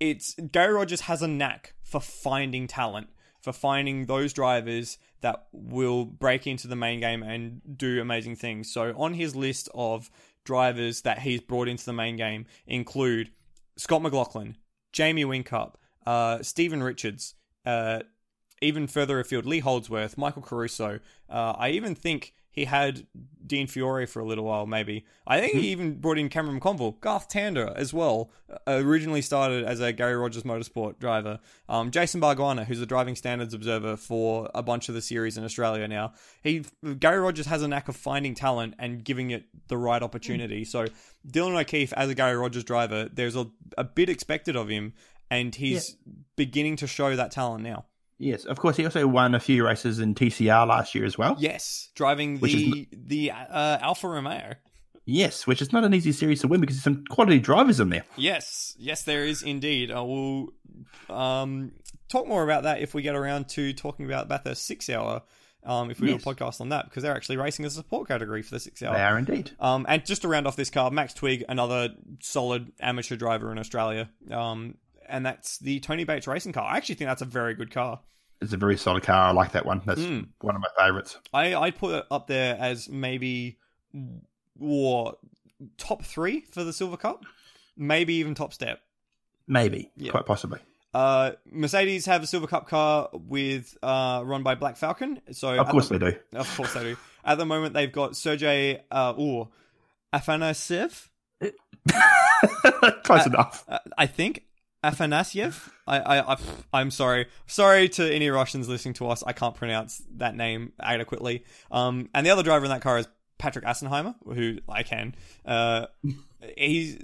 it's Garry Rogers has a knack for finding talent, for finding those drivers that will break into the main game and do amazing things. So on his list of drivers that he's brought into the main game include Scott McLaughlin, Jamie Whincup, uh, Steven Richards, uh, even further afield, Lee Holdsworth, Michael Caruso. Uh, I even think he had Dean Fiore for a little while, maybe. I think he even brought in Cameron McConville, Garth Tander as well. Uh, originally started as a Garry Rogers Motorsport driver. Um, Jason Bargwanna, who's the driving standards observer for a bunch of the series in Australia now. He Garry Rogers has a knack of finding talent and giving it the right opportunity. So Dylan O'Keeffe, as a Garry Rogers driver, there's a, a bit expected of him, and he's beginning to show that talent now. Yes, of course. He also won a few races in TCR last year as well. Yes, driving Which is the the uh, Alfa Romeo. Yes, which is not an easy series to win because there's some quality drivers in there. Yes, yes, there is indeed. I will um, talk more about that if we get around to talking about Bathurst Six Hour. Um, if we Yes. do a podcast on that, because they're actually racing as a support category for the six hour. They are indeed. Um, and just to round off this car, Max Twigg, another solid amateur driver in Australia. Um, and that's the Tony Bates racing car. I actually think that's a very good car. It's a very solid car. I like that one. That's Mm. one of my favourites. I I'd put it up there as maybe or top three for the Silver Cup, maybe even top step. Maybe, Yeah. quite possibly. Uh, Mercedes have a Silver Cup car with uh, run by Black Falcon. So Of course the, they do. of course they do. At the moment, they've got Sergey uh, ooh, Afanasyev, Close enough. uh, I think Afanasyev. I, I, I, I'm sorry, sorry to any Russians listening to us. I can't pronounce that name adequately. Um, and the other driver in that car is Patrick Assenheimer, who I can. Uh, he's.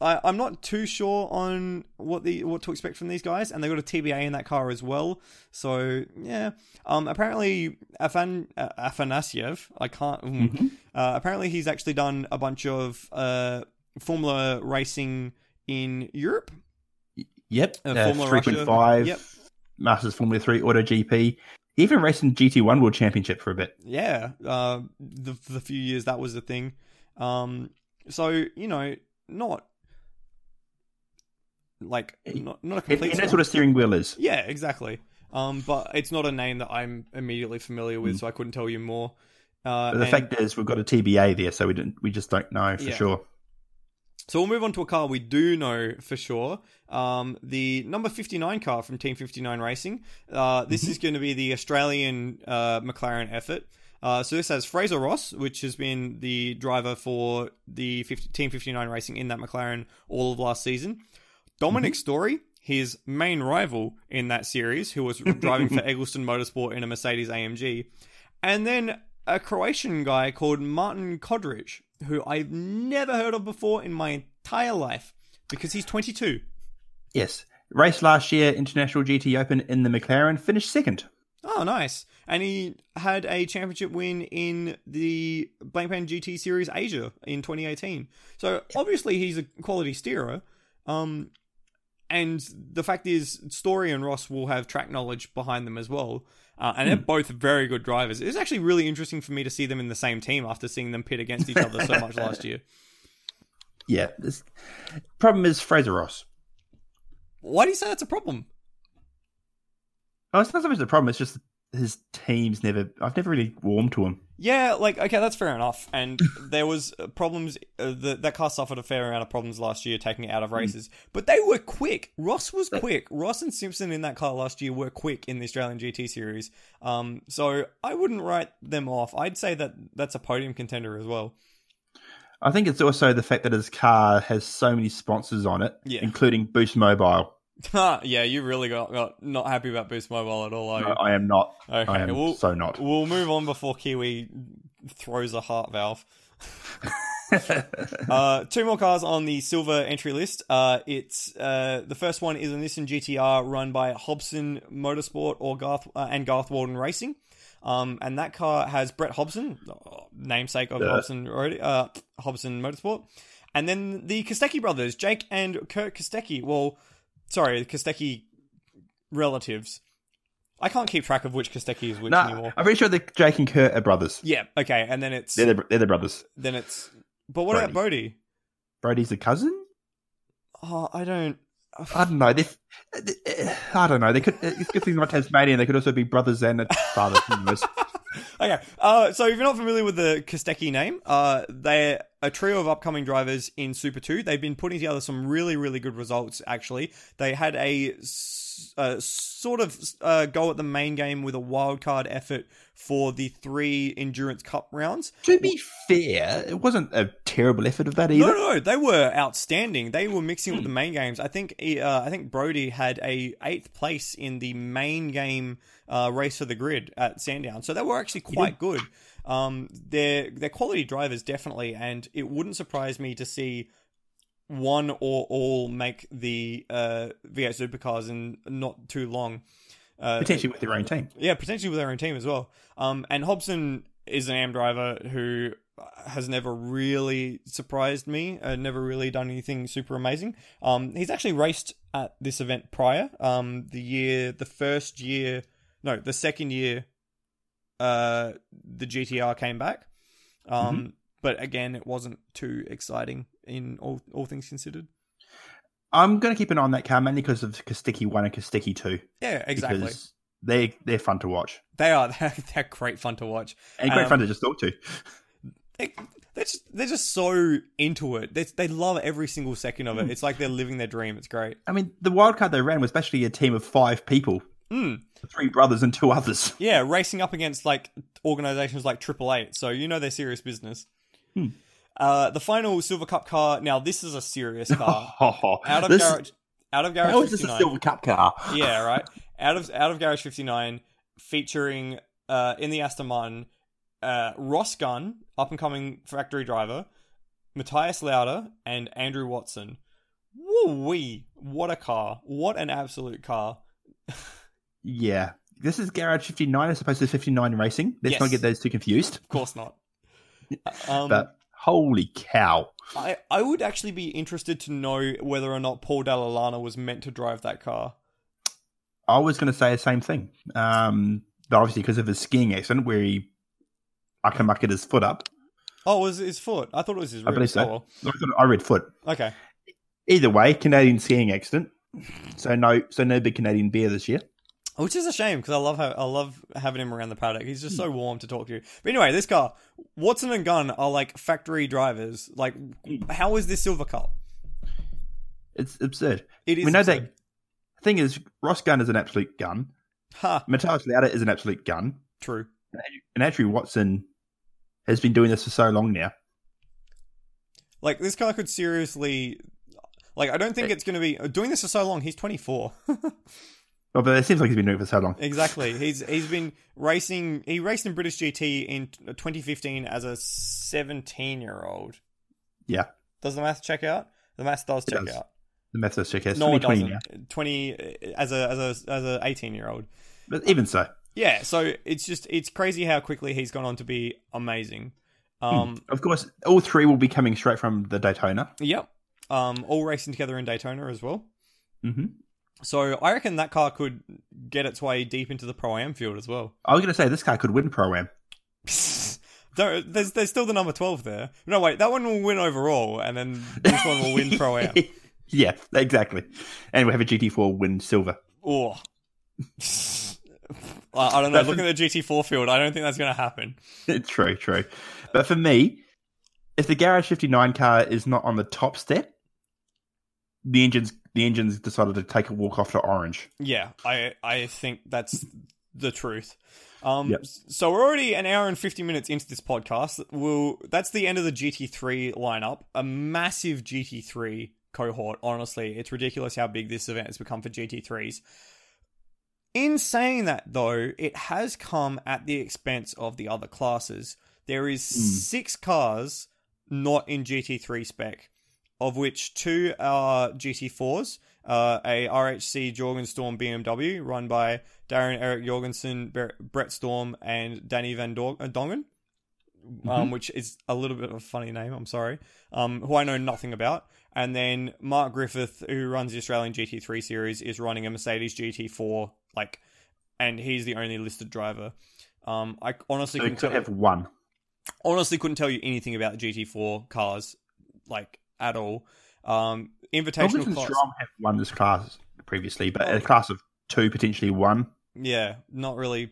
I, I'm not too sure on what the what to expect from these guys, and they got a TBA in that car as well. So yeah. Um. Apparently, Afan uh, Afanasyev. I can't. mm, Uh, apparently, he's actually done a bunch of uh Formula racing in Europe. Yep. Uh, Uh, Formula 3.5. Russia. Yep. Masters Formula 3 Auto GP. Even raced in GT1 World Championship for a bit. Yeah, uh, the the few years that was the thing. Um, so you know, not like not not a He, he complete. knows what a steering wheel is. yeah, exactly. Um, but it's not a name that I'm immediately familiar with, so I couldn't tell you more. Uh, Mm. But the and- fact is, we've got a TBA there, so we didn't. We just don't know for Yeah. sure. So we'll move on to a car we do know for sure. Um, the number 59 car from Team 59 Racing. Uh, this is going to be the Australian uh, McLaren effort. Uh, so this has Fraser Ross, which has been the driver for the 50, Team 59 Racing in that McLaren all of last season. Dominic Storey, his main rival in that series, who was driving for Eggleston Motorsport in a Mercedes AMG. And then a Croatian guy called Martin Kodric, who I've never heard of before in my entire life because he's 22. Yes. Race last year, International GT Open in the McLaren, finished second. Oh, nice. And he had a championship win in the Blancpain GT Series Asia in 2018. So obviously he's a quality steerer. Um, and the fact is, Storey and Ross will have track knowledge behind them as well. Uh, and they're both very good drivers. It's actually really interesting for me to see them in the same team after seeing them pit against each other so much last year. Yeah. This, problem is Fraser Ross. Why do you say that's a problem? Oh, it's not so much the problem. It's just his team's never. I've never really warmed to him. Yeah, like okay, that's fair enough. And there was uh, problems. Uh, the, that car suffered a fair amount of problems last year, taking it out of races. But they were quick. Ross was quick. Ross and Simpson in that car last year were quick in the Australian GT series. Um, so I wouldn't write them off. I'd say that that's a podium contender as well. I think it's also the fact that his car has so many sponsors on it, Yeah. including Boost Mobile. yeah, you really got, got not happy about Boost Mobile at all? No, I am not. Okay, I am well- so not. We'll move on before Kiwi throws a heart valve. uh, two more cars on the silver entry list. Uh, it's uh, the first one is a Nissan GTR run by Hobson Motorsport or Garth uh, and Garth Walden Racing. Um, and that car has Brett Hobson, uh, namesake of Yeah. Hobson Road, uh, Hobson Motorsport, and then the Kostecki brothers, Jake and Kurt Kostecki. Well, sorry, the Kostecki relatives. I can't keep track of which Kostecki is which no, anymore. I'm pretty sure that Jake and Kurt are brothers. Yeah, okay, and then it's They're the, they're the brothers. then it's. But what about Brodie? Brodie's a cousin. Oh, I don't. I don't know. They, I don't know. They could. It's good thing they're not Tasmanian. They could also be brothers and a father. Okay, uh, so if you're not familiar with the Kostecki name, uh, they a trio of upcoming drivers in Super 2. They've been putting together some really, really good results, actually. They had a, a sort of uh, go at the main game with a wildcard effort for the three Endurance Cup rounds. To be fair, it wasn't a terrible effort of that either. No, no, no, they were outstanding. They were mixing with the main games. I think uh, I think Brodie had a eighth place in the main game uh, race for the grid at Sandown, so they were actually quite good. Um, they're they're quality drivers definitely, and it wouldn't surprise me to see one or all make the uh, V8 supercars in not too long. Uh, Potentially with their own team. yeah, potentially with their own team as well. Um, and Hobson is an AM driver who has never really surprised me. Uh, never really done anything super amazing. Um, he's actually raced at this event prior. Um, the year, the first year, no, the second year, uh, the GTR came back. Um, but again, it wasn't too exciting in all all things considered. I'm going to keep an eye on that car mainly because of Kostecki 1 and Kostecki 2. Yeah, exactly. Because they, they're fun to watch. They are they're, they're great fun to watch. And great Um, fun to just talk to. They, they're just they're just so into it. They they love every single second of it. It's like they're living their dream. It's great. I mean, the wildcard they ran was basically a team of five people. Mm. Three brothers and two others. Yeah, racing up against like organizations like Triple Eight, so you know they're serious business. Hmm. Uh, the final Silver Cup car. Now this is a serious car. out of this, garage, out of garage how is this a Silver Cup car? yeah, right. Out of out of Garage 59, featuring uh, in the Aston Martin, uh, Ross Gunn, up and coming factory driver, Matthias Lauda, and Andrew Watson. Woo wee! What a car! What an absolute car! Yeah. This is Garage 59 as opposed to 59 Racing. Let's Yes. not get those two confused. Of course not. Um, But holy cow. I, I would actually be interested to know whether or not Paul Dalla Lana was meant to drive that car. I was going to say the same thing. Um, but obviously, because of his skiing accident where he his foot up. Oh, it was his foot? I thought it was his I believe so. Oh, well. I I read foot. Okay. Either way, Canadian skiing accident. So no, so no big Canadian beer this year. Which is a shame because I love how, I love having him around the paddock. He's just so warm to talk to. But anyway, this car, Watson and Gunn are like factory drivers. Like, how is this Silver Cup? It's absurd. It is. we know absurd. that. The thing is, Ross Gunn is an absolute gun. Ha, Matthias Lauda is an absolute gun. true. And Andrew Watson has been doing this for so long now. Like this guy could seriously. Like, I don't think it's going to be uh, doing this for so long. He's twenty four. Oh, but it seems like he's been doing it for so long. exactly. He's he's been racing. He raced in British GT in uh, 2015 as a 17 year old. Yeah, Does the math check out? The math does It check does. out. the Methodist check has No, it doesn't. now. 20 uh, as a as a as a 18 year old. But even so, Yeah, so it's just it's crazy how quickly he's gone on to be amazing. Um, of course, all three will be coming straight from the Daytona. yep. Um, all racing together in Daytona as well. hmm So I reckon that car could get its way deep into the pro am field as well. I was going to say this car could win pro am. There's there's still the number twelve there. No, wait, that one will win overall, and then this one will win pro am. yeah, exactly. And we have a GT4 win silver. Oh, I I don't know. Looking at the GT4 field, I don't think that's going to happen. true, true. But for me, if the Garage 59 car is not on the top step, the engines the engines decided to take a walk off to orange. Yeah, I I think that's the truth. Um, Yep. So we're already an hour and fifty minutes into this podcast. We'll, that's the end of the GT3 lineup. A massive GT3 cohort. Honestly, it's ridiculous how big this event has become for GT3s. In saying that, though, it has come at the expense of the other classes. There is six cars not in GT3 spec, of which two are GT4s, uh, a RHC Jorgenstorm BMW run by Darren Eric Jorgensen, Brett Strom, and Danny Van Dor- uh, Dongen, um, which is a little bit of a funny name, I'm sorry, um, who I know nothing about. And then Mark Griffith, who runs the Australian GT3 series, is running a Mercedes GT4, like, and he's the only listed driver. Um, I honestly So couldn't could tell- have one. honestly couldn't tell you anything about the GT4 cars, like at all. Um, invitational Robinson class, Strom have won this class previously, but Oh. a class of two potentially one. yeah, not really.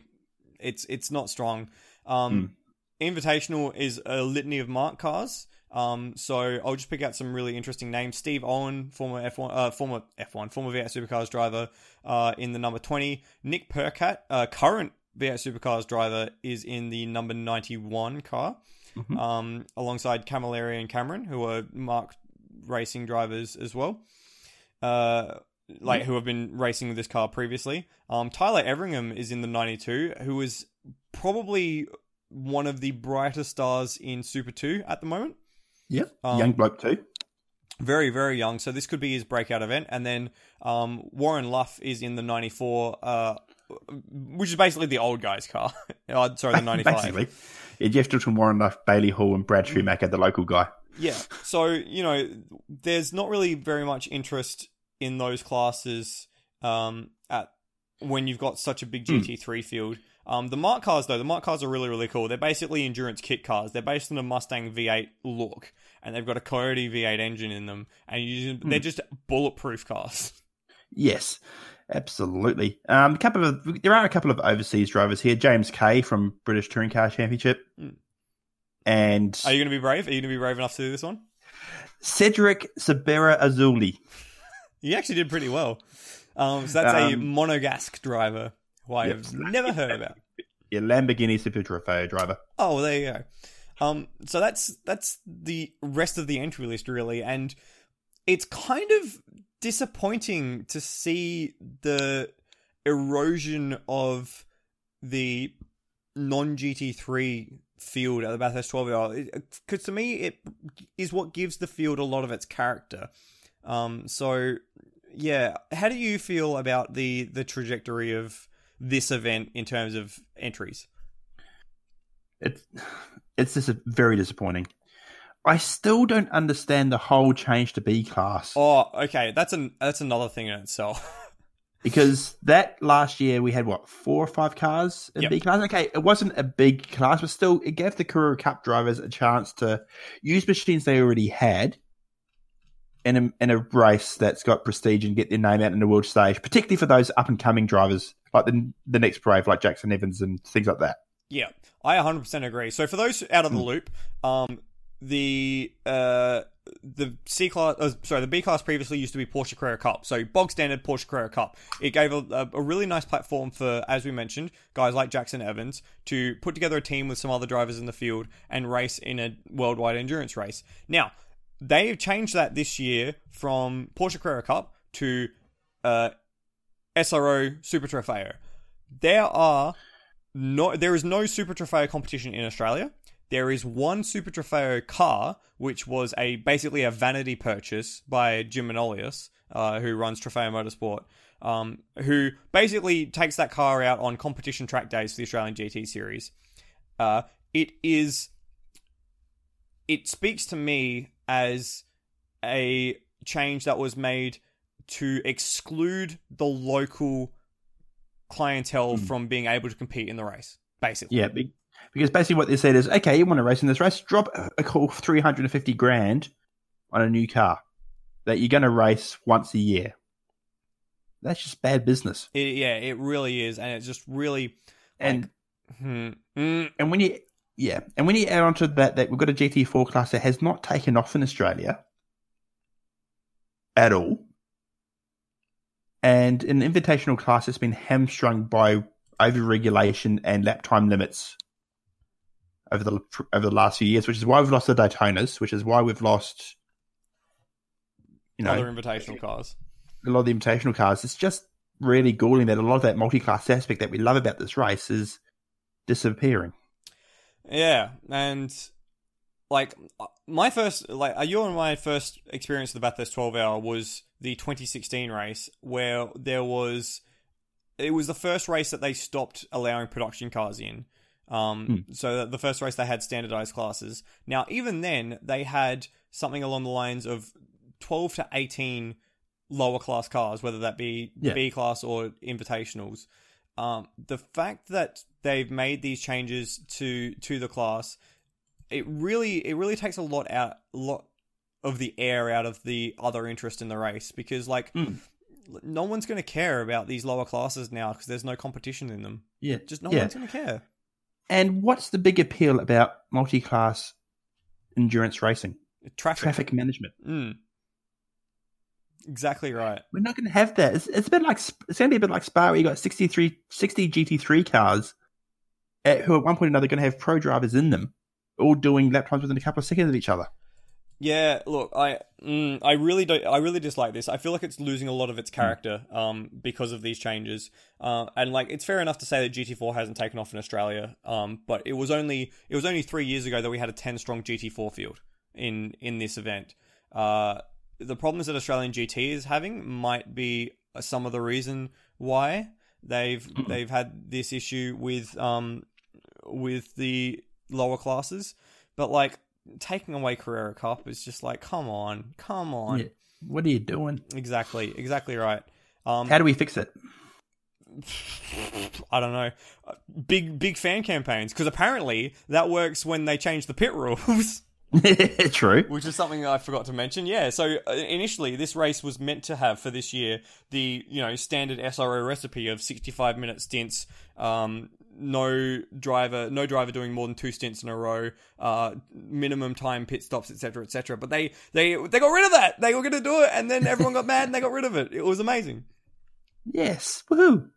It's it's not strong. Um, Invitational is a litany of MARC cars. Um, so I'll just pick out some really interesting names. Steve Owen, former F1, uh, former F1, former V8 Supercars driver, uh, in the number 20. Nick Percat, uh, current V8 Supercars driver, is in the number 91 car, Mhm. um, alongside Camilleri and Cameron, who are marked racing drivers as well. Uh, like who have been racing with this car previously. Um, Tyler Everingham is in the 92, who is probably one of the brightest stars in Super 2 at the moment. Yep. Um, Young bloke too. Very, very young. So this could be his breakout event. And then um, Warren Luff is in the 94, uh, which is basically the old guy's car. oh, sorry, the 95. Basically. Yeah, Jeff Dilton, Warren Luff, Bailey Hall, and Brad Schumacher, the local guy. Yeah. So, you know, there's not really very much interest in those classes um, at when you've got such a big Hmm. GT3 field. Um, the MARC cars, though, the MARC cars are really, really cool. They're basically endurance kit cars. They're based on a Mustang V8 look, and they've got a Coyote V8 engine in them, and you, Hmm. they're just bulletproof cars. Yes, absolutely. Um, a couple of there are a couple of overseas drivers here. James Kaye from British Touring Car Championship, Mm. and Are you going to be brave? Are you going to be brave enough to do this one? Cedric Sbirrazzuoli. You actually did pretty well. Um, so that's a Um, monogasque driver who I Yep. have never heard about. Yeah, Lamborghini Super Trofeo driver. Oh, well, there you go. Um, so that's that's the rest of the entry list really, and it's kind of disappointing to see the erosion of the non GT3 field at the Bathurst 12 hour. Because to me, it is what gives the field a lot of its character. Um, so yeah, how do you feel about the the trajectory of this event in terms of entries? It's it's just a, very disappointing. I still don't understand the whole change to B class Oh, okay. That's an that's another thing in itself. because that last year we had what four or five cars in Yep. B class. Okay, it wasn't a big class, but still, it gave the Carrera Cup drivers a chance to use machines they already had in a, in a race that's got prestige and get their name out in the world stage, particularly for those up and coming drivers like the the next brave, like Jackson Evans and things like that. yeah, I 100% agree. So for those out of the Hmm. loop, um, the uh the C class, uh, sorry, the B class previously used to be Porsche Carrera Cup. So bog standard Porsche Carrera Cup. It gave a, a, a really nice platform for, as we mentioned, guys like Jackson Evans to put together a team with some other drivers in the field and race in a worldwide endurance race. Now they've changed that this year from Porsche Carrera Cup to uh, SRO Super Trofeo. There are no, there is no Super Trofeo competition in Australia. There is one Super Trofeo car, which was a basically a vanity purchase by Jim Manolios, uh, who runs Trofeo Motorsport, um, who basically takes that car out on competition track days for the Australian GT Series. Uh, it is. It speaks to me as a change that was made to exclude the local clientele Hmm. from being able to compete in the race. Basically, Yeah, because basically what they said is, okay, you want to race in this race, drop a cool three hundred and fifty grand on a new car that you're going to race once a year. That's just bad business. It, yeah, it really is, and it's just really And hmm, mm, and when you yeah, and when you add onto that that we've got a GT4 class that has not taken off in Australia at all, and an invitational class that's been hamstrung by over regulation and lap time limits over the over the last few years, which is why we've lost the Daytonas, which is why we've lost you know other invitational cars. a lot of the invitational cars. It's just really galling that a lot of that multi-class aspect that we love about this race is disappearing. Yeah, and like my first, like you and my first experience of the Bathurst 12 hour was the 2016 race where there was, it was the first race that they stopped allowing production cars in. Um, so that the first race they had standardized classes. Now, even then, they had something along the lines of 12 to 18 lower class cars, whether that be Yeah. B class or invitationals. Um, the fact that they've made these changes to to the class, it really it really takes a lot out lot of the air out of the other interest in the race because like Mm. no one's going to care about these lower classes now because there's no competition in them. Yeah, Just no Yeah. one's going to care. And what's the big appeal about multi-class endurance racing? Traffic. traffic management. Mm. Exactly right. We're not going to have that. It's, it's a bit like it's going to be a bit like Spa, where you got 63, 60 GT3 cars, at, who at one point or another are going to have pro drivers in them, all doing lap times within a couple of seconds of each other. Yeah, look, I mm, I really don't I really dislike this. I feel like it's losing a lot of its character um because of these changes. Uh, and like it's fair enough to say that GT4 hasn't taken off in Australia. Um but it was only it was only 3 years ago that we had a 10 strong GT4 field in in this event. Uh the problems that Australian GT is having might be some of the reason why they've they've had this issue with um with the lower classes. But like taking away Carrera Cup is just like, come on, come on. Yeah. What are you doing? Exactly, exactly right. Um, How do we fix it? I don't know. Big, big fan campaigns because apparently that works when they change the pit rules, True. which is something I forgot to mention. Yeah, so uh, initially this race was meant to have for this year the you know standard SRO recipe of sixty-five minute stints. Um, no driver, no driver doing more than two stints in a row, uh, minimum time pit stops, etc., etc. But they, they, they got rid of that. They were going to do it, and then everyone got mad and they got rid of it. It was amazing. Yes. Woohoo.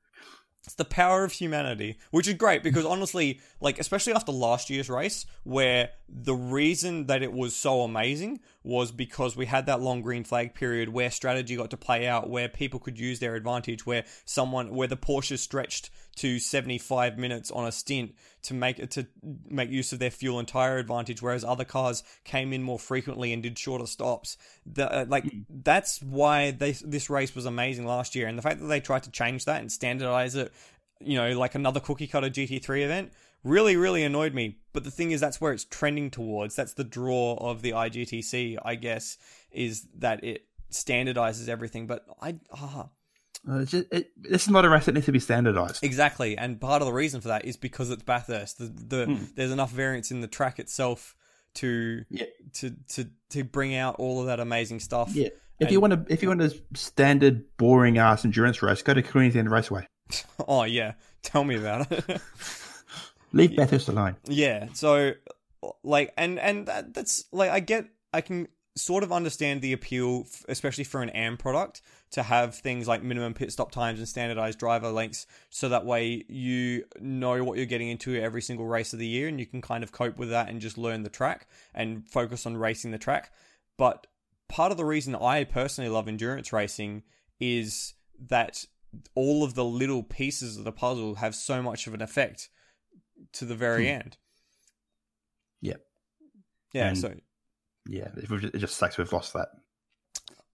It's the power of humanity, which is great because honestly, like especially after last year's race, where the reason that it was so amazing was because we had that long green flag period where strategy got to play out, where people could use their advantage, where someone, where the Porsche stretched to 75 minutes on a stint to make it to make use of their fuel and tire advantage, whereas other cars came in more frequently and did shorter stops. The, uh, like that's why they, this race was amazing last year, and the fact that they tried to change that and standardize it, you know, like another cookie cutter GT3 event, really, really annoyed me. But the thing is, that's where it's trending towards. That's the draw of the IGTC, I guess, is that it standardizes everything. But I, ah, Uh, it's just, it, this is not a race that needs to be standardized. Exactly, and part of the reason for that is because it's Bathurst. The, the there's enough variance in the track itself to Yeah. to to to bring out all of that amazing stuff. Yeah. If you want to, if you want a standard boring ass endurance race, go to Queensland Raceway. Oh yeah, tell me about it. Leave Bathurst alone. yeah, so like, and and that, that's like I get, I can sort of understand the appeal, f- especially for an AM product, to have things like minimum pit stop times and standardized driver lengths, so that way you know what you're getting into every single race of the year, and you can kind of cope with that and just learn the track and focus on racing the track. But part of the reason I personally love endurance racing is that all of the little pieces of the puzzle have so much of an effect to the very Hmm. end. Yeah. Yeah, And- so Yeah, it just sucks we've lost that.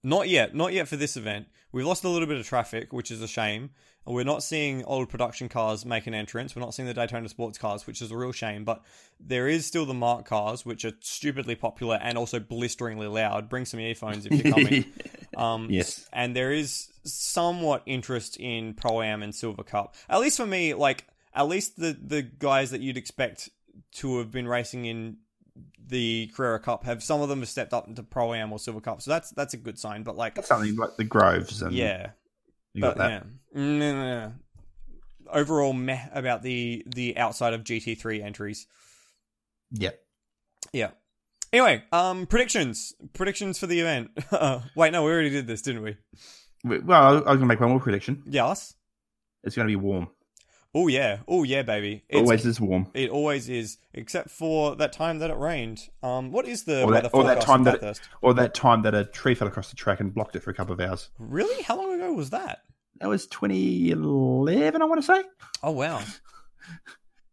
not yet, not yet for this event. We've lost a little bit of traffic, which is a shame. And we're not seeing old production cars make an entrance. We're not seeing the Daytona sports cars, which is a real shame. But there is still the MARC cars, which are stupidly popular and also blisteringly loud. Bring some earphones if you're coming. Um, Yes. And there is somewhat interest in Pro Am and Silver Cup. At least for me, like at least the the guys that you'd expect to have been racing in the Carrera Cup have some of them have stepped up into Pro Am or Silver Cup. So that's that's a good sign. But like, That's something like the Groves and yeah, you but got that. yeah, Mm, no, no, no. Overall, meh about the the outside of GT3 entries. Yeah. Yeah. Anyway, um, predictions. Predictions for the event. Wait, no, we already did this, didn't we? Well, I was going to make one more prediction. Yes. It's going to be warm. Oh yeah. Oh yeah, baby. It's, Always is warm. It always is, except for that time that it rained. Um, what is the Or weather that, or that time that, Bathurst? or that time that a tree fell across the track and blocked it for a couple of hours. Really? How long ago was that? That was 2011, I want to say. Oh wow.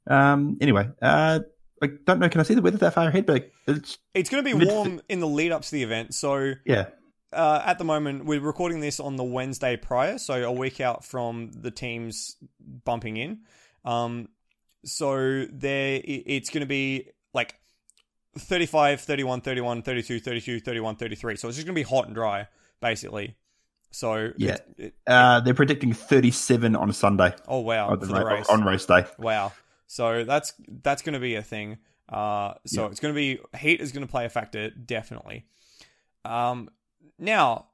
Um. Anyway, uh, I don't know. Can I see the weather that far ahead? But it's It's going to be warm in the lead up to the event, so yeah. Uh, at the moment we're recording this on the Wednesday prior, so a week out from the teams bumping in. Um, so there, it's going to be like 35, 31, 31, 32, 32, 31, 33. So it's just going to be hot and dry, basically. So Yeah. it- it- Uh, they're predicting 37 on Sunday oh wow on, for the the ra- race. on race day. Wow. So that's that's going to be a thing. Uh, so Yeah. it's going to be heat is going to play a factor definitely. Um, now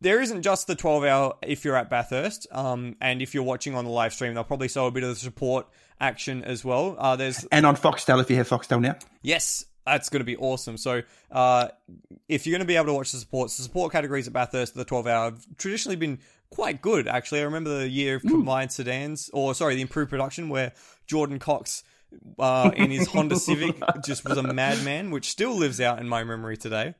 there isn't just the 12 hour if you're at Bathurst. Um, and if you're watching on the live stream, they'll probably show a bit of the support action as well. Uh, there's And on Foxtel, if you have Foxtel now. yes. That's going to be awesome. So, uh, if you're going to be able to watch the supports, the support categories at Bathurst the 12 hour have traditionally been quite good, actually. I remember the year of combined sedans, or sorry, the improved production where Jordan Cox uh, in his Honda Civic just was a madman, which still lives out in my memory today.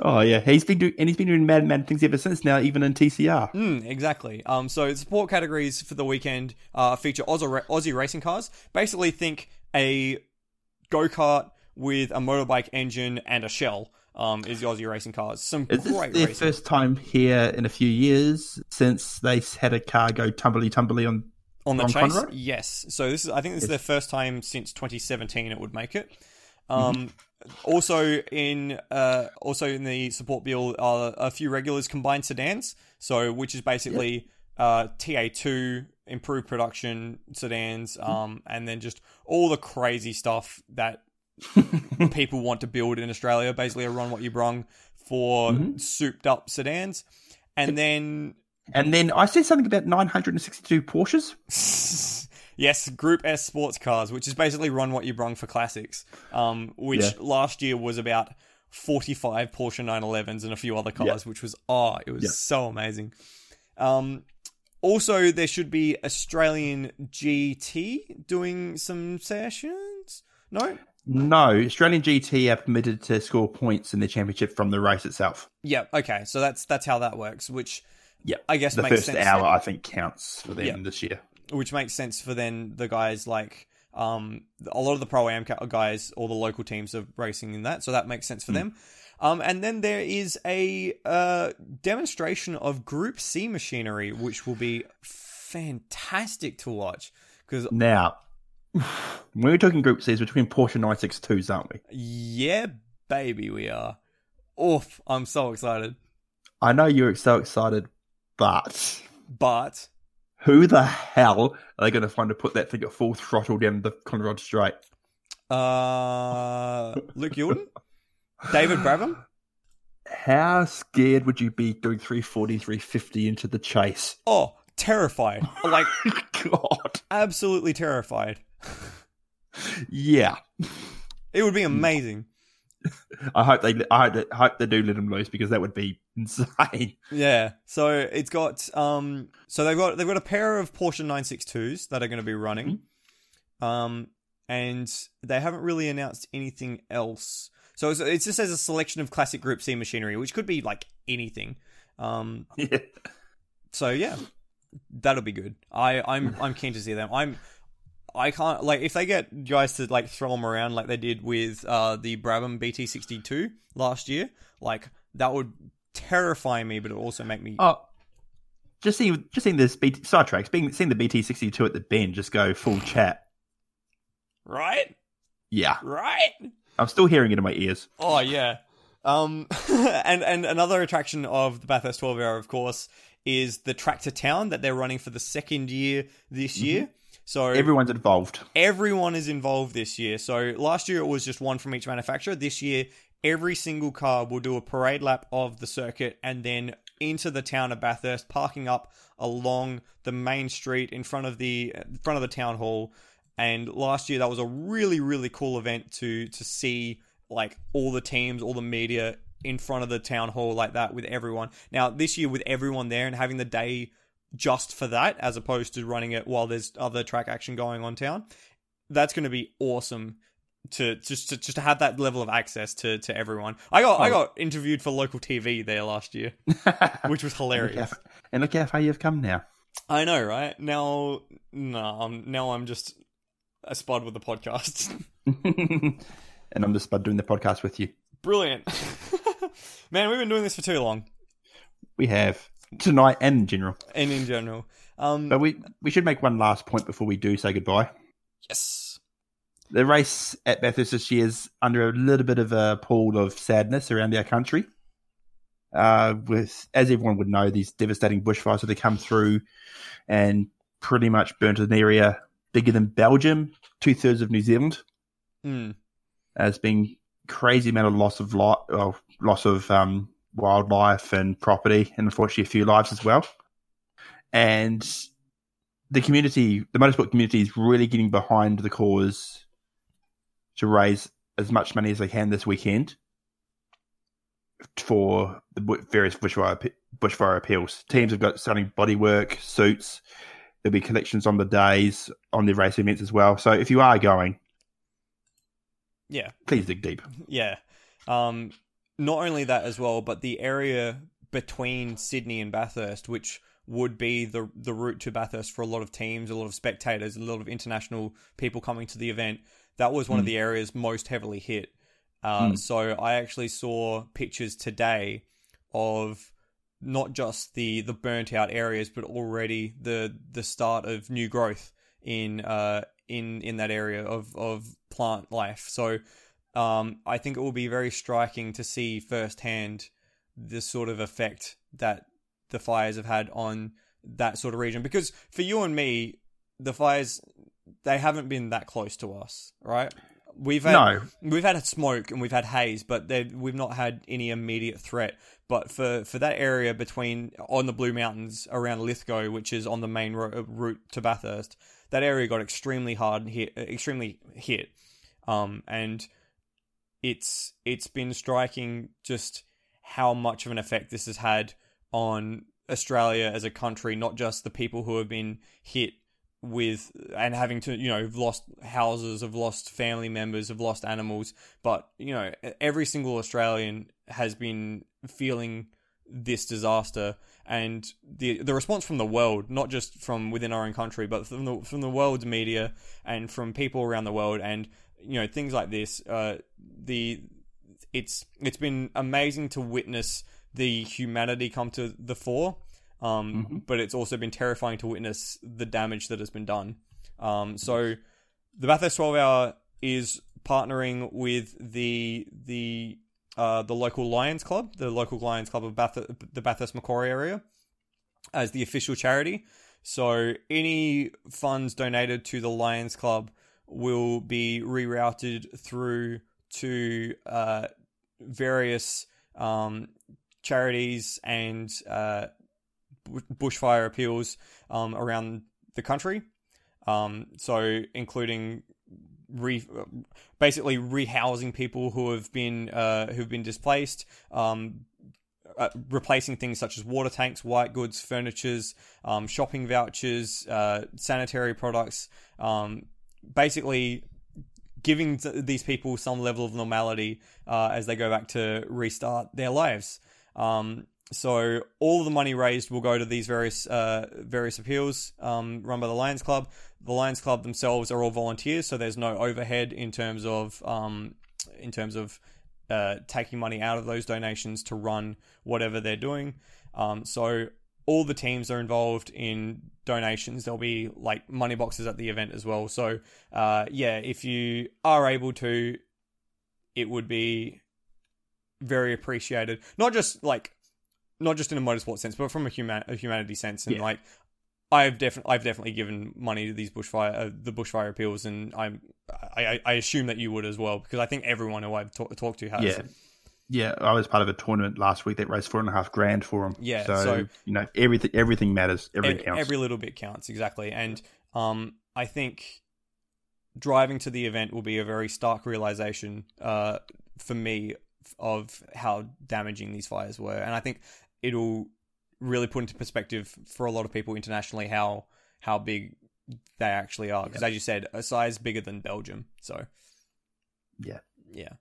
Oh yeah, he's been doing and he's been doing mad mad things ever since. Now even in TCR. Mm, exactly. Um, so support categories for the weekend uh, feature Aussie, Aussie racing cars. Basically, think a go kart with a motorbike engine and a shell. Um, is the Aussie racing cars. Some Is this great their racing. first time here in a few years since they had a car go tumbly tumbly on? On the on chase. Yes. So this is I think this is their first time since 2017 it would make it. Mm-hmm. Um, also in uh, also in the support bill are a few regulars combined sedans. So which is basically uh, TA2 improved production sedans, Mm-hmm. um, and then just all the crazy stuff that people want to build in Australia. Basically, a run what you brung for Mm-hmm. souped up sedans, and then And then I said something about 962 Porsches. yes, Group S sports cars, which is basically run what you brung for classics, um, which Yeah. last year was about 45 Porsche 911s and a few other cars, which was, oh, it was Yeah. so amazing. Um, also, there should be Australian GT doing some sessions. No? No, Australian GT are permitted to score points in the championship from the race itself. Yeah, okay. So that's that's how that works, which Yeah, I guess the makes first sense. hour I think counts for them Yeah. this year. which makes sense for then the guys like um a lot of the pro am guys or the local teams are racing in that so that makes sense for them um and then there is a uh demonstration of group c machinery which will be fantastic to watch because Now, when we're talking Group C's, we're talking Porsche 962s, aren't we? yeah baby we are oof i'm so excited I know you're so excited, but but who the hell are they going to find to put that thing at full throttle down the Conrod Straight? uh luke Youlden? david brabham How scared would you be doing 340, 350 into the chase? oh terrified like God. absolutely terrified Yeah. It would be amazing. I hope they I hope, I hope they do let him loose because that would be insane. Yeah. So it's got um so they've got they've got a pair of Porsche 962s that are going to be running. Um and they haven't really announced anything else. So it's, it just as a selection of classic Group C machinery, which could be like anything. Um Yeah. so yeah. That'll be good. I I'm I'm keen to see them. I'm I can't like if they get guys to like throw them around like they did with uh the Brabham BT62 last year, like that would terrify me, but it also make me Oh, just seeing just seeing this BT, sidetracks, being seeing the BT sixty two at the bend just go full chat. right, Yeah, right. I'm still hearing it in my ears. Oh yeah. Um, and and another attraction of the Bathurst 12 hour, of course, is the Track to Town that they're running for the second year this year. So Everyone's involved. everyone is involved this year. So last year it was just one from each manufacturer. This year, every single car will do a parade lap of the circuit and then into the town of Bathurst, parking up along the main street in front of the in front of the town hall. And last year that was a really really cool event to to see like all the teams, all the media in front of the town hall like that with everyone. Now this year with everyone there and having the day just for that as opposed to running it while there's other track action going on town that's going to be awesome to just to just to have that level of access to to everyone. I got I Oh. got interviewed for local TV there last year, which was hilarious. and look how far you've come now. I know, right? Now, no, I'm now I'm just a spud with the podcast. and I'm just about doing the podcast with you. Brilliant, man. We've been doing this for too long, We have tonight and in general. and in general. Um, But we we should make one last point before we do say goodbye. yes, The race at Bathurst this year is under a little bit of a pool of sadness around our country. Uh, with as everyone would know, these devastating bushfires that have come through and pretty much burnt an area bigger than Belgium, two thirds of New Zealand. Mm. There's been crazy amount of loss of li- well, loss of um, wildlife and property, and unfortunately a few lives as well. And the community, the motorsport community, is really getting behind the cause to raise as much money as they can this weekend for the various bushfire bushfire appeals. Teams have got starting bodywork, suits. There'll be collections on the days on the race events as well. So if you are going, Yeah, please dig deep. yeah. Um, not only that as well, but the area between Sydney and Bathurst, which would be the the route to Bathurst for a lot of teams, a lot of spectators, a lot of international people coming to the event. That was one of Mm. the areas most heavily hit. Uh, Mm. So I actually saw pictures today of not just the the burnt out areas, but already the the start of new growth in uh in in that area of of plant life. So um, I think it will be very striking to see firsthand the sort of effect that the fires have had on that sort of region. Because for you and me, the fires they haven't been that close to us, right? We've had No, we've had smoke and we've had haze, but we've not had any immediate threat. But for, for that area between on the Blue Mountains around Lithgow, which is on the main ro- route to Bathurst, that area got extremely hard hit, extremely hit, um, and it's it's been striking just how much of an effect this has had on Australia as a country, not just the people who have been hit with and having to you know have lost houses have lost family members have lost animals. But you know every single australian has been feeling this disaster. And the the response from the world not just from within our own country but from the from the world's media and from people around the world. And you know things like this uh the it's it's been amazing to witness the humanity come to the fore um, Mhm. but it's also been terrifying to witness the damage that has been done. Um, so the Bathurst 12 Hour is partnering with the the uh, the local Lions Club, the local Lions Club of Bath- the Bathurst Macquarie area, as the official charity. So any funds donated to the Lions Club will be rerouted through to uh, various um, charities and uh, bushfire appeals um, around the country. Um, so, including re- basically rehousing people who have been uh, who've been displaced, um, uh, replacing things such as water tanks, white goods, furnitures, um, shopping vouchers, uh, sanitary products, um, basically giving th- these people some level of normality uh, as they go back to restart their lives. Um, so all the money raised will go to these various uh, various appeals um, run by the Lions Club. The Lions Club themselves are all volunteers, so there's no overhead in terms of um, in terms of uh, taking money out of those donations to run whatever they're doing. Um, so all the teams are involved in donations. There'll be like money boxes at the event as well. So uh, yeah, if you are able to, it would be very appreciated. Not just like, not just in a motorsport sense, but from a human a humanity sense. And Yeah. like, I've definitely I've definitely given money to these bushfire uh, the bushfire appeals, and I'm I, I- assume that you would as well because I think everyone who I've ta- talked to has. yeah, yeah. I was part of a tournament last week that raised four and a half grand for them. Yeah, so, so- you know everything everything matters. Everything every, counts. every little bit counts exactly and um i think driving to the event will be a very stark realization uh for me of how damaging these fires were and i think it'll really put into perspective for a lot of people internationally how how big they actually are because as you said a size bigger than belgium so Yeah. yeah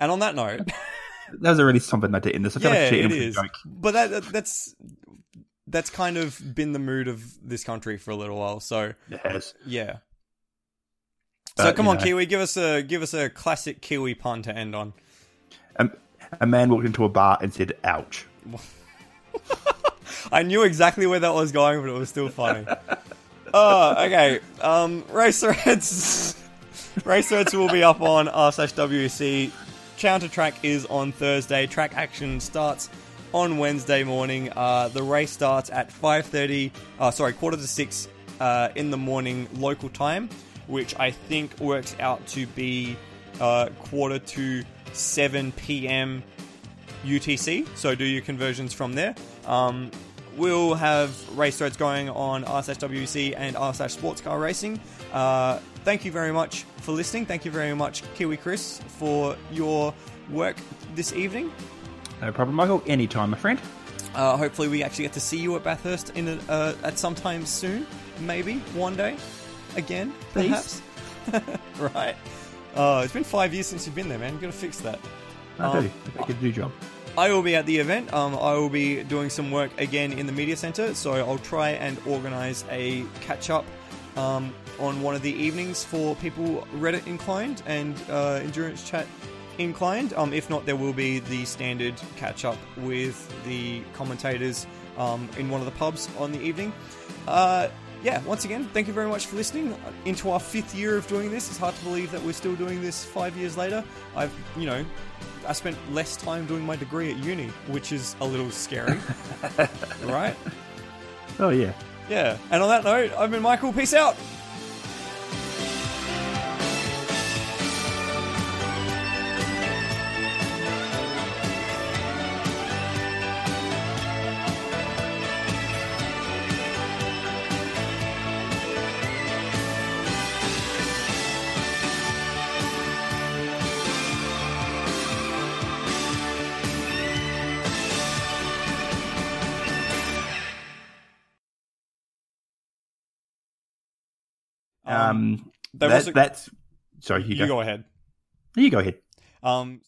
and on that note that was a really something I did in this. I feel yeah, like it a joke. But that, that that's that's kind of been the mood of this country for a little while. So It has. yeah. But, so come on, know. Kiwi, give us a give us a classic Kiwi pun to end on. Um, a man walked into a bar and said, "Ouch." I knew exactly where that was going, but it was still funny. oh, okay. Um, race threads. race threads will be up on r slash WC. Counter track is on Thursday. Track action starts on Wednesday morning. Uh, the race starts at five thirty. Uh, sorry, quarter to six uh, in the morning local time, which I think works out to be uh, quarter to seven p.m. UTC. So do your conversions from there. Um, we'll have race threads going on r slash WC and r slash sports car racing. Uh, thank you very much for listening. Thank you very much, Kiwi Chris, for your work this evening. No problem, Michael. Anytime, my friend. Uh, hopefully, we actually get to see you at Bathurst in a, uh, at some time soon. Maybe one day, again, perhaps. right. Uh, it's been five years since you've been there, man. You got to fix that. I Um, do. I new job. I will be at the event. Um, I will be doing some work again in the media center, so I'll try and organize a catch up um, on one of the evenings for people Reddit inclined and uh, endurance chat inclined. Um, if not, there will be the standard catch up with the commentators um, in one of the pubs on the evening. Uh, yeah, once again, thank you very much for listening. Into our fifth year of doing this, it's hard to believe that we're still doing this five years later. I've, you know, I spent less time doing my degree at uni, which is a little scary, right? Oh, yeah. Yeah. And on that note, I've been Michael. Peace out. Um, there that- was a- that's. Sorry, you, you go. go ahead. You go ahead. Um,